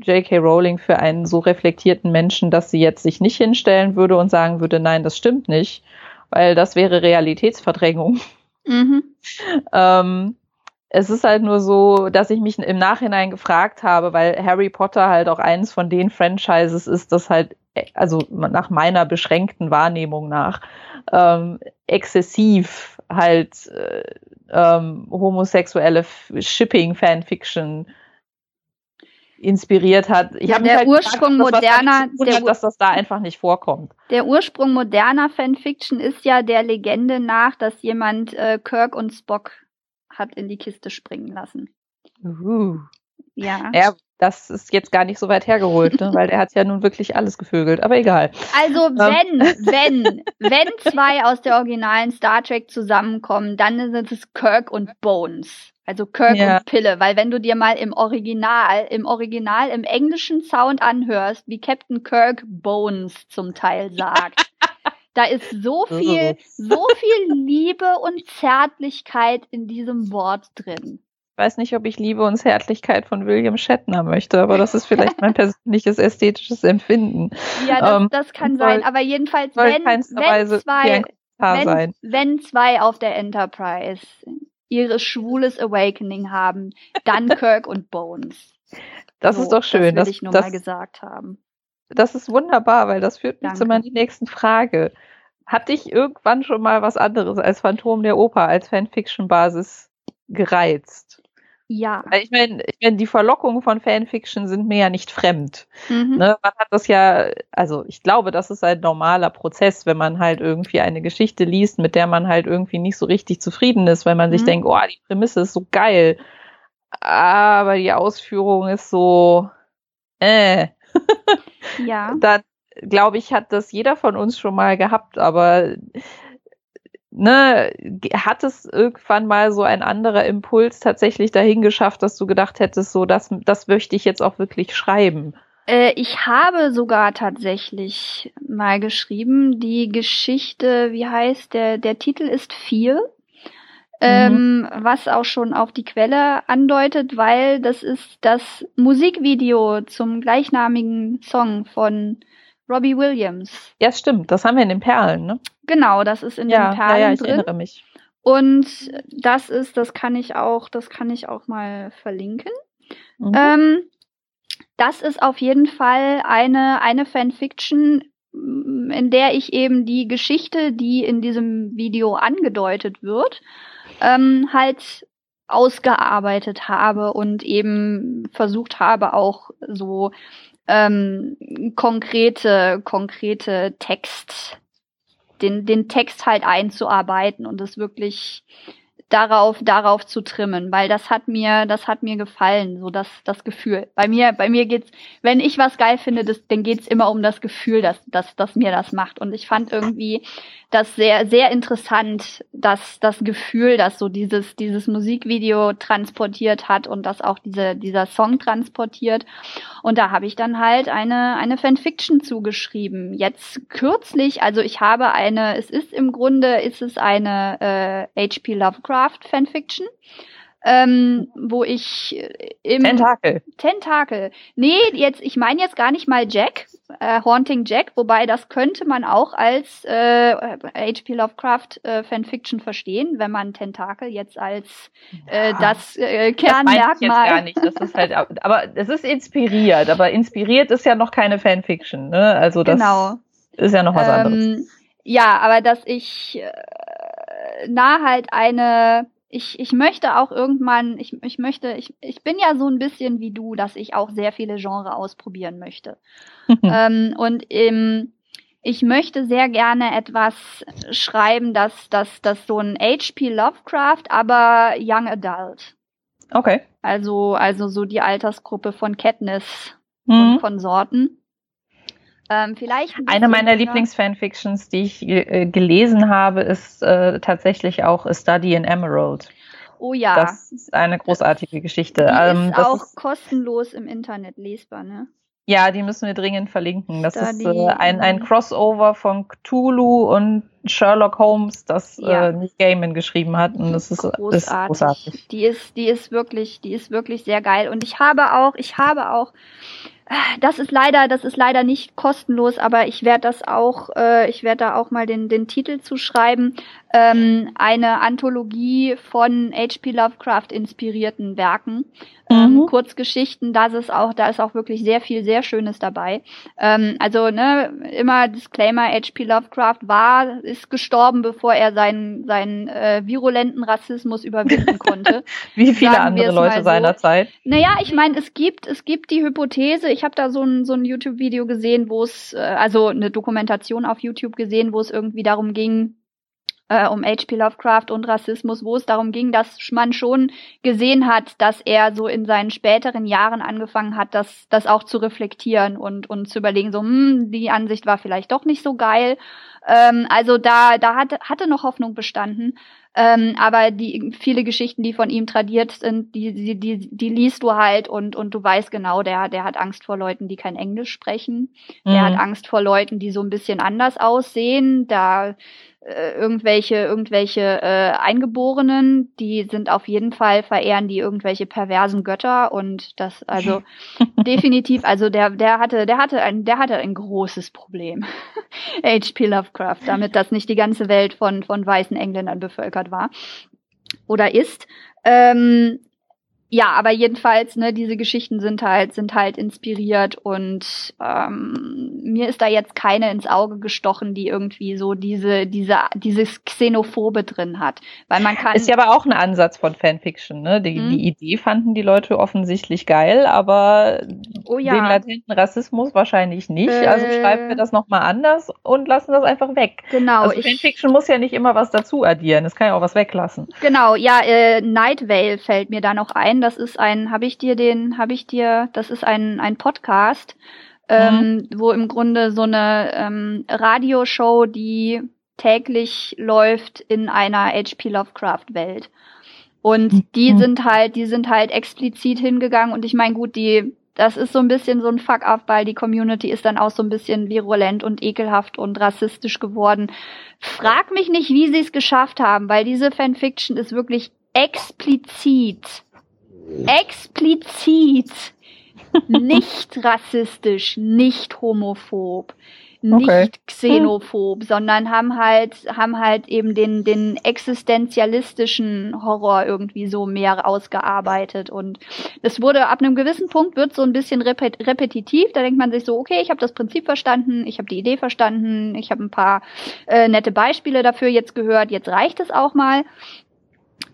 J.K. Rowling für einen so reflektierten Menschen, dass sie jetzt sich nicht hinstellen würde und sagen würde, nein, das stimmt nicht, weil das wäre Realitätsverdrängung. Mhm. ähm, es ist halt nur so, dass ich mich im Nachhinein gefragt habe, weil Harry Potter halt auch eines von den Franchises ist, das halt also nach meiner beschränkten Wahrnehmung nach, ähm, exzessiv halt äh, ähm, homosexuelle Shipping-Fanfiction inspiriert hat. Ich ja, der halt Ursprung gesagt, moderner, der, dass das da einfach nicht vorkommt. Der Ursprung moderner Fanfiction ist ja der Legende nach, dass jemand äh, Kirk und Spock hat in die Kiste springen lassen. Uh. Ja. ja. Das ist jetzt gar nicht so weit hergeholt, ne? weil der hat ja nun wirklich alles gevögelt, aber egal. Also ähm. wenn, wenn, wenn zwei aus der originalen Star Trek zusammenkommen, dann sind es Kirk und Bones. Also Kirk ja. und Pille, weil wenn du dir mal im Original, im Original, im englischen Sound anhörst, wie Captain Kirk Bones zum Teil sagt, da ist so viel, so viel Liebe und Zärtlichkeit in diesem Wort drin. Ich weiß nicht, ob ich Liebe und Zärtlichkeit von William Shatner möchte, aber das ist vielleicht mein persönliches ästhetisches Empfinden. Ja, das, ähm, das kann sein, aber jedenfalls, wenn, wenn, zwei, wenn, wenn zwei auf der Enterprise ihre schwules Awakening haben, dann Kirk und Bones. Das so, ist doch schön. Das will ich nur das, mal gesagt haben. Das ist wunderbar, weil das führt mich Danke. zu meiner nächsten Frage. Hat dich irgendwann schon mal was anderes als Phantom der Oper als Fanfiction-Basis gereizt? Ja. Ich meine, ich mein, die Verlockungen von Fanfiction sind mir ja nicht fremd. Mhm. Ne? Man hat das ja, also ich glaube, das ist ein normaler Prozess, wenn man halt irgendwie eine Geschichte liest, mit der man halt irgendwie nicht so richtig zufrieden ist, weil man mhm. sich denkt, oh, die Prämisse ist so geil, aber die Ausführung ist so, äh. ja. Dann glaube ich, hat das jeder von uns schon mal gehabt, aber ne, hat es irgendwann mal so ein anderer Impuls tatsächlich dahin geschafft, dass du gedacht hättest, so, das, das möchte ich jetzt auch wirklich schreiben? Äh, ich habe sogar tatsächlich mal geschrieben, die Geschichte, wie heißt der, der Titel ist. Ähm, mhm. was auch schon auf die Quelle andeutet, weil das ist das Musikvideo zum gleichnamigen Song von Robbie Williams. Ja, stimmt. Das haben wir in den Perlen, ne? Genau, das ist in ja, den Perlen ja, ja, ich drin. erinnere mich. Und das ist, das kann ich auch, das kann ich auch mal verlinken. Mhm. Ähm, das ist auf jeden Fall eine, eine Fanfiction, in der ich eben die Geschichte, die in diesem Video angedeutet wird, ähm, halt ausgearbeitet habe und eben versucht habe, auch so ähm, konkrete, konkrete Text, den, den Text halt einzuarbeiten und es wirklich darauf, darauf zu trimmen, weil das hat mir, das hat mir gefallen, so das, das Gefühl. Bei mir, bei mir geht's, wenn ich was geil finde, das, dann geht's immer um das Gefühl, dass, dass, dass mir das macht. Und ich fand irgendwie das sehr, sehr interessant, dass das Gefühl, dass so dieses, dieses Musikvideo transportiert hat und dass auch diese, dieser Song transportiert. Und da habe ich dann halt eine, eine Fanfiction zugeschrieben. Jetzt kürzlich, also ich habe eine, es ist im Grunde, ist es eine äh, HP Lovecraft Fanfiction ähm, wo ich äh, im Tentakel. Tentakel. Nee, jetzt, ich meine jetzt gar nicht mal Jack, äh, Haunting Jack, wobei das könnte man auch als äh, H.P. Lovecraft äh, Fanfiction verstehen, wenn man Tentakel jetzt als äh, das äh, Kernmerkmal. Das ich jetzt gar nicht. Das ist halt, aber es ist inspiriert, aber inspiriert ist ja noch keine Fanfiction, ne? Also das genau. ist ja noch was ähm, anderes. Ja, aber dass ich äh, na halt eine ich, ich möchte auch irgendwann, ich, ich möchte, ich, ich bin ja so ein bisschen wie du, dass ich auch sehr viele Genre ausprobieren möchte. ähm, und ähm, ich möchte sehr gerne etwas schreiben, dass das das so ein HP Lovecraft, aber Young Adult. Okay. Also, also so die Altersgruppe von Katniss mhm. und Konsorten. Ähm, vielleicht ein Eine meiner Lieblingsfanfictions, die ich äh, gelesen habe, ist äh, tatsächlich auch A Study in Emerald. Oh ja. Das ist eine großartige Geschichte. Die ähm, ist auch ist, kostenlos im Internet lesbar, ne? Ja, die müssen wir dringend verlinken. Das Study ist äh, ein, ein Crossover von Cthulhu und Sherlock Holmes, das äh, ja. äh, Neil Gaiman geschrieben hat. Und das ist großartig. ist großartig. Die ist, die ist wirklich, die ist wirklich sehr geil. Und ich habe auch, ich habe auch das ist leider, das ist leider nicht kostenlos, aber ich werde das auch, äh, ich werde da auch mal den, den Titel zuschreiben. Ähm, eine Anthologie von H.P. Lovecraft inspirierten Werken. Ähm, mhm. Kurzgeschichten, da ist auch, da ist auch wirklich sehr viel, sehr Schönes dabei. Ähm, also, ne, immer Disclaimer, H.P. Lovecraft war, ist gestorben, bevor er seinen, seinen äh, virulenten Rassismus überwinden konnte. Wie viele andere Leute so. seiner Zeit. Naja, ich meine, es gibt, es gibt die Hypothese, ich habe da so ein, so ein YouTube-Video gesehen, wo es, äh, also eine Dokumentation auf YouTube gesehen, wo es irgendwie darum ging, äh, um H.P. Lovecraft und Rassismus, wo es darum ging, dass man schon gesehen hat, dass er so in seinen späteren Jahren angefangen hat, das, das auch zu reflektieren und, und zu überlegen, so, hm, die Ansicht war vielleicht doch nicht so geil. Ähm, also da, da hatte, hatte noch Hoffnung bestanden. Ähm, aber die viele Geschichten, die von ihm tradiert sind, die, die, die, die liest du halt und, und du weißt genau, der, der hat Angst vor Leuten, die kein Englisch sprechen. Mhm. Der hat Angst vor Leuten, die so ein bisschen anders aussehen. Da äh, irgendwelche irgendwelche äh, Eingeborenen, die sind auf jeden Fall verehren die irgendwelche perversen Götter und das also definitiv also der der hatte der hatte ein der hatte ein großes Problem H.P. Lovecraft damit dass nicht die ganze Welt von von weißen Engländern bevölkert war oder ist ähm, ja, aber jedenfalls, ne, diese Geschichten sind halt, sind halt inspiriert und ähm, mir ist da jetzt keine ins Auge gestochen, die irgendwie so diese, diese, dieses Xenophobe drin hat. Weil man kann. Ist ja aber auch ein Ansatz von Fanfiction, ne? Die, hm? die Idee fanden die Leute offensichtlich geil, aber oh, ja. den latenten Rassismus wahrscheinlich nicht. Äh, also schreiben wir das nochmal anders und lassen das einfach weg. Genau. Also Fanfiction muss ja nicht immer was dazu addieren, es kann ja auch was weglassen. Genau, ja, äh, Night Vale fällt mir da noch ein das ist ein, habe ich dir den, habe ich dir, das ist ein, ein Podcast, ähm, mhm. wo im Grunde so eine ähm, Radioshow, die täglich läuft in einer H.P. Lovecraft-Welt. Und mhm. die sind halt, die sind halt explizit hingegangen und ich meine, gut, die, das ist so ein bisschen so ein Fuck-up, weil die Community ist dann auch so ein bisschen virulent und ekelhaft und rassistisch geworden. Frag mich nicht, wie sie es geschafft haben, weil diese Fanfiction ist wirklich explizit explizit nicht rassistisch, nicht homophob, nicht okay. xenophob, sondern haben halt, haben halt eben den, den existenzialistischen Horror irgendwie so mehr ausgearbeitet. Und es wurde ab einem gewissen Punkt wird so ein bisschen repet repetitiv. Da denkt man sich so, okay, ich habe das Prinzip verstanden, ich habe die Idee verstanden, ich habe ein paar äh, nette Beispiele dafür jetzt gehört, jetzt reicht es auch mal.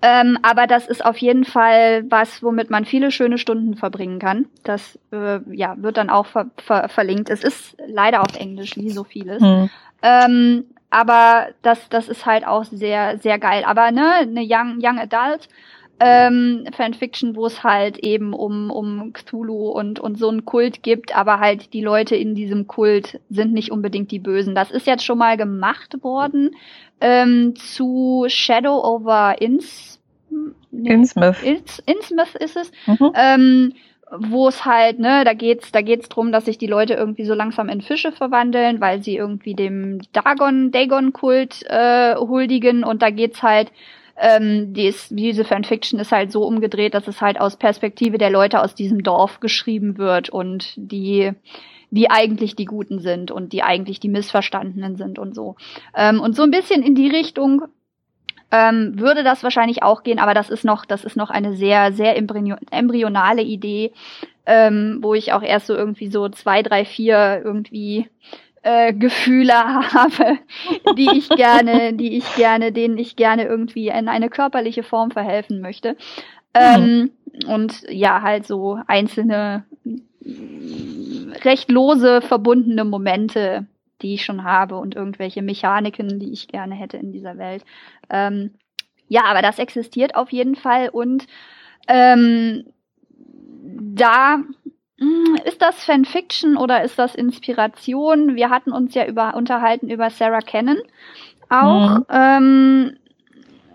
Ähm, aber das ist auf jeden Fall was, womit man viele schöne Stunden verbringen kann. Das äh, ja, wird dann auch ver ver verlinkt. Es ist leider auf Englisch, wie so vieles. Hm. Ähm, aber das, das ist halt auch sehr, sehr geil. Aber ne, eine Young, Young Adult ähm, Fanfiction, wo es halt eben um, um Cthulhu und, und so einen Kult gibt, aber halt die Leute in diesem Kult sind nicht unbedingt die Bösen. Das ist jetzt schon mal gemacht worden ähm, zu Shadow over Ins nee, Innsmouth. Ins, Innsmouth ist es. Mhm. Ähm, wo es halt, ne, da geht's, da geht's drum, dass sich die Leute irgendwie so langsam in Fische verwandeln, weil sie irgendwie dem Dagon, Dagon-Kult äh, huldigen und da geht's halt ähm, dies, diese Fanfiction ist halt so umgedreht, dass es halt aus Perspektive der Leute aus diesem Dorf geschrieben wird und die die eigentlich die Guten sind und die eigentlich die Missverstandenen sind und so. Ähm, und so ein bisschen in die Richtung ähm, würde das wahrscheinlich auch gehen, aber das ist noch, das ist noch eine sehr, sehr embryonale Idee, ähm, wo ich auch erst so irgendwie so zwei, drei, vier irgendwie äh, Gefühle habe, die ich gerne, die ich gerne, denen ich gerne irgendwie in eine körperliche Form verhelfen möchte. Mhm. Ähm, und ja, halt so einzelne recht lose verbundene Momente, die ich schon habe und irgendwelche Mechaniken, die ich gerne hätte in dieser Welt. Ähm, ja, aber das existiert auf jeden Fall und ähm, da ist das Fanfiction oder ist das Inspiration? Wir hatten uns ja über unterhalten über Sarah Cannon auch, mhm. ähm,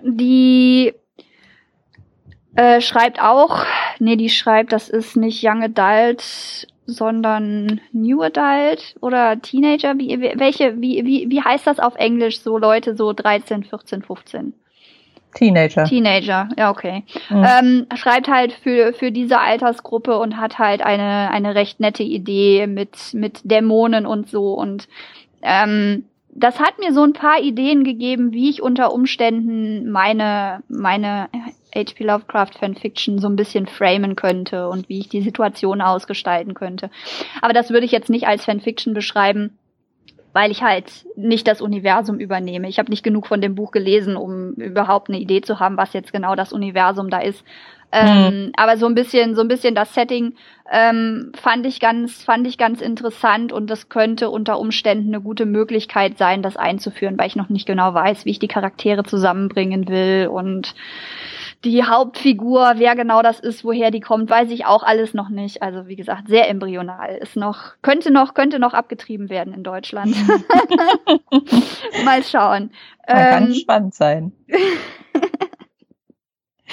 die äh, schreibt auch, nee, die schreibt, das ist nicht Young Adult, sondern New Adult oder Teenager. Wie, welche, wie, wie, wie heißt das auf Englisch? So Leute, so 13, 14, 15. Teenager. Teenager, ja, okay. Mhm. Ähm, schreibt halt für, für diese Altersgruppe und hat halt eine, eine recht nette Idee mit, mit Dämonen und so. Und ähm, das hat mir so ein paar Ideen gegeben, wie ich unter Umständen meine, meine H.P. Lovecraft Fanfiction so ein bisschen framen könnte und wie ich die Situation ausgestalten könnte. Aber das würde ich jetzt nicht als Fanfiction beschreiben, weil ich halt nicht das Universum übernehme. Ich habe nicht genug von dem Buch gelesen, um überhaupt eine Idee zu haben, was jetzt genau das Universum da ist. Ähm, mhm. Aber so ein bisschen, so ein bisschen das Setting ähm, fand ich ganz, fand ich ganz interessant und das könnte unter Umständen eine gute Möglichkeit sein, das einzuführen, weil ich noch nicht genau weiß, wie ich die Charaktere zusammenbringen will und die Hauptfigur, wer genau das ist, woher die kommt, weiß ich auch alles noch nicht. Also wie gesagt, sehr embryonal. Ist noch, könnte noch, könnte noch abgetrieben werden in Deutschland. Mal schauen. Kann ähm, spannend sein.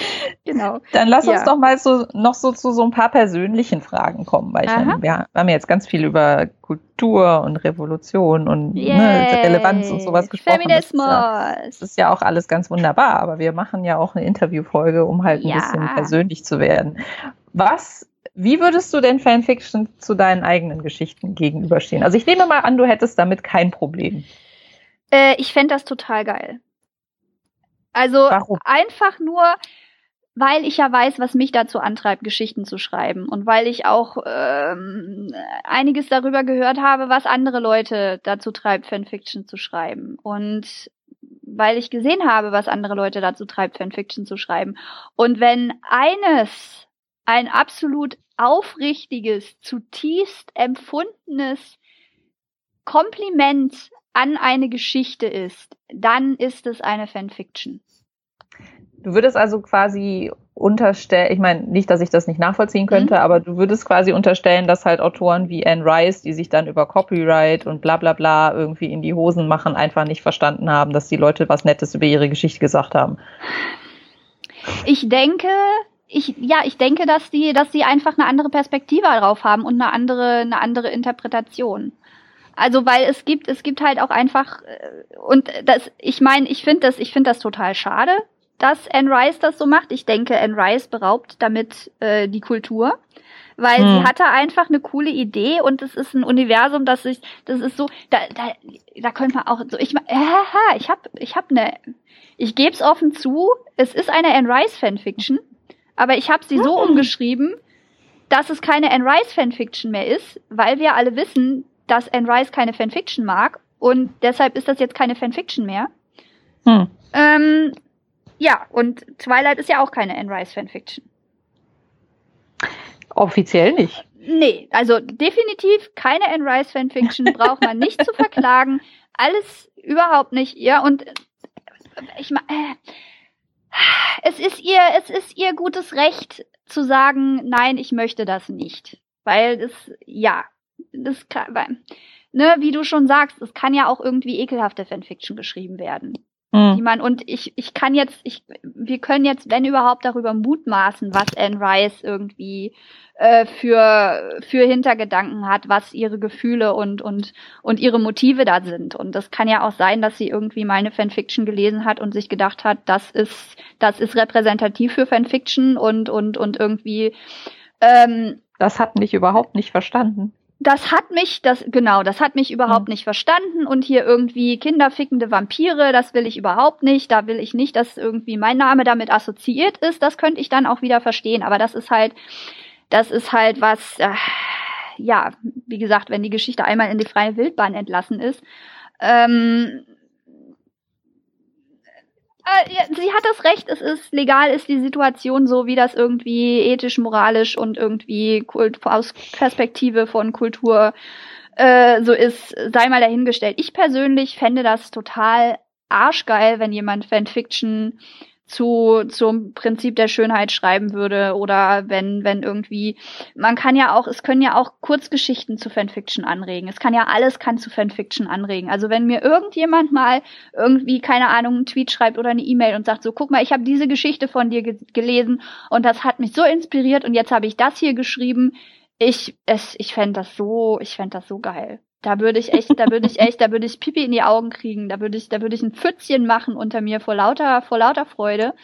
genau. Dann lass uns ja. doch mal so noch so zu so ein paar persönlichen Fragen kommen, weil ich meine, wir haben jetzt ganz viel über Kultur und Revolution und ne, Relevanz und sowas gesprochen. Feminismus. Das ist, ja, das ist, ja, auch alles ganz wunderbar, aber wir machen ja auch eine Interviewfolge, um halt ein ja. bisschen persönlich zu werden. Was wie würdest du denn Fanfiction zu deinen eigenen Geschichten gegenüberstehen? Also ich nehme mal an, du hättest damit kein Problem. Äh, ich fände das total geil. Also Warum? einfach nur, weil ich ja weiß, was mich dazu antreibt, Geschichten zu schreiben und weil ich auch ähm, einiges darüber gehört habe, was andere Leute dazu treibt, Fanfiction zu schreiben und weil ich gesehen habe, was andere Leute dazu treibt, Fanfiction zu schreiben. Und wenn eines ein absolut aufrichtiges, zutiefst empfundenes Kompliment an eine Geschichte ist, dann ist es eine Fanfiction. Du würdest also quasi unterstellen, ich meine, nicht, dass ich das nicht nachvollziehen könnte, mhm. aber du würdest quasi unterstellen, dass halt Autoren wie Anne Rice, die sich dann über Copyright und bla bla bla irgendwie in die Hosen machen, einfach nicht verstanden haben, dass die Leute was Nettes über ihre Geschichte gesagt haben. Ich denke, ich, ja, ich denke, dass die, dass die einfach eine andere Perspektive darauf haben und eine andere, eine andere Interpretation. Also weil es gibt, es gibt halt auch einfach äh, und das, ich meine, ich finde das, ich finde das total schade, dass Anne Rice das so macht. Ich denke, Anne Rice beraubt damit äh, die Kultur, weil hm. sie hatte einfach eine coole Idee und es ist ein Universum, das sich, das ist so, da, da, da könnte man auch so, ich, äh, ich habe, ich habe eine, ich gebe es offen zu, es ist eine Anne Rice Fanfiction, aber ich habe sie so hm. umgeschrieben, dass es keine Anne Rice Fanfiction mehr ist, weil wir alle wissen, dass Anne Rice keine Fanfiction mag und deshalb ist das jetzt keine Fanfiction mehr. Hm. Ähm, ja, und Twilight ist ja auch keine Anne Rice Fanfiction. Offiziell nicht. Nee, also definitiv keine Anne Rice Fanfiction, braucht man nicht zu verklagen. Alles überhaupt nicht. Ja, und äh, ich meine, äh, es ist ihr, es ist ihr gutes Recht zu sagen, nein, ich möchte das nicht. Weil es, ja, das kann, weil, ne, wie du schon sagst, es kann ja auch irgendwie ekelhafte Fanfiction geschrieben werden. Mhm. Die man, und ich, ich kann jetzt, ich, wir können jetzt, wenn überhaupt, darüber mutmaßen, was Anne Rice irgendwie äh, für, für Hintergedanken hat, was ihre Gefühle und, und, und ihre Motive da sind. Und das kann ja auch sein, dass sie irgendwie mal eine Fanfiction gelesen hat und sich gedacht hat, das ist, das ist repräsentativ für Fanfiction und, und, und irgendwie, ähm, das hat mich überhaupt nicht verstanden das hat mich, das, genau, das hat mich überhaupt mhm. nicht verstanden und hier irgendwie kinderfickende Vampire, das will ich überhaupt nicht, da will ich nicht, dass irgendwie mein Name damit assoziiert ist, das könnte ich dann auch wieder verstehen, aber das ist halt, das ist halt was, äh, ja, wie gesagt, wenn die Geschichte einmal in die freie Wildbahn entlassen ist, ähm, äh, ja, sie hat das Recht, es ist legal, ist die Situation so, wie das irgendwie ethisch, moralisch und irgendwie Kult, aus Perspektive von Kultur äh, so ist, sei mal dahingestellt. Ich persönlich fände das total arschgeil, wenn jemand Fanfiction zu zum Prinzip der Schönheit schreiben würde oder wenn wenn irgendwie man kann ja auch es können ja auch Kurzgeschichten zu Fanfiction anregen. Es kann ja alles kann zu Fanfiction anregen. Also wenn mir irgendjemand mal irgendwie keine Ahnung einen Tweet schreibt oder eine E-Mail und sagt so guck mal, ich habe diese Geschichte von dir ge gelesen und das hat mich so inspiriert und jetzt habe ich das hier geschrieben. Ich es ich fände das so ich fände das so geil. Da würde ich echt, da würde ich echt, da würde ich Pipi in die Augen kriegen, da würde ich, da würde ich ein Pfützchen machen unter mir vor lauter, vor lauter Freude.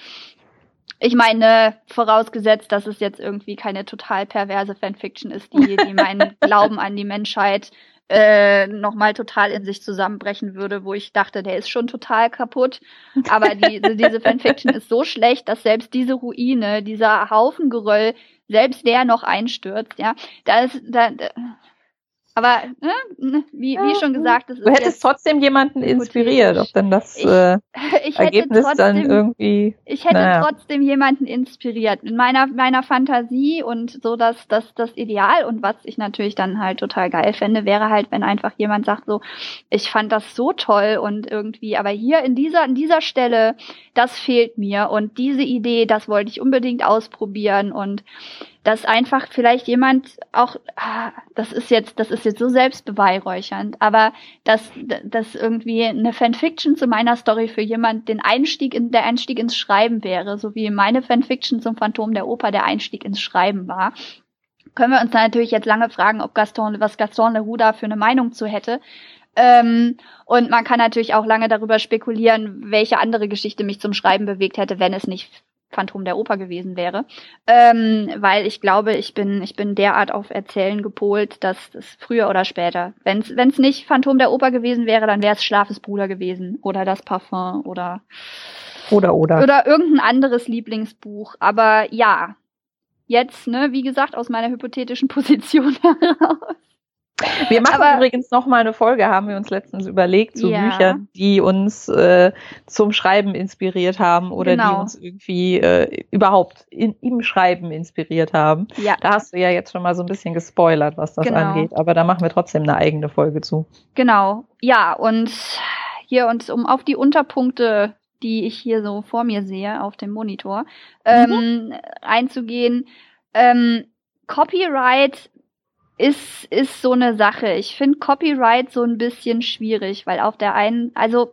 Ich meine, vorausgesetzt, dass es jetzt irgendwie keine total perverse Fanfiction ist, die, die meinen Glauben an die Menschheit äh, nochmal total in sich zusammenbrechen würde, wo ich dachte, der ist schon total kaputt. Aber die, diese Fanfiction ist so schlecht, dass selbst diese Ruine, dieser Haufen Geröll, selbst der noch einstürzt, ja. Da ist, da, da aber ne, ne wie, wie schon gesagt, das du hättest trotzdem jemanden inspiriert, ob denn das ich, äh, ich Ergebnis trotzdem, dann irgendwie. Ich hätte naja. trotzdem jemanden inspiriert in meiner meiner Fantasie und so dass das das Ideal und was ich natürlich dann halt total geil fände, wäre halt, wenn einfach jemand sagt so, ich fand das so toll und irgendwie, aber hier in dieser an dieser Stelle, das fehlt mir und diese Idee, das wollte ich unbedingt ausprobieren und dass einfach vielleicht jemand auch, ah, das ist jetzt, das ist jetzt so selbstbeweihräuchernd, aber dass, dass irgendwie eine Fanfiction zu meiner Story für jemand den Einstieg in, der Einstieg ins Schreiben wäre, so wie meine Fanfiction zum Phantom der Oper der Einstieg ins Schreiben war. Können wir uns natürlich jetzt lange fragen, ob Gaston, was Gaston Leroux da für eine Meinung zu hätte. Ähm, und man kann natürlich auch lange darüber spekulieren, welche andere Geschichte mich zum Schreiben bewegt hätte, wenn es nicht Phantom der Oper gewesen wäre, ähm, weil ich glaube, ich bin ich bin derart auf Erzählen gepolt, dass das früher oder später, wenn es nicht Phantom der Oper gewesen wäre, dann wäre es Schlafes Bruder gewesen oder das Parfum oder oder oder. Oder irgendein anderes Lieblingsbuch. Aber ja, jetzt ne, wie gesagt, aus meiner hypothetischen Position heraus wir machen Aber, übrigens noch mal eine Folge, haben wir uns letztens überlegt, zu ja. Büchern, die uns äh, zum Schreiben inspiriert haben oder genau. die uns irgendwie äh, überhaupt in, im Schreiben inspiriert haben. Ja. Da hast du ja jetzt schon mal so ein bisschen gespoilert, was das genau. angeht. Aber da machen wir trotzdem eine eigene Folge zu. Genau. Ja, und hier uns um auf die Unterpunkte, die ich hier so vor mir sehe auf dem Monitor, ähm, mhm. einzugehen. Ähm, Copyright ist, ist so eine Sache. Ich finde Copyright so ein bisschen schwierig, weil auf der einen, also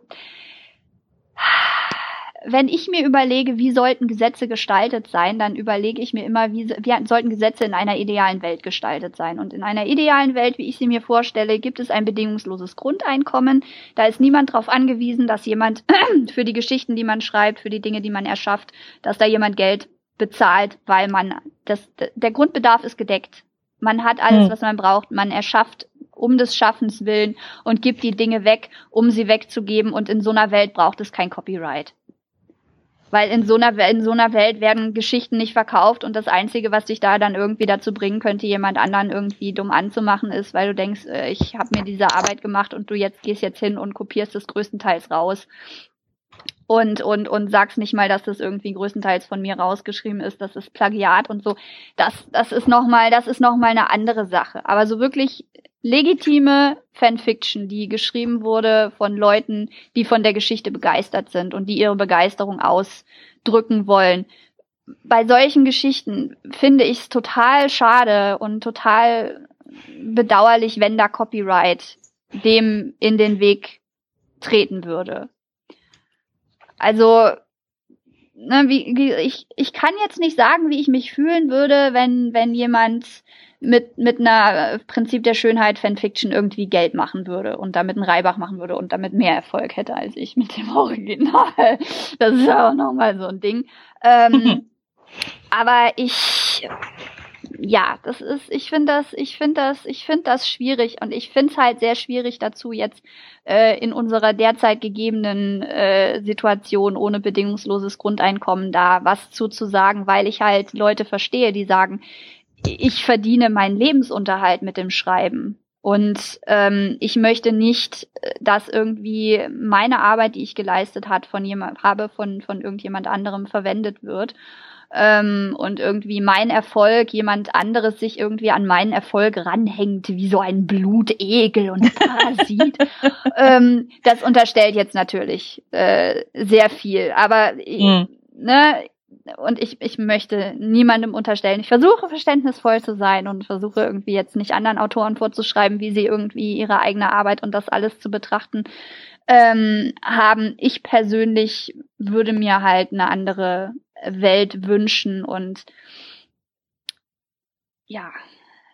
wenn ich mir überlege, wie sollten Gesetze gestaltet sein, dann überlege ich mir immer, wie, wie sollten Gesetze in einer idealen Welt gestaltet sein. Und in einer idealen Welt, wie ich sie mir vorstelle, gibt es ein bedingungsloses Grundeinkommen. Da ist niemand darauf angewiesen, dass jemand für die Geschichten, die man schreibt, für die Dinge, die man erschafft, dass da jemand Geld bezahlt, weil man das, der Grundbedarf ist gedeckt. Man hat alles, hm. was man braucht. Man erschafft um des Schaffens willen und gibt die Dinge weg, um sie wegzugeben. Und in so einer Welt braucht es kein Copyright. Weil in so einer, in so einer Welt werden Geschichten nicht verkauft und das Einzige, was dich da dann irgendwie dazu bringen könnte, jemand anderen irgendwie dumm anzumachen, ist, weil du denkst, äh, ich habe mir diese Arbeit gemacht und du jetzt gehst jetzt hin und kopierst es größtenteils raus und, und, und sag's nicht mal, dass das irgendwie größtenteils von mir rausgeschrieben ist, das ist Plagiat und so. Das, das ist nochmal, das ist nochmal eine andere Sache. Aber so wirklich legitime Fanfiction, die geschrieben wurde von Leuten, die von der Geschichte begeistert sind und die ihre Begeisterung ausdrücken wollen. Bei solchen Geschichten finde ich es total schade und total bedauerlich, wenn da Copyright dem in den Weg treten würde. Also, ne, wie, ich, ich kann jetzt nicht sagen, wie ich mich fühlen würde, wenn, wenn jemand mit, mit einer Prinzip der Schönheit Fanfiction irgendwie Geld machen würde und damit einen Reibach machen würde und damit mehr Erfolg hätte als ich mit dem Original. Das ist auch nochmal so ein Ding. Ähm, aber ich, ja, das ist, ich finde das, ich finde das, ich finde das schwierig und ich finde es halt sehr schwierig dazu jetzt äh, in unserer derzeit gegebenen äh, Situation ohne bedingungsloses Grundeinkommen da was zuzusagen, weil ich halt Leute verstehe, die sagen, ich verdiene meinen Lebensunterhalt mit dem Schreiben. Und ähm, ich möchte nicht, dass irgendwie meine Arbeit, die ich geleistet hat, von jemand habe, von, von irgendjemand anderem verwendet wird ähm, und irgendwie mein Erfolg, jemand anderes sich irgendwie an meinen Erfolg ranhängt, wie so ein Blutegel und Parasit. ähm, das unterstellt jetzt natürlich äh, sehr viel. Aber mhm. ne, und ich, ich möchte niemandem unterstellen. Ich versuche verständnisvoll zu sein und versuche irgendwie jetzt nicht anderen Autoren vorzuschreiben, wie sie irgendwie ihre eigene Arbeit und das alles zu betrachten ähm, haben. Ich persönlich würde mir halt eine andere Welt wünschen und ja,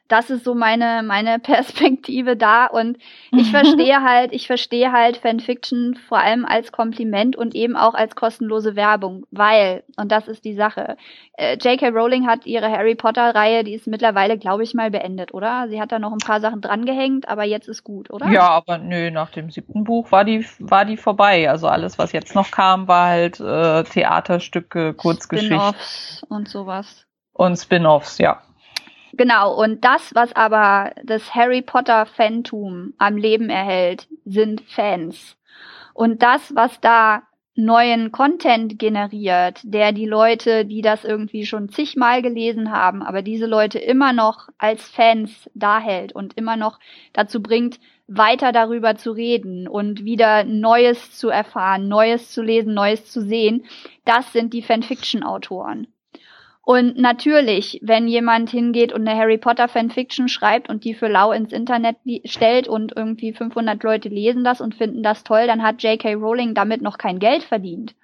das ist so meine, meine Perspektive da und ich verstehe halt, ich verstehe halt Fanfiction vor allem als Kompliment und eben auch als kostenlose Werbung, weil, und das ist die Sache, äh, J.K. Rowling hat ihre Harry Potter Reihe, die ist mittlerweile, glaube ich, mal beendet, oder? Sie hat da noch ein paar Sachen drangehängt, aber jetzt ist gut, oder? Ja, aber nö, nach dem siebten Buch war die, war die vorbei. Also alles, was jetzt noch kam, war halt äh, Theaterstücke, Kurzgeschichten. Spin-offs und sowas. Und Spin-offs, ja. Genau, und das, was aber das Harry Potter Phantom am Leben erhält, sind Fans. Und das, was da neuen Content generiert, der die Leute, die das irgendwie schon zigmal gelesen haben, aber diese Leute immer noch als Fans dahält und immer noch dazu bringt, weiter darüber zu reden und wieder Neues zu erfahren, Neues zu lesen, Neues zu sehen, das sind die Fanfiction-Autoren. Und natürlich, wenn jemand hingeht und eine Harry Potter Fanfiction schreibt und die für lau ins Internet stellt und irgendwie 500 Leute lesen das und finden das toll, dann hat J.K. Rowling damit noch kein Geld verdient.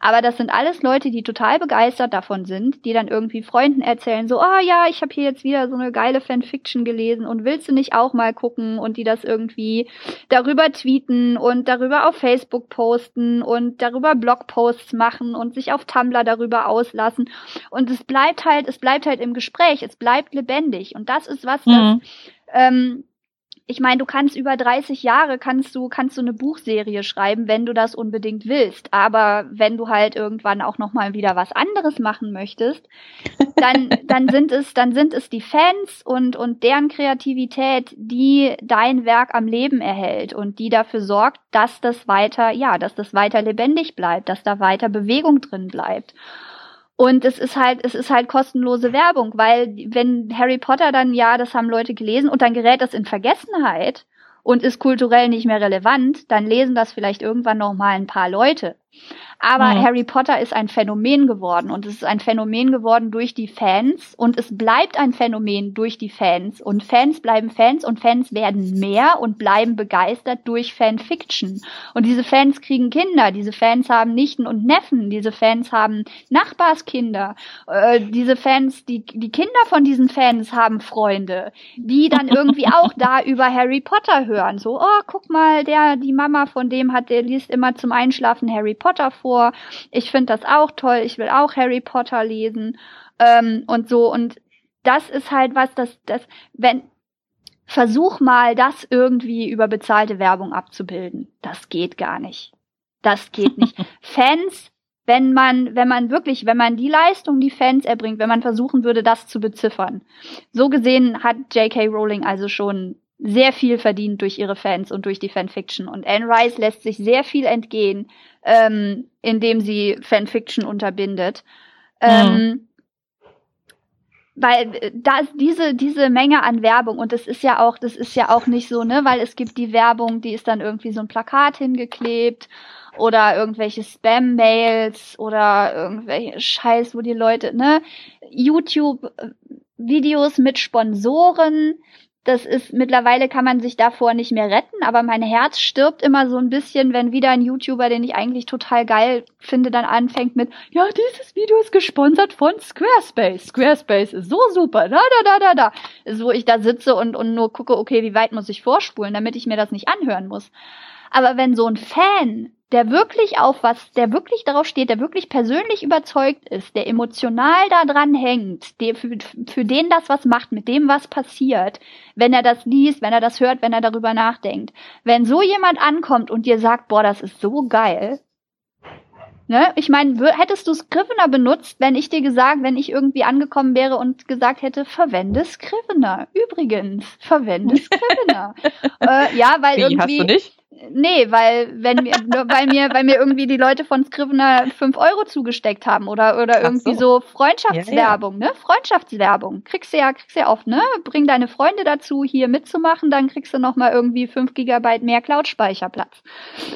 Aber das sind alles Leute, die total begeistert davon sind, die dann irgendwie Freunden erzählen, so, ah oh, ja, ich habe hier jetzt wieder so eine geile Fanfiction gelesen und willst du nicht auch mal gucken und die das irgendwie darüber tweeten und darüber auf Facebook posten und darüber Blogposts machen und sich auf Tumblr darüber auslassen. Und es bleibt halt, es bleibt halt im Gespräch, es bleibt lebendig. Und das ist was, mhm. das ähm, ich meine, du kannst über 30 Jahre kannst du kannst du eine Buchserie schreiben, wenn du das unbedingt willst. Aber wenn du halt irgendwann auch noch mal wieder was anderes machen möchtest, dann dann sind es dann sind es die Fans und und deren Kreativität, die dein Werk am Leben erhält und die dafür sorgt, dass das weiter ja, dass das weiter lebendig bleibt, dass da weiter Bewegung drin bleibt. Und es ist halt, es ist halt kostenlose Werbung, weil wenn Harry Potter dann, ja, das haben Leute gelesen und dann gerät das in Vergessenheit und ist kulturell nicht mehr relevant, dann lesen das vielleicht irgendwann noch mal ein paar Leute. Aber mhm. Harry Potter ist ein Phänomen geworden und es ist ein Phänomen geworden durch die Fans und es bleibt ein Phänomen durch die Fans und Fans bleiben Fans und Fans werden mehr und bleiben begeistert durch Fanfiction. Und diese Fans kriegen Kinder, diese Fans haben Nichten und Neffen, diese Fans haben Nachbarskinder, äh, diese Fans, die, die Kinder von diesen Fans haben Freunde, die dann irgendwie auch da über Harry Potter hören. So, oh, guck mal, der, die Mama von dem hat, der liest immer zum Einschlafen Harry Potter vor. Ich finde das auch toll. Ich will auch Harry Potter lesen ähm, und so. Und das ist halt was, das, das, wenn versuch mal, das irgendwie über bezahlte Werbung abzubilden. Das geht gar nicht. Das geht nicht. Fans wenn man, wenn man wirklich, wenn man die Leistung, die Fans erbringt, wenn man versuchen würde, das zu beziffern. So gesehen hat J.K. Rowling also schon sehr viel verdient durch ihre Fans und durch die Fanfiction. Und Anne Rice lässt sich sehr viel entgehen, ähm, indem sie Fanfiction unterbindet. Mhm. Ähm, weil äh, da ist diese diese Menge an Werbung und das ist ja auch das ist ja auch nicht so ne weil es gibt die Werbung die ist dann irgendwie so ein Plakat hingeklebt oder irgendwelche Spam Mails oder irgendwelche Scheiß wo die Leute ne YouTube Videos mit Sponsoren das ist mittlerweile kann man sich davor nicht mehr retten, aber mein Herz stirbt immer so ein bisschen, wenn wieder ein YouTuber, den ich eigentlich total geil finde, dann anfängt mit, ja, dieses Video ist gesponsert von Squarespace. Squarespace ist so super, da, da, da, da, da. Ist, wo ich da sitze und, und nur gucke, okay, wie weit muss ich vorspulen, damit ich mir das nicht anhören muss. Aber wenn so ein Fan der wirklich auf was, der wirklich darauf steht, der wirklich persönlich überzeugt ist, der emotional da dran hängt, der für, für den das was macht, mit dem was passiert, wenn er das liest, wenn er das hört, wenn er darüber nachdenkt. Wenn so jemand ankommt und dir sagt, boah, das ist so geil, Ne? Ich meine, hättest du Scrivener benutzt, wenn ich dir gesagt, wenn ich irgendwie angekommen wäre und gesagt hätte, verwende Scrivener. Übrigens, verwende Scrivener. äh, ja, weil Wie, irgendwie. Hast du nicht? Nee, weil wenn mir, weil mir, weil mir irgendwie die Leute von Scrivener fünf Euro zugesteckt haben oder oder irgendwie so. so. Freundschaftswerbung, ja, ja. ne? Freundschaftswerbung. Kriegst du ja, kriegst du ja oft, ne? Bring deine Freunde dazu, hier mitzumachen, dann kriegst du nochmal irgendwie fünf Gigabyte mehr Cloud-Speicherplatz.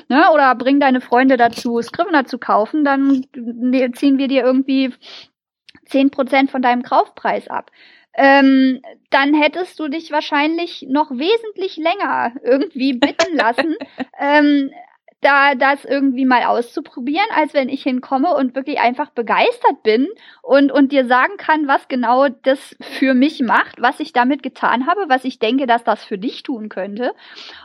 Ne? Oder bring deine Freunde dazu, Scrivener zu kaufen, dann ne, ziehen wir dir irgendwie zehn Prozent von deinem Kaufpreis ab ähm, dann hättest du dich wahrscheinlich noch wesentlich länger irgendwie bitten lassen, ähm, da das irgendwie mal auszuprobieren, als wenn ich hinkomme und wirklich einfach begeistert bin und, und dir sagen kann, was genau das für mich macht, was ich damit getan habe, was ich denke, dass das für dich tun könnte.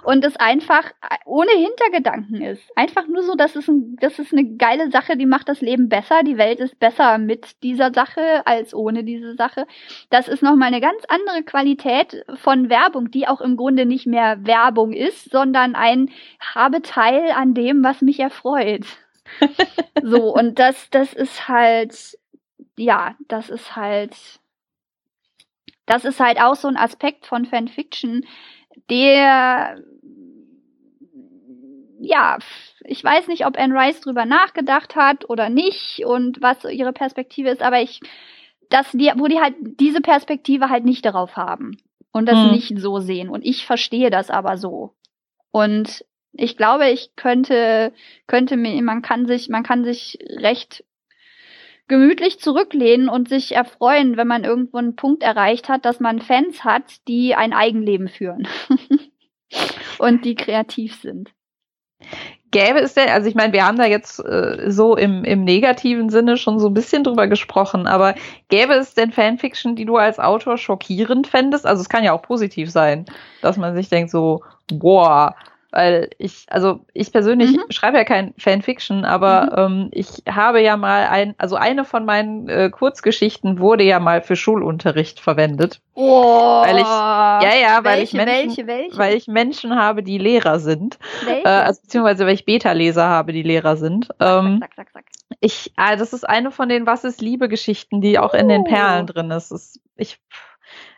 Und es einfach ohne Hintergedanken ist. Einfach nur so, dass es, ein, das ist eine geile Sache, die macht das Leben besser, die Welt ist besser mit dieser Sache als ohne diese Sache. Das ist nochmal eine ganz andere Qualität von Werbung, die auch im Grunde nicht mehr Werbung ist, sondern ein habe Teil an dem, was mich erfreut. so, und das, das ist halt, ja, das ist halt, das ist halt auch so ein Aspekt von Fanfiction, der, ja, ich weiß nicht, ob Anne Rice drüber nachgedacht hat oder nicht und was ihre Perspektive ist, aber ich, dass die, wo die halt diese Perspektive halt nicht darauf haben und das hm. nicht so sehen. Und ich verstehe das aber so. Und ich glaube, ich könnte, könnte mir, man kann sich, man kann sich recht gemütlich zurücklehnen und sich erfreuen, wenn man irgendwo einen Punkt erreicht hat, dass man Fans hat, die ein Eigenleben führen und die kreativ sind. Gäbe es denn, also ich meine, wir haben da jetzt äh, so im, im negativen Sinne schon so ein bisschen drüber gesprochen, aber gäbe es denn Fanfiction, die du als Autor schockierend fändest? Also es kann ja auch positiv sein, dass man sich denkt so, boah, weil ich, also ich persönlich mhm. schreibe ja kein Fanfiction, aber mhm. ähm, ich habe ja mal ein, also eine von meinen äh, Kurzgeschichten wurde ja mal für Schulunterricht verwendet. Oh, weil ich, ja, ja, weil welche, ich Menschen, welche, welche? weil ich Menschen habe, die Lehrer sind, welche? äh, also beziehungsweise weil ich Beta-Leser habe, die Lehrer sind. Ähm, sag, sag, sag. Ich, ah, das ist eine von den Was ist Liebe Geschichten, die auch in den Oh. Perlen drin ist. ist ich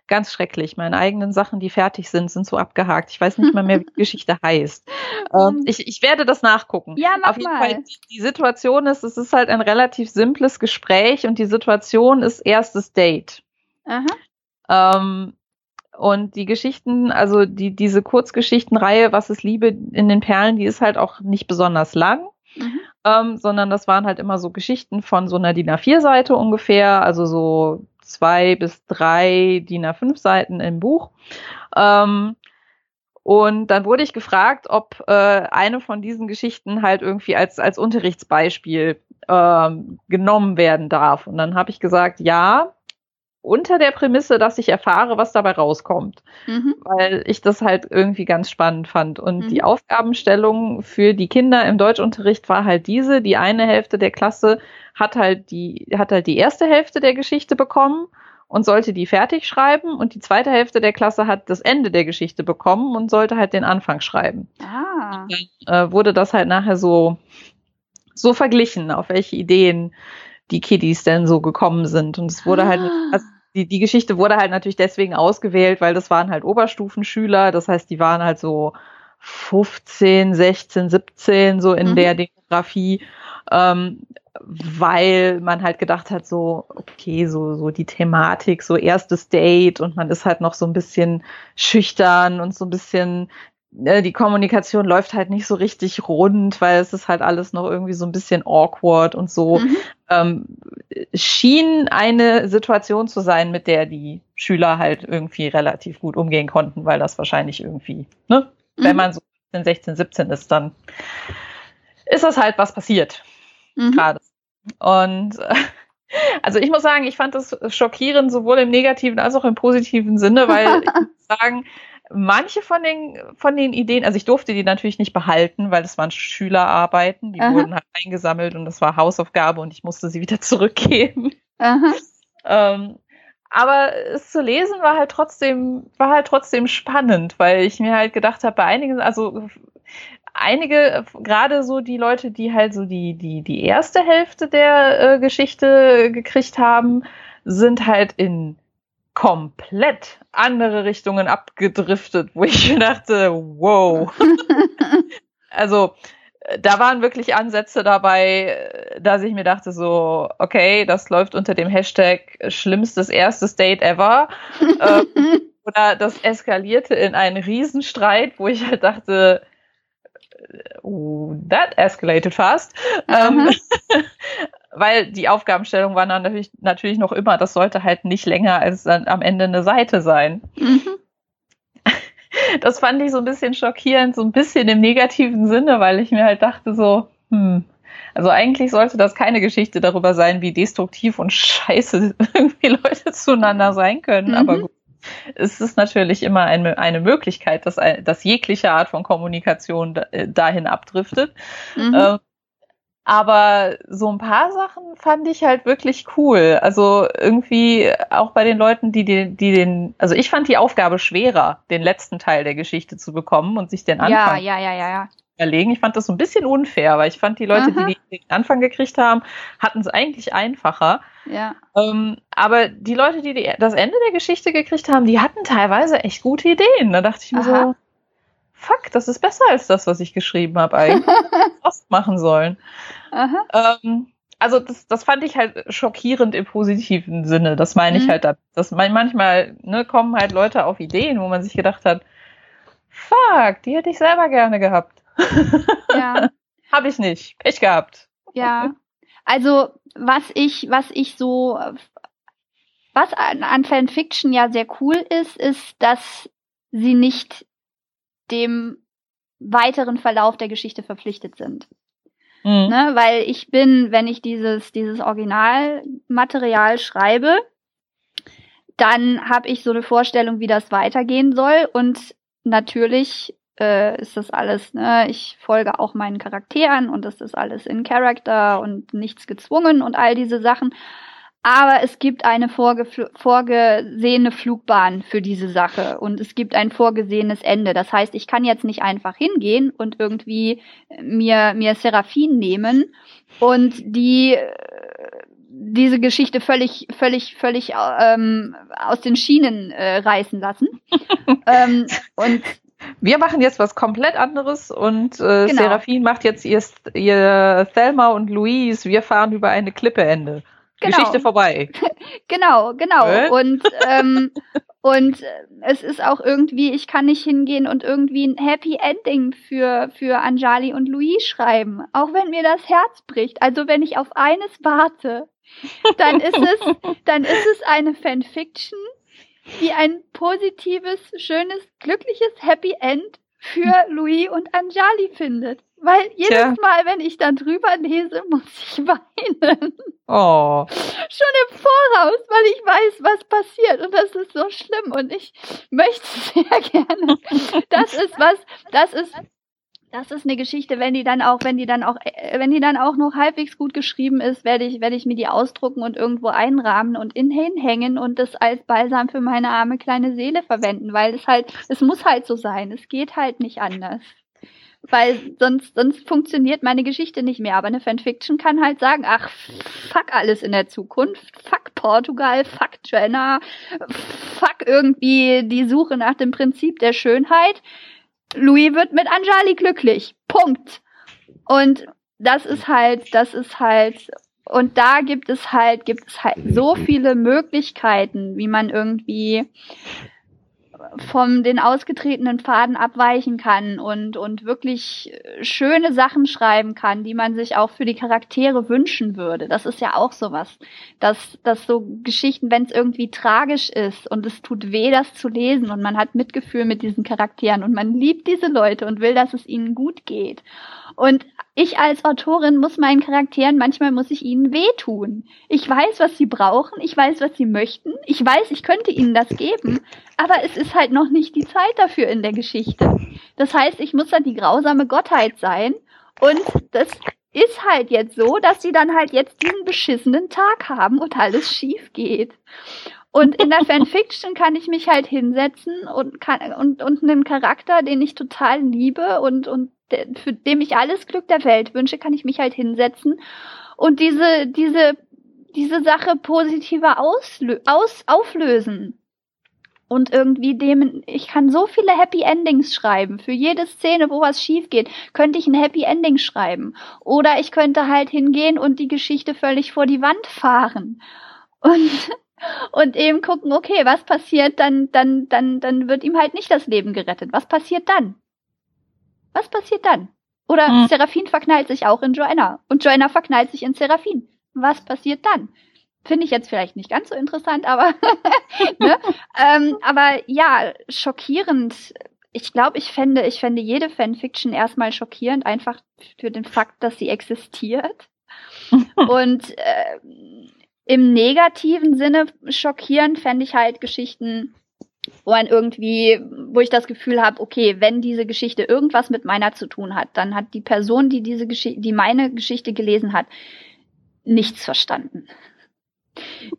ganz schrecklich. Meine eigenen Sachen, die fertig sind, sind so abgehakt. Ich weiß nicht mal mehr, wie die Geschichte heißt. Ähm, ich, ich werde das nachgucken. Ja, mach Auf jeden mal. Fall, die, die Situation ist, es ist halt ein relativ simples Gespräch und die Situation ist erstes Date. Aha. Ähm, und die Geschichten, also die, diese Kurzgeschichtenreihe, Was ist Liebe in den Perlen, die ist halt auch nicht besonders lang, Mhm. ähm, sondern das waren halt immer so Geschichten von so einer DIN A4-Seite ungefähr, also so zwei bis drei DIN A5 Seiten im Buch. Ähm, und dann wurde ich gefragt, ob äh, eine von diesen Geschichten halt irgendwie als, als Unterrichtsbeispiel ähm, genommen werden darf. Und dann habe ich gesagt, ja, unter der Prämisse, dass ich erfahre, was dabei rauskommt, Mhm. weil ich das halt irgendwie ganz spannend fand. Und Mhm. die Aufgabenstellung für die Kinder im Deutschunterricht war halt diese. Die eine Hälfte der Klasse hat halt die, hat halt die erste Hälfte der Geschichte bekommen und sollte die fertig schreiben. Und die zweite Hälfte der Klasse hat das Ende der Geschichte bekommen und sollte halt den Anfang schreiben. Ah. Äh, wurde das halt nachher so, so verglichen, auf welche Ideen die Kiddies denn so gekommen sind. Und es wurde halt, also die, die Geschichte wurde halt natürlich deswegen ausgewählt, weil das waren halt Oberstufenschüler, das heißt, die waren halt so 15, 16, 17, so in Mhm. der Demografie, ähm, weil man halt gedacht hat, so, okay, so, so die Thematik, so erstes Date und man ist halt noch so ein bisschen schüchtern und so ein bisschen, die Kommunikation läuft halt nicht so richtig rund, weil es ist halt alles noch irgendwie so ein bisschen awkward und so Mhm. ähm, schien eine Situation zu sein, mit der die Schüler halt irgendwie relativ gut umgehen konnten, weil das wahrscheinlich irgendwie, ne, wenn Mhm. man so 16, 17 ist, dann ist das halt was passiert Mhm. gerade. Und äh, also ich muss sagen, ich fand das schockierend, sowohl im negativen als auch im positiven Sinne, weil ich muss sagen, manche von den, von den Ideen, also ich durfte die natürlich nicht behalten, weil das waren Schülerarbeiten, die Aha. wurden halt eingesammelt und das war Hausaufgabe und ich musste sie wieder zurückgeben. Ähm, aber es zu lesen war halt trotzdem, war halt trotzdem spannend, weil ich mir halt gedacht habe, bei einigen, also einige, gerade so die Leute, die halt so die, die, die erste Hälfte der äh, Geschichte gekriegt haben, sind halt in komplett andere Richtungen abgedriftet, wo ich mir dachte, wow. also, äh, da waren wirklich Ansätze dabei, äh, dass ich mir dachte so, okay, das läuft unter dem Hashtag schlimmstes erstes Date ever. ähm, oder das eskalierte in einen Riesenstreit, wo ich halt dachte, oh, that escalated fast. Ähm, weil die Aufgabenstellung war dann natürlich, natürlich noch immer, das sollte halt nicht länger als dann am Ende eine Seite sein. Mhm. das fand ich so ein bisschen schockierend, so ein bisschen im negativen Sinne, weil ich mir halt dachte so, hm, also eigentlich sollte das keine Geschichte darüber sein, wie destruktiv und scheiße irgendwie Leute zueinander sein können, mhm. aber gut. Es ist natürlich immer eine, eine Möglichkeit, dass, dass jegliche Art von Kommunikation äh, dahin abdriftet. Mhm. Ähm, aber so ein paar Sachen fand ich halt wirklich cool. Also irgendwie auch bei den Leuten, die den, die den, also ich fand die Aufgabe schwerer, den letzten Teil der Geschichte zu bekommen und sich den Anfang ja, ja, ja, ja, ja. erlegen. Ich fand das so ein bisschen unfair, weil ich fand, die Leute, Aha. die den Anfang gekriegt haben, hatten es eigentlich einfacher. Ja. Ähm, aber die Leute, die, die das Ende der Geschichte gekriegt haben, die hatten teilweise echt gute Ideen. Da dachte ich mir Aha. so, fuck, das ist besser als das, was ich geschrieben habe eigentlich. was machen sollen. Ähm, also das, das fand ich halt schockierend im positiven Sinne. Das meine ich mhm. halt, dass manchmal ne, kommen halt Leute auf Ideen, wo man sich gedacht hat, fuck, die hätte ich selber gerne gehabt. Ja. Habe ich nicht. Pech gehabt. Ja. Also was ich, was ich so, was an, an Fanfiction ja sehr cool ist, ist, dass sie nicht dem weiteren Verlauf der Geschichte verpflichtet sind. Mhm. Ne, weil ich bin, wenn ich dieses, dieses Originalmaterial schreibe, dann habe ich so eine Vorstellung, wie das weitergehen soll. Und natürlich äh, ist das alles, ne, ich folge auch meinen Charakteren und das ist alles in Character und nichts gezwungen und all diese Sachen aber es gibt eine vorgesehene Flugbahn für diese Sache und es gibt ein vorgesehenes Ende. Das heißt, ich kann jetzt nicht einfach hingehen und irgendwie mir, mir Seraphin nehmen und die diese Geschichte völlig, völlig, völlig ähm, aus den Schienen äh, reißen lassen. ähm, und wir machen jetzt was komplett anderes und äh, genau. Seraphin macht jetzt ihr, ihr Thelma und Louise, wir fahren über eine Klippe Ende. Genau. Geschichte vorbei. genau, genau. Äh? Und ähm, und es ist auch irgendwie, ich kann nicht hingehen und irgendwie ein Happy Ending für für Anjali und Louis schreiben, auch wenn mir das Herz bricht. Also wenn ich auf eines warte, dann ist es dann ist es eine Fanfiction, die ein positives, schönes, glückliches Happy End für Louis und Anjali findet. Weil jedes Tja. Mal, wenn ich dann drüber lese, muss ich weinen. Oh. Schon im Voraus, weil ich weiß, was passiert. Und das ist so schlimm. Und ich möchte sehr gerne. Das ist was, das ist, das ist eine Geschichte, wenn die dann auch, wenn die dann auch, äh, wenn die dann auch noch halbwegs gut geschrieben ist, werde ich, werde ich mir die ausdrucken und irgendwo einrahmen und in hinhängen und das als Balsam für meine arme kleine Seele verwenden, weil es halt, es muss halt so sein. Es geht halt nicht anders weil sonst, sonst funktioniert meine Geschichte nicht mehr. Aber eine Fanfiction kann halt sagen, ach, fuck alles in der Zukunft, fuck Portugal, fuck Jenna, fuck irgendwie die Suche nach dem Prinzip der Schönheit. Louis wird mit Anjali glücklich. Punkt. Und das ist halt, das ist halt, und da gibt es halt, gibt es halt so viele Möglichkeiten, wie man irgendwie von den ausgetretenen Pfaden abweichen kann und, und wirklich schöne Sachen schreiben kann, die man sich auch für die Charaktere wünschen würde. Das ist ja auch sowas, dass, dass so Geschichten, wenn es irgendwie tragisch ist und es tut weh, das zu lesen und man hat Mitgefühl mit diesen Charakteren und man liebt diese Leute und will, dass es ihnen gut geht. Und ich als Autorin muss meinen Charakteren, manchmal muss ich ihnen wehtun. Ich weiß, was sie brauchen, ich weiß, was sie möchten, ich weiß, ich könnte ihnen das geben, aber es ist halt noch nicht die Zeit dafür in der Geschichte. Das heißt, ich muss dann die grausame Gottheit sein und das ist halt jetzt so, dass sie dann halt jetzt diesen beschissenen Tag haben und alles schief geht. Und in der Fanfiction kann ich mich halt hinsetzen und kann und und einen Charakter, den ich total liebe und und für dem ich alles Glück der Welt wünsche, kann ich mich halt hinsetzen und diese, diese, diese Sache positiver auslö aus, auflösen. Und irgendwie dem, ich kann so viele Happy Endings schreiben. Für jede Szene, wo was schief geht, könnte ich ein Happy Ending schreiben. Oder ich könnte halt hingehen und die Geschichte völlig vor die Wand fahren. Und, und eben gucken, okay, was passiert, dann, dann, dann, dann wird ihm halt nicht das Leben gerettet. Was passiert dann? Was passiert dann? Oder hm. Seraphin verknallt sich auch in Joanna und Joanna verknallt sich in Seraphin. Was passiert dann? Finde ich jetzt vielleicht nicht ganz so interessant, aber, ne? ähm, aber ja, schockierend ich glaube, ich fände, ich fände jede Fanfiction erstmal schockierend, einfach für den Fakt, dass sie existiert. Und äh, im negativen Sinne schockierend fände ich halt Geschichten, wo man irgendwie, wo ich das Gefühl habe, okay, wenn diese Geschichte irgendwas mit meiner zu tun hat, dann hat die Person, die diese Geschichte, die meine Geschichte gelesen hat, nichts verstanden.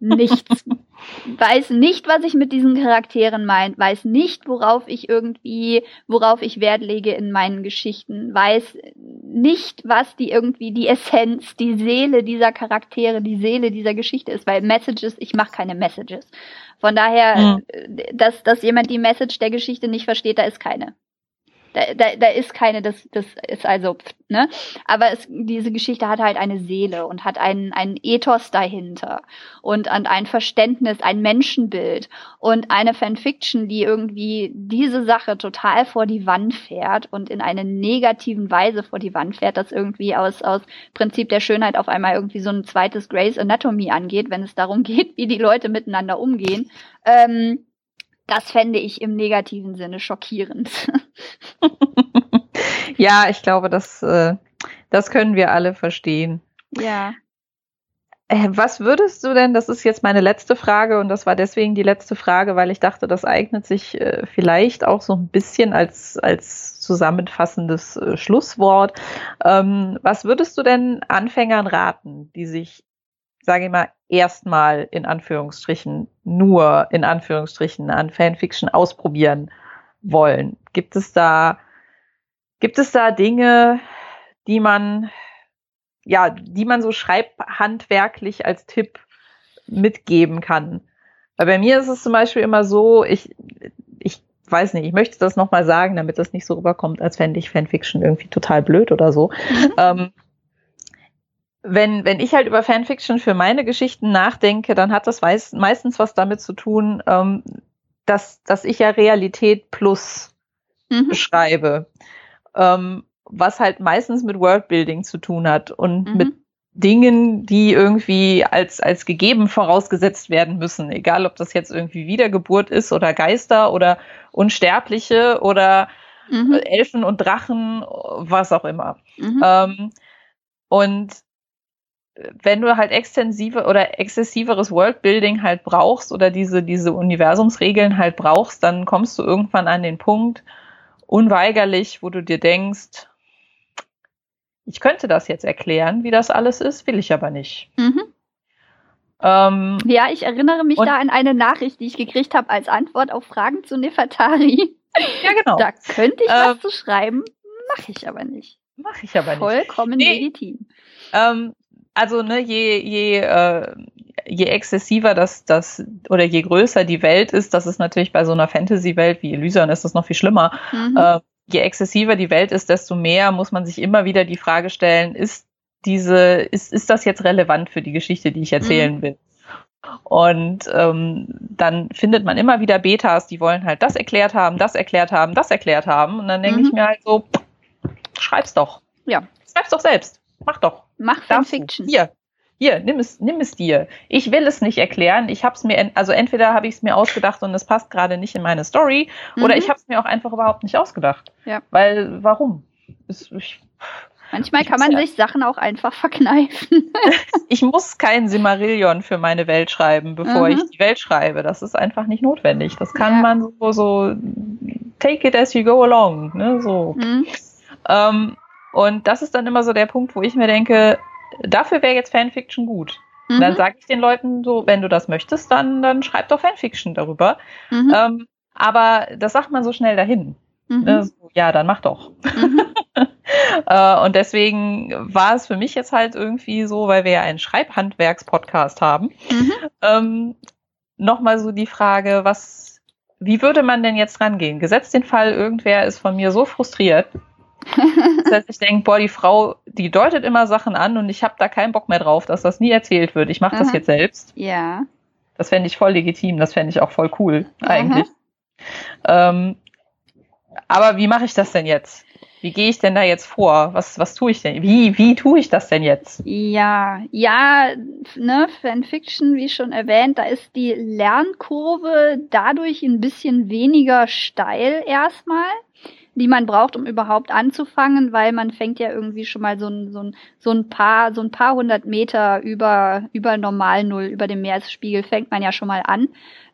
Nichts. weiß nicht, was ich mit diesen Charakteren meine, weiß nicht, worauf ich irgendwie, worauf ich Wert lege in meinen Geschichten, weiß nicht, was die irgendwie die Essenz, die Seele dieser Charaktere, die Seele dieser Geschichte ist, weil Messages, ich mache keine Messages. Von daher, mhm. dass, dass jemand die Message der Geschichte nicht versteht, da ist keine. Da, da, da ist keine, das, das ist also, ne? Aber es, diese Geschichte hat halt eine Seele und hat einen, einen Ethos dahinter und, und ein Verständnis, ein Menschenbild und eine Fanfiction, die irgendwie diese Sache total vor die Wand fährt und in einer negativen Weise vor die Wand fährt, das irgendwie aus, aus Prinzip der Schönheit auf einmal irgendwie so ein zweites Grace Anatomy angeht, wenn es darum geht, wie die Leute miteinander umgehen. Ähm, das fände ich im negativen Sinne schockierend. ja, ich glaube, das, äh, das können wir alle verstehen. Ja. Äh, was würdest du denn, das ist jetzt meine letzte Frage und das war deswegen die letzte Frage, weil ich dachte, das eignet sich äh, vielleicht auch so ein bisschen als, als zusammenfassendes äh, Schlusswort. Ähm, was würdest du denn Anfängern raten, die sich sage ich mal, erstmal in Anführungsstrichen nur in Anführungsstrichen an Fanfiction ausprobieren wollen? Gibt es da, gibt es da Dinge, die man, ja, die man so schreibhandwerklich als Tipp mitgeben kann? Weil bei mir ist es zum Beispiel immer so, ich, ich weiß nicht, ich möchte das nochmal sagen, damit das nicht so rüberkommt, als fände ich Fanfiction irgendwie total blöd oder so. Mhm. Ähm, wenn, wenn ich halt über Fanfiction für meine Geschichten nachdenke, dann hat das meistens was damit zu tun, ähm, dass, dass ich ja Realität plus mhm. beschreibe. Ähm, was halt meistens mit Worldbuilding zu tun hat und mhm. mit Dingen, die irgendwie als, als gegeben vorausgesetzt werden müssen. Egal, ob das jetzt irgendwie Wiedergeburt ist oder Geister oder Unsterbliche oder mhm. Elfen und Drachen, was auch immer. Mhm. Ähm, und wenn du halt extensive oder exzessiveres Worldbuilding halt brauchst oder diese, diese Universumsregeln halt brauchst, dann kommst du irgendwann an den Punkt, unweigerlich, wo du dir denkst, ich könnte das jetzt erklären, wie das alles ist, will ich aber nicht. Mhm. Ähm, ja, ich erinnere mich da an eine Nachricht, die ich gekriegt habe als Antwort auf Fragen zu Nefertari. Ja, genau. Da könnte ich ähm, was zu schreiben, mache ich aber nicht. Mache ich aber nicht. Vollkommen nee. legitim. Ähm, also ne, je, je, äh, je exzessiver das, das oder je größer die Welt ist, das ist natürlich bei so einer Fantasy-Welt wie Elysion ist das noch viel schlimmer. Mhm. Äh, je exzessiver die Welt ist, desto mehr muss man sich immer wieder die Frage stellen, ist diese, ist, ist das jetzt relevant für die Geschichte, die ich erzählen mhm. will? Und ähm, dann findet man immer wieder Betas, die wollen halt das erklärt haben, das erklärt haben, das erklärt haben. Und dann denke mhm. ich mir halt so, schreib's doch. Ja. Schreib's doch selbst. Mach doch. Mach Fanfiction. Hier, hier, nimm es, nimm es dir. Ich will es nicht erklären. Ich habe es mir, also entweder habe ich es mir ausgedacht und es passt gerade nicht in meine Story, mhm. oder ich habe es mir auch einfach überhaupt nicht ausgedacht. Ja. Weil, warum? Es, ich, Manchmal kann man sich Sachen auch einfach verkneifen. ich muss kein Simmerillion für meine Welt schreiben, bevor mhm. ich die Welt schreibe. Das ist einfach nicht notwendig. Das kann ja. man so, so take it as you go along. Ne? So. Mhm. Ähm, und das ist dann immer so der Punkt, wo ich mir denke, dafür wäre jetzt Fanfiction gut. Mhm. dann sage ich den Leuten so, wenn du das möchtest, dann, dann schreib doch Fanfiction darüber. Mhm. Ähm, aber das sagt man so schnell dahin. Mhm. Ne? So, ja, dann mach doch. Mhm. äh, und deswegen war es für mich jetzt halt irgendwie so, weil wir ja einen Schreibhandwerks-Podcast haben, mhm. ähm, nochmal so die Frage, was, wie würde man denn jetzt rangehen? Gesetzt den Fall, irgendwer ist von mir so frustriert, das heißt, ich denke, boah, die Frau, die deutet immer Sachen an und ich habe da keinen Bock mehr drauf, dass das nie erzählt wird. Ich mache das jetzt selbst. Ja. Das fände ich voll legitim, das fände ich auch voll cool, eigentlich. Ähm, aber wie mache ich das denn jetzt? Wie gehe ich denn da jetzt vor? Was, was tue ich denn? Wie, wie tue ich das denn jetzt? Ja, ja, ne, Fanfiction, wie schon erwähnt, da ist die Lernkurve dadurch ein bisschen weniger steil erstmal. Die man braucht, um überhaupt anzufangen, weil man fängt ja irgendwie schon mal so ein, so ein, so ein paar, so ein paar hundert Meter über, über Normalnull, über dem Meeresspiegel fängt man ja schon mal an.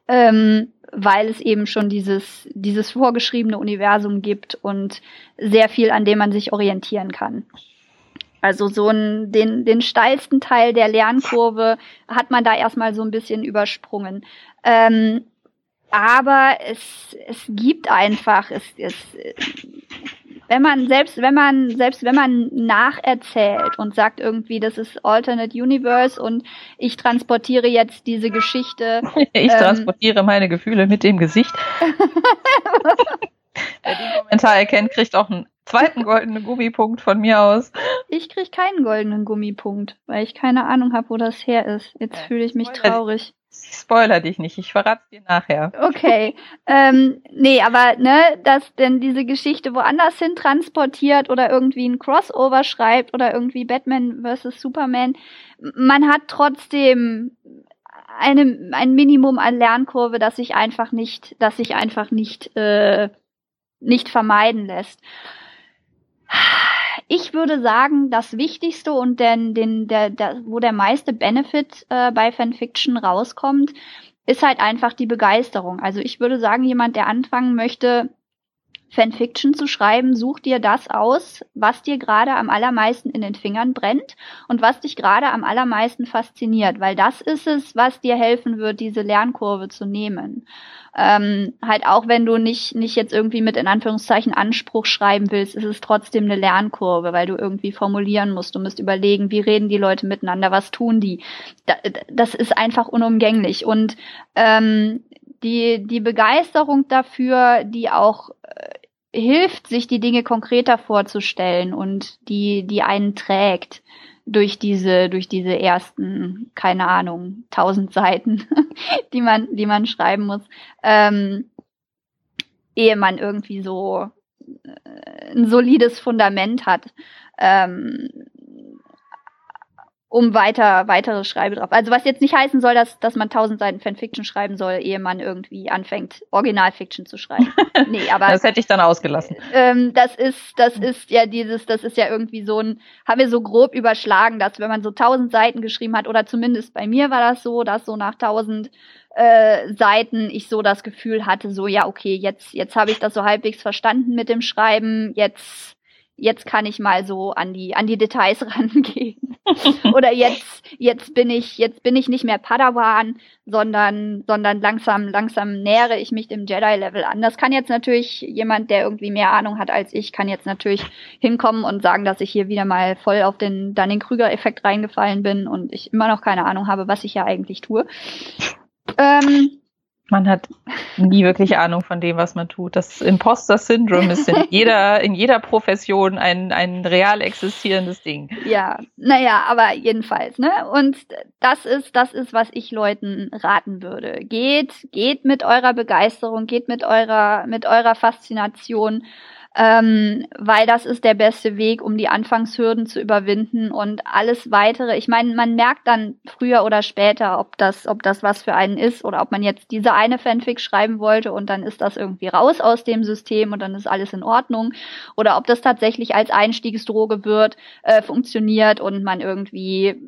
Ähm, weil es eben schon dieses, dieses vorgeschriebene Universum gibt und sehr viel, an dem man sich orientieren kann. Also so ein, den, den steilsten Teil der Lernkurve hat man da erstmal so ein bisschen übersprungen. Ähm, aber es, es gibt einfach, es, es, wenn man selbst wenn man selbst wenn man nacherzählt und sagt irgendwie das ist Alternate Universe und ich transportiere jetzt diese Geschichte ich ähm, transportiere meine Gefühle mit dem Gesicht. Wer den Kommentar erkennt kriegt auch einen zweiten goldenen Gummipunkt von mir aus. Ich krieg keinen goldenen Gummipunkt weil ich keine Ahnung habe wo das her ist. Jetzt ja, fühle ich mich traurig ich spoiler dich nicht, ich verrate dir nachher. Okay. ähm, nee, aber ne, dass denn diese Geschichte woanders hin transportiert oder irgendwie ein Crossover schreibt oder irgendwie Batman vs. Superman, man hat trotzdem eine, ein Minimum an Lernkurve, das sich einfach nicht, das sich einfach nicht, äh, nicht vermeiden lässt ich würde sagen, das Wichtigste und den, den, der, der, wo der meiste Benefit äh, bei Fanfiction rauskommt, ist halt einfach die Begeisterung. Also ich würde sagen, jemand, der anfangen möchte, Fanfiction zu schreiben, such dir das aus, was dir gerade am allermeisten in den Fingern brennt und was dich gerade am allermeisten fasziniert, weil das ist es, was dir helfen wird, diese Lernkurve zu nehmen. Ähm, halt auch wenn du nicht, nicht jetzt irgendwie mit in Anführungszeichen Anspruch schreiben willst, ist es trotzdem eine Lernkurve, weil du irgendwie formulieren musst. Du musst überlegen, wie reden die Leute miteinander, was tun die. das ist einfach unumgänglich. Und ähm, die, die Begeisterung dafür, die auch äh, hilft, sich die Dinge konkreter vorzustellen und die, die einen trägt durch diese, durch diese ersten, keine Ahnung, tausend Seiten, die man, die man schreiben muss, ähm, ehe man irgendwie so äh, ein solides Fundament hat. Ähm, um weiter weitere Schreibe drauf. Also was jetzt nicht heißen soll, dass, dass man tausend Seiten Fanfiction schreiben soll, ehe man irgendwie anfängt, Originalfiction zu schreiben. nee, aber das hätte ich dann ausgelassen. Ähm, das ist, das ist ja dieses, das ist ja irgendwie so ein, haben wir so grob überschlagen, dass wenn man so tausend Seiten geschrieben hat, oder zumindest bei mir war das so, dass so nach tausend äh, Seiten ich so das Gefühl hatte, so ja okay, jetzt jetzt habe ich das so halbwegs verstanden mit dem Schreiben, jetzt jetzt kann ich mal so an die an die Details rangehen. Oder jetzt jetzt bin ich jetzt bin ich nicht mehr Padawan, sondern sondern langsam langsam nähere ich mich dem Jedi Level an. Das kann jetzt natürlich jemand, der irgendwie mehr Ahnung hat als ich, kann jetzt natürlich hinkommen und sagen, dass ich hier wieder mal voll auf den dann den Krüger Effekt reingefallen bin und ich immer noch keine Ahnung habe, was ich ja eigentlich tue. Ähm, man hat nie wirklich Ahnung von dem, was man tut. Das Imposter-Syndrom ist in jeder, in jeder Profession ein, ein real existierendes Ding. Ja, naja, aber jedenfalls, ne? Und das ist, das ist, was ich Leuten raten würde. Geht, geht mit eurer Begeisterung, geht mit eurer, mit eurer Faszination ähm, weil das ist der beste Weg, um die Anfangshürden zu überwinden und alles weitere. Ich meine, man merkt dann früher oder später, ob das, ob das was für einen ist oder ob man jetzt diese eine Fanfic schreiben wollte und dann ist das irgendwie raus aus dem System und dann ist alles in Ordnung oder ob das tatsächlich als Einstiegsdroge wird, äh, funktioniert und man irgendwie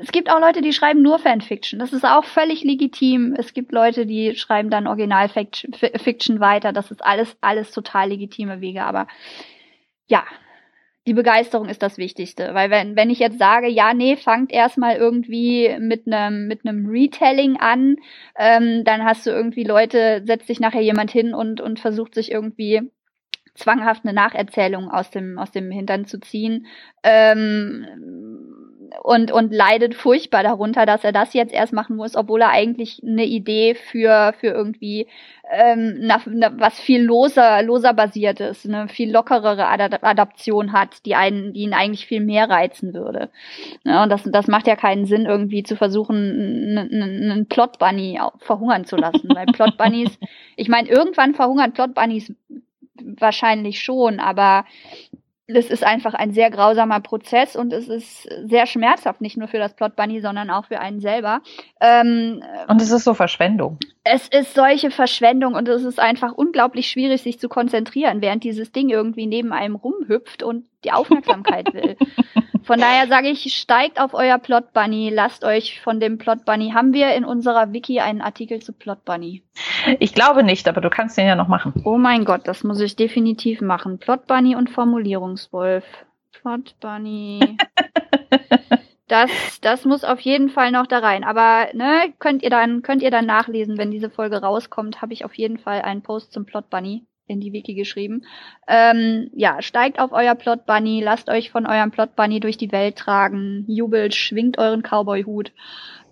es gibt auch Leute, die schreiben nur Fanfiction. Das ist auch völlig legitim. Es gibt Leute, die schreiben dann Originalfiction weiter. Das ist alles, alles total legitime Wege. Aber ja, die Begeisterung ist das Wichtigste. Weil wenn, wenn ich jetzt sage, ja, nee, fangt erstmal irgendwie mit einem mit Retelling an, ähm, dann hast du irgendwie Leute, setzt sich nachher jemand hin und, und versucht sich irgendwie zwanghaft eine Nacherzählung aus dem, aus dem Hintern zu ziehen. Ähm, und, und leidet furchtbar darunter, dass er das jetzt erst machen muss, obwohl er eigentlich eine Idee für, für irgendwie ähm, na, na, was viel loser, loser basiertes, eine viel lockerere Ad Adaption hat, die einen, die ihn eigentlich viel mehr reizen würde. Ja, und das, das macht ja keinen Sinn, irgendwie zu versuchen, einen Plot Bunny verhungern zu lassen. Weil Plot Bunnies, ich meine, irgendwann verhungern Plot Bunnies wahrscheinlich schon, aber es ist einfach ein sehr grausamer Prozess und es ist sehr schmerzhaft, nicht nur für das Plot Bunny, sondern auch für einen selber. Ähm, und es ist so Verschwendung. Es ist solche Verschwendung und es ist einfach unglaublich schwierig, sich zu konzentrieren, während dieses Ding irgendwie neben einem rumhüpft und die Aufmerksamkeit will. Von daher sage ich, steigt auf euer Plot Bunny, lasst euch von dem Plot Bunny. Haben wir in unserer Wiki einen Artikel zu Plot Bunny? Ich glaube nicht, aber du kannst den ja noch machen. Oh mein Gott, das muss ich definitiv machen. Plot Bunny und Formulierungswolf. Plot Bunny. Das, das muss auf jeden Fall noch da rein. Aber ne, könnt ihr dann, könnt ihr dann nachlesen, wenn diese Folge rauskommt, habe ich auf jeden Fall einen Post zum Plot Bunny in die Wiki geschrieben. Ähm, ja, steigt auf euer Plot Bunny, lasst euch von eurem Plot Bunny durch die Welt tragen, jubelt, schwingt euren Cowboy-Hut.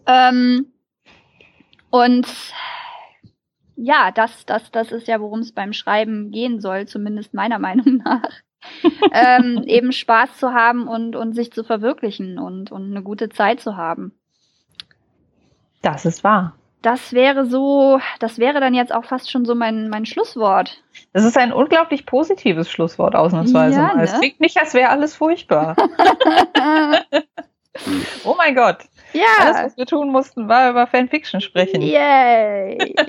Ähm, und ja, das, das, das ist ja, worum es beim Schreiben gehen soll, zumindest meiner Meinung nach. ähm, eben Spaß zu haben und, und sich zu verwirklichen und, und eine gute Zeit zu haben. Das ist wahr. Das wäre so, das wäre dann jetzt auch fast schon so mein, mein Schlusswort. Das ist ein unglaublich positives Schlusswort ausnahmsweise. Ja, ne? Es klingt nicht, als wäre alles furchtbar. oh mein Gott. Ja. Alles, was wir tun mussten, war über Fanfiction sprechen. Yay.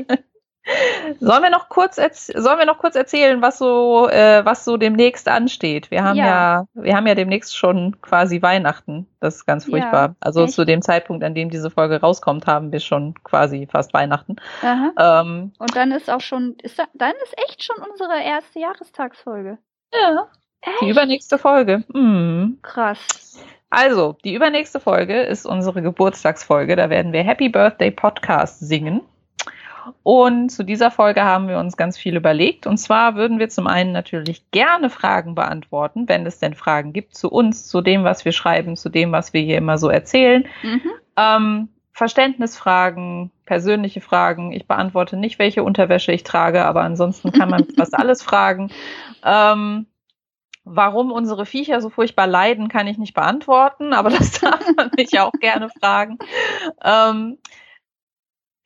Sollen wir noch kurz, sollen wir noch kurz erzählen, was so, äh, was so demnächst ansteht? Wir haben ja. ja. wir haben ja demnächst schon quasi Weihnachten. Das ist ganz furchtbar. Ja, also echt? zu dem Zeitpunkt, an dem diese Folge rauskommt, haben wir schon quasi fast Weihnachten. Ähm, Und dann ist auch schon, ist da, dann ist echt schon unsere erste Jahrestagsfolge. Ja. Echt? Die übernächste Folge. Mhm. Krass. Also, die übernächste Folge ist unsere Geburtstagsfolge. Da werden wir Happy Birthday Podcast singen. Und zu dieser Folge haben wir uns ganz viel überlegt. Und zwar würden wir zum einen natürlich gerne Fragen beantworten, wenn es denn Fragen gibt zu uns, zu dem, was wir schreiben, zu dem, was wir hier immer so erzählen. Mhm. Ähm, Verständnisfragen, persönliche Fragen. Ich beantworte nicht, welche Unterwäsche ich trage, aber ansonsten kann man fast alles fragen. Ähm, warum unsere Viecher so furchtbar leiden, kann ich nicht beantworten, aber das darf man mich auch gerne fragen. Ähm,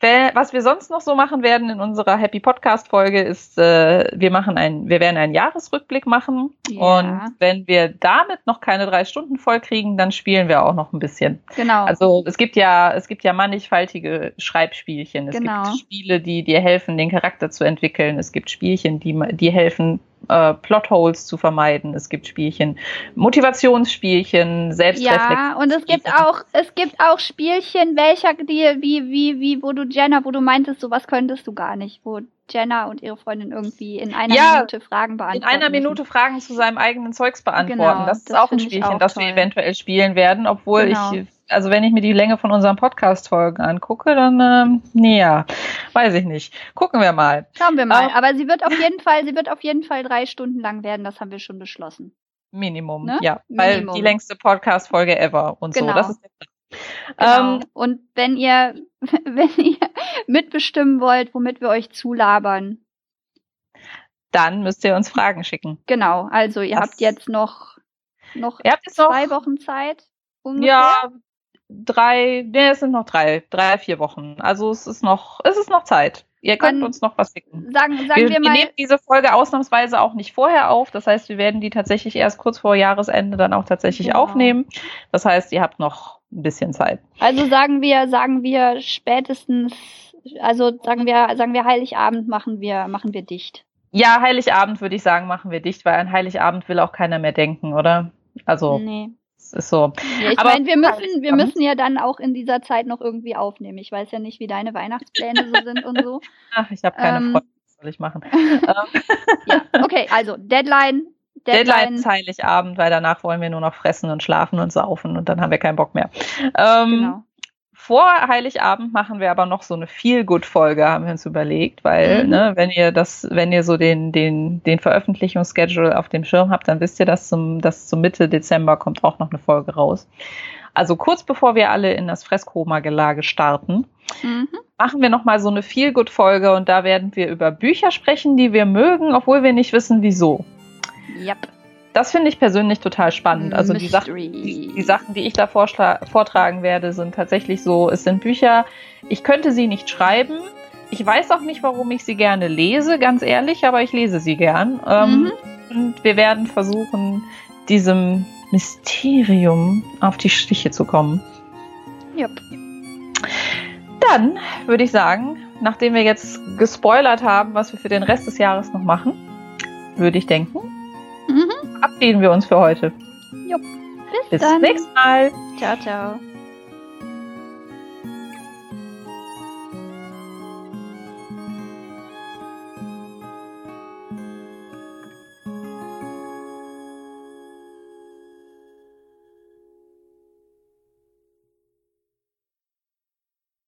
was wir sonst noch so machen werden in unserer Happy Podcast Folge ist, äh, wir machen ein, wir werden einen Jahresrückblick machen ja. und wenn wir damit noch keine drei Stunden voll kriegen, dann spielen wir auch noch ein bisschen. Genau. Also es gibt ja, es gibt ja mannigfaltige Schreibspielchen. Es genau. gibt Spiele, die dir helfen, den Charakter zu entwickeln. Es gibt Spielchen, die, die helfen, äh, Plotholes zu vermeiden. Es gibt Spielchen, Motivationsspielchen, Selbstreflexion. Ja, und es gibt auch, es gibt auch Spielchen, welcher die, wie, wie, wie, wo du Jenna, wo du meintest, sowas könntest du gar nicht, wo Jenna und ihre Freundin irgendwie in einer ja, Minute Fragen beantworten. In einer Minute müssen. Fragen zu seinem eigenen Zeugs beantworten. Genau, das ist das auch ein Spielchen, auch das wir eventuell spielen werden, obwohl genau. ich also wenn ich mir die Länge von unseren Podcast-Folgen angucke, dann ähm, nee, ja, weiß ich nicht. Gucken wir mal. Schauen wir mal. Ähm, Aber sie wird auf jeden Fall, sie wird auf jeden Fall drei Stunden lang werden. Das haben wir schon beschlossen. Minimum, ne? ja, weil die längste Podcast-Folge ever und genau. so. Das ist genau. Ähm, und wenn ihr, wenn ihr mitbestimmen wollt, womit wir euch zulabern, dann müsst ihr uns Fragen schicken. Genau. Also ihr das habt jetzt noch noch zwei noch, Wochen Zeit. Ungefähr? Ja, drei, nee, es sind noch drei, drei, vier Wochen. Also es ist noch, es ist noch Zeit. Ihr könnt Wann, uns noch was schicken. Sagen, sagen wir, wir, mal. Wir nehmen diese Folge ausnahmsweise auch nicht vorher auf. Das heißt, wir werden die tatsächlich erst kurz vor Jahresende dann auch tatsächlich genau. aufnehmen. Das heißt, ihr habt noch ein bisschen Zeit. Also sagen wir, sagen wir spätestens, also sagen wir, sagen wir Heiligabend machen wir, machen wir dicht. Ja, Heiligabend würde ich sagen, machen wir dicht, weil an Heiligabend will auch keiner mehr denken, oder? Also. Nee ist so. Ja, ich meine, wir müssen, wir müssen ja dann auch in dieser Zeit noch irgendwie aufnehmen. Ich weiß ja nicht, wie deine Weihnachtspläne so sind und so. Ach, ich habe keine ähm, Freunde, was soll ich machen? ja, okay, also Deadline. Deadline, ist Heiligabend, weil danach wollen wir nur noch fressen und schlafen und saufen und dann haben wir keinen Bock mehr. Ähm, genau vor Heiligabend machen wir aber noch so eine Feel-Good-Folge, haben wir uns überlegt, weil, mhm. ne, wenn ihr das, wenn ihr so den, den, den Veröffentlichungsschedule auf dem Schirm habt, dann wisst ihr, dass zum, dass zum Mitte Dezember kommt auch noch eine Folge raus. Also kurz bevor wir alle in das Fresskoma-Gelage starten, mhm. machen wir nochmal so eine Feel-Good-Folge und da werden wir über Bücher sprechen, die wir mögen, obwohl wir nicht wissen, wieso. Yep. Das finde ich persönlich total spannend. Also die, Sach die, die, Sachen, die ich da vortragen werde, sind tatsächlich so, es sind Bücher, ich könnte sie nicht schreiben. Ich weiß auch nicht, warum ich sie gerne lese, ganz ehrlich, aber ich lese sie gern. Ähm, mhm. Und wir werden versuchen, diesem Mysterium auf die Stiche zu kommen. Yep. Dann würde ich sagen, nachdem wir jetzt gespoilert haben, was wir für den Rest des Jahres noch machen, würde ich denken, mhm. verabschieden wir uns für heute. Jo. Bis, Bis zum nächsten Mal. Ciao, ciao.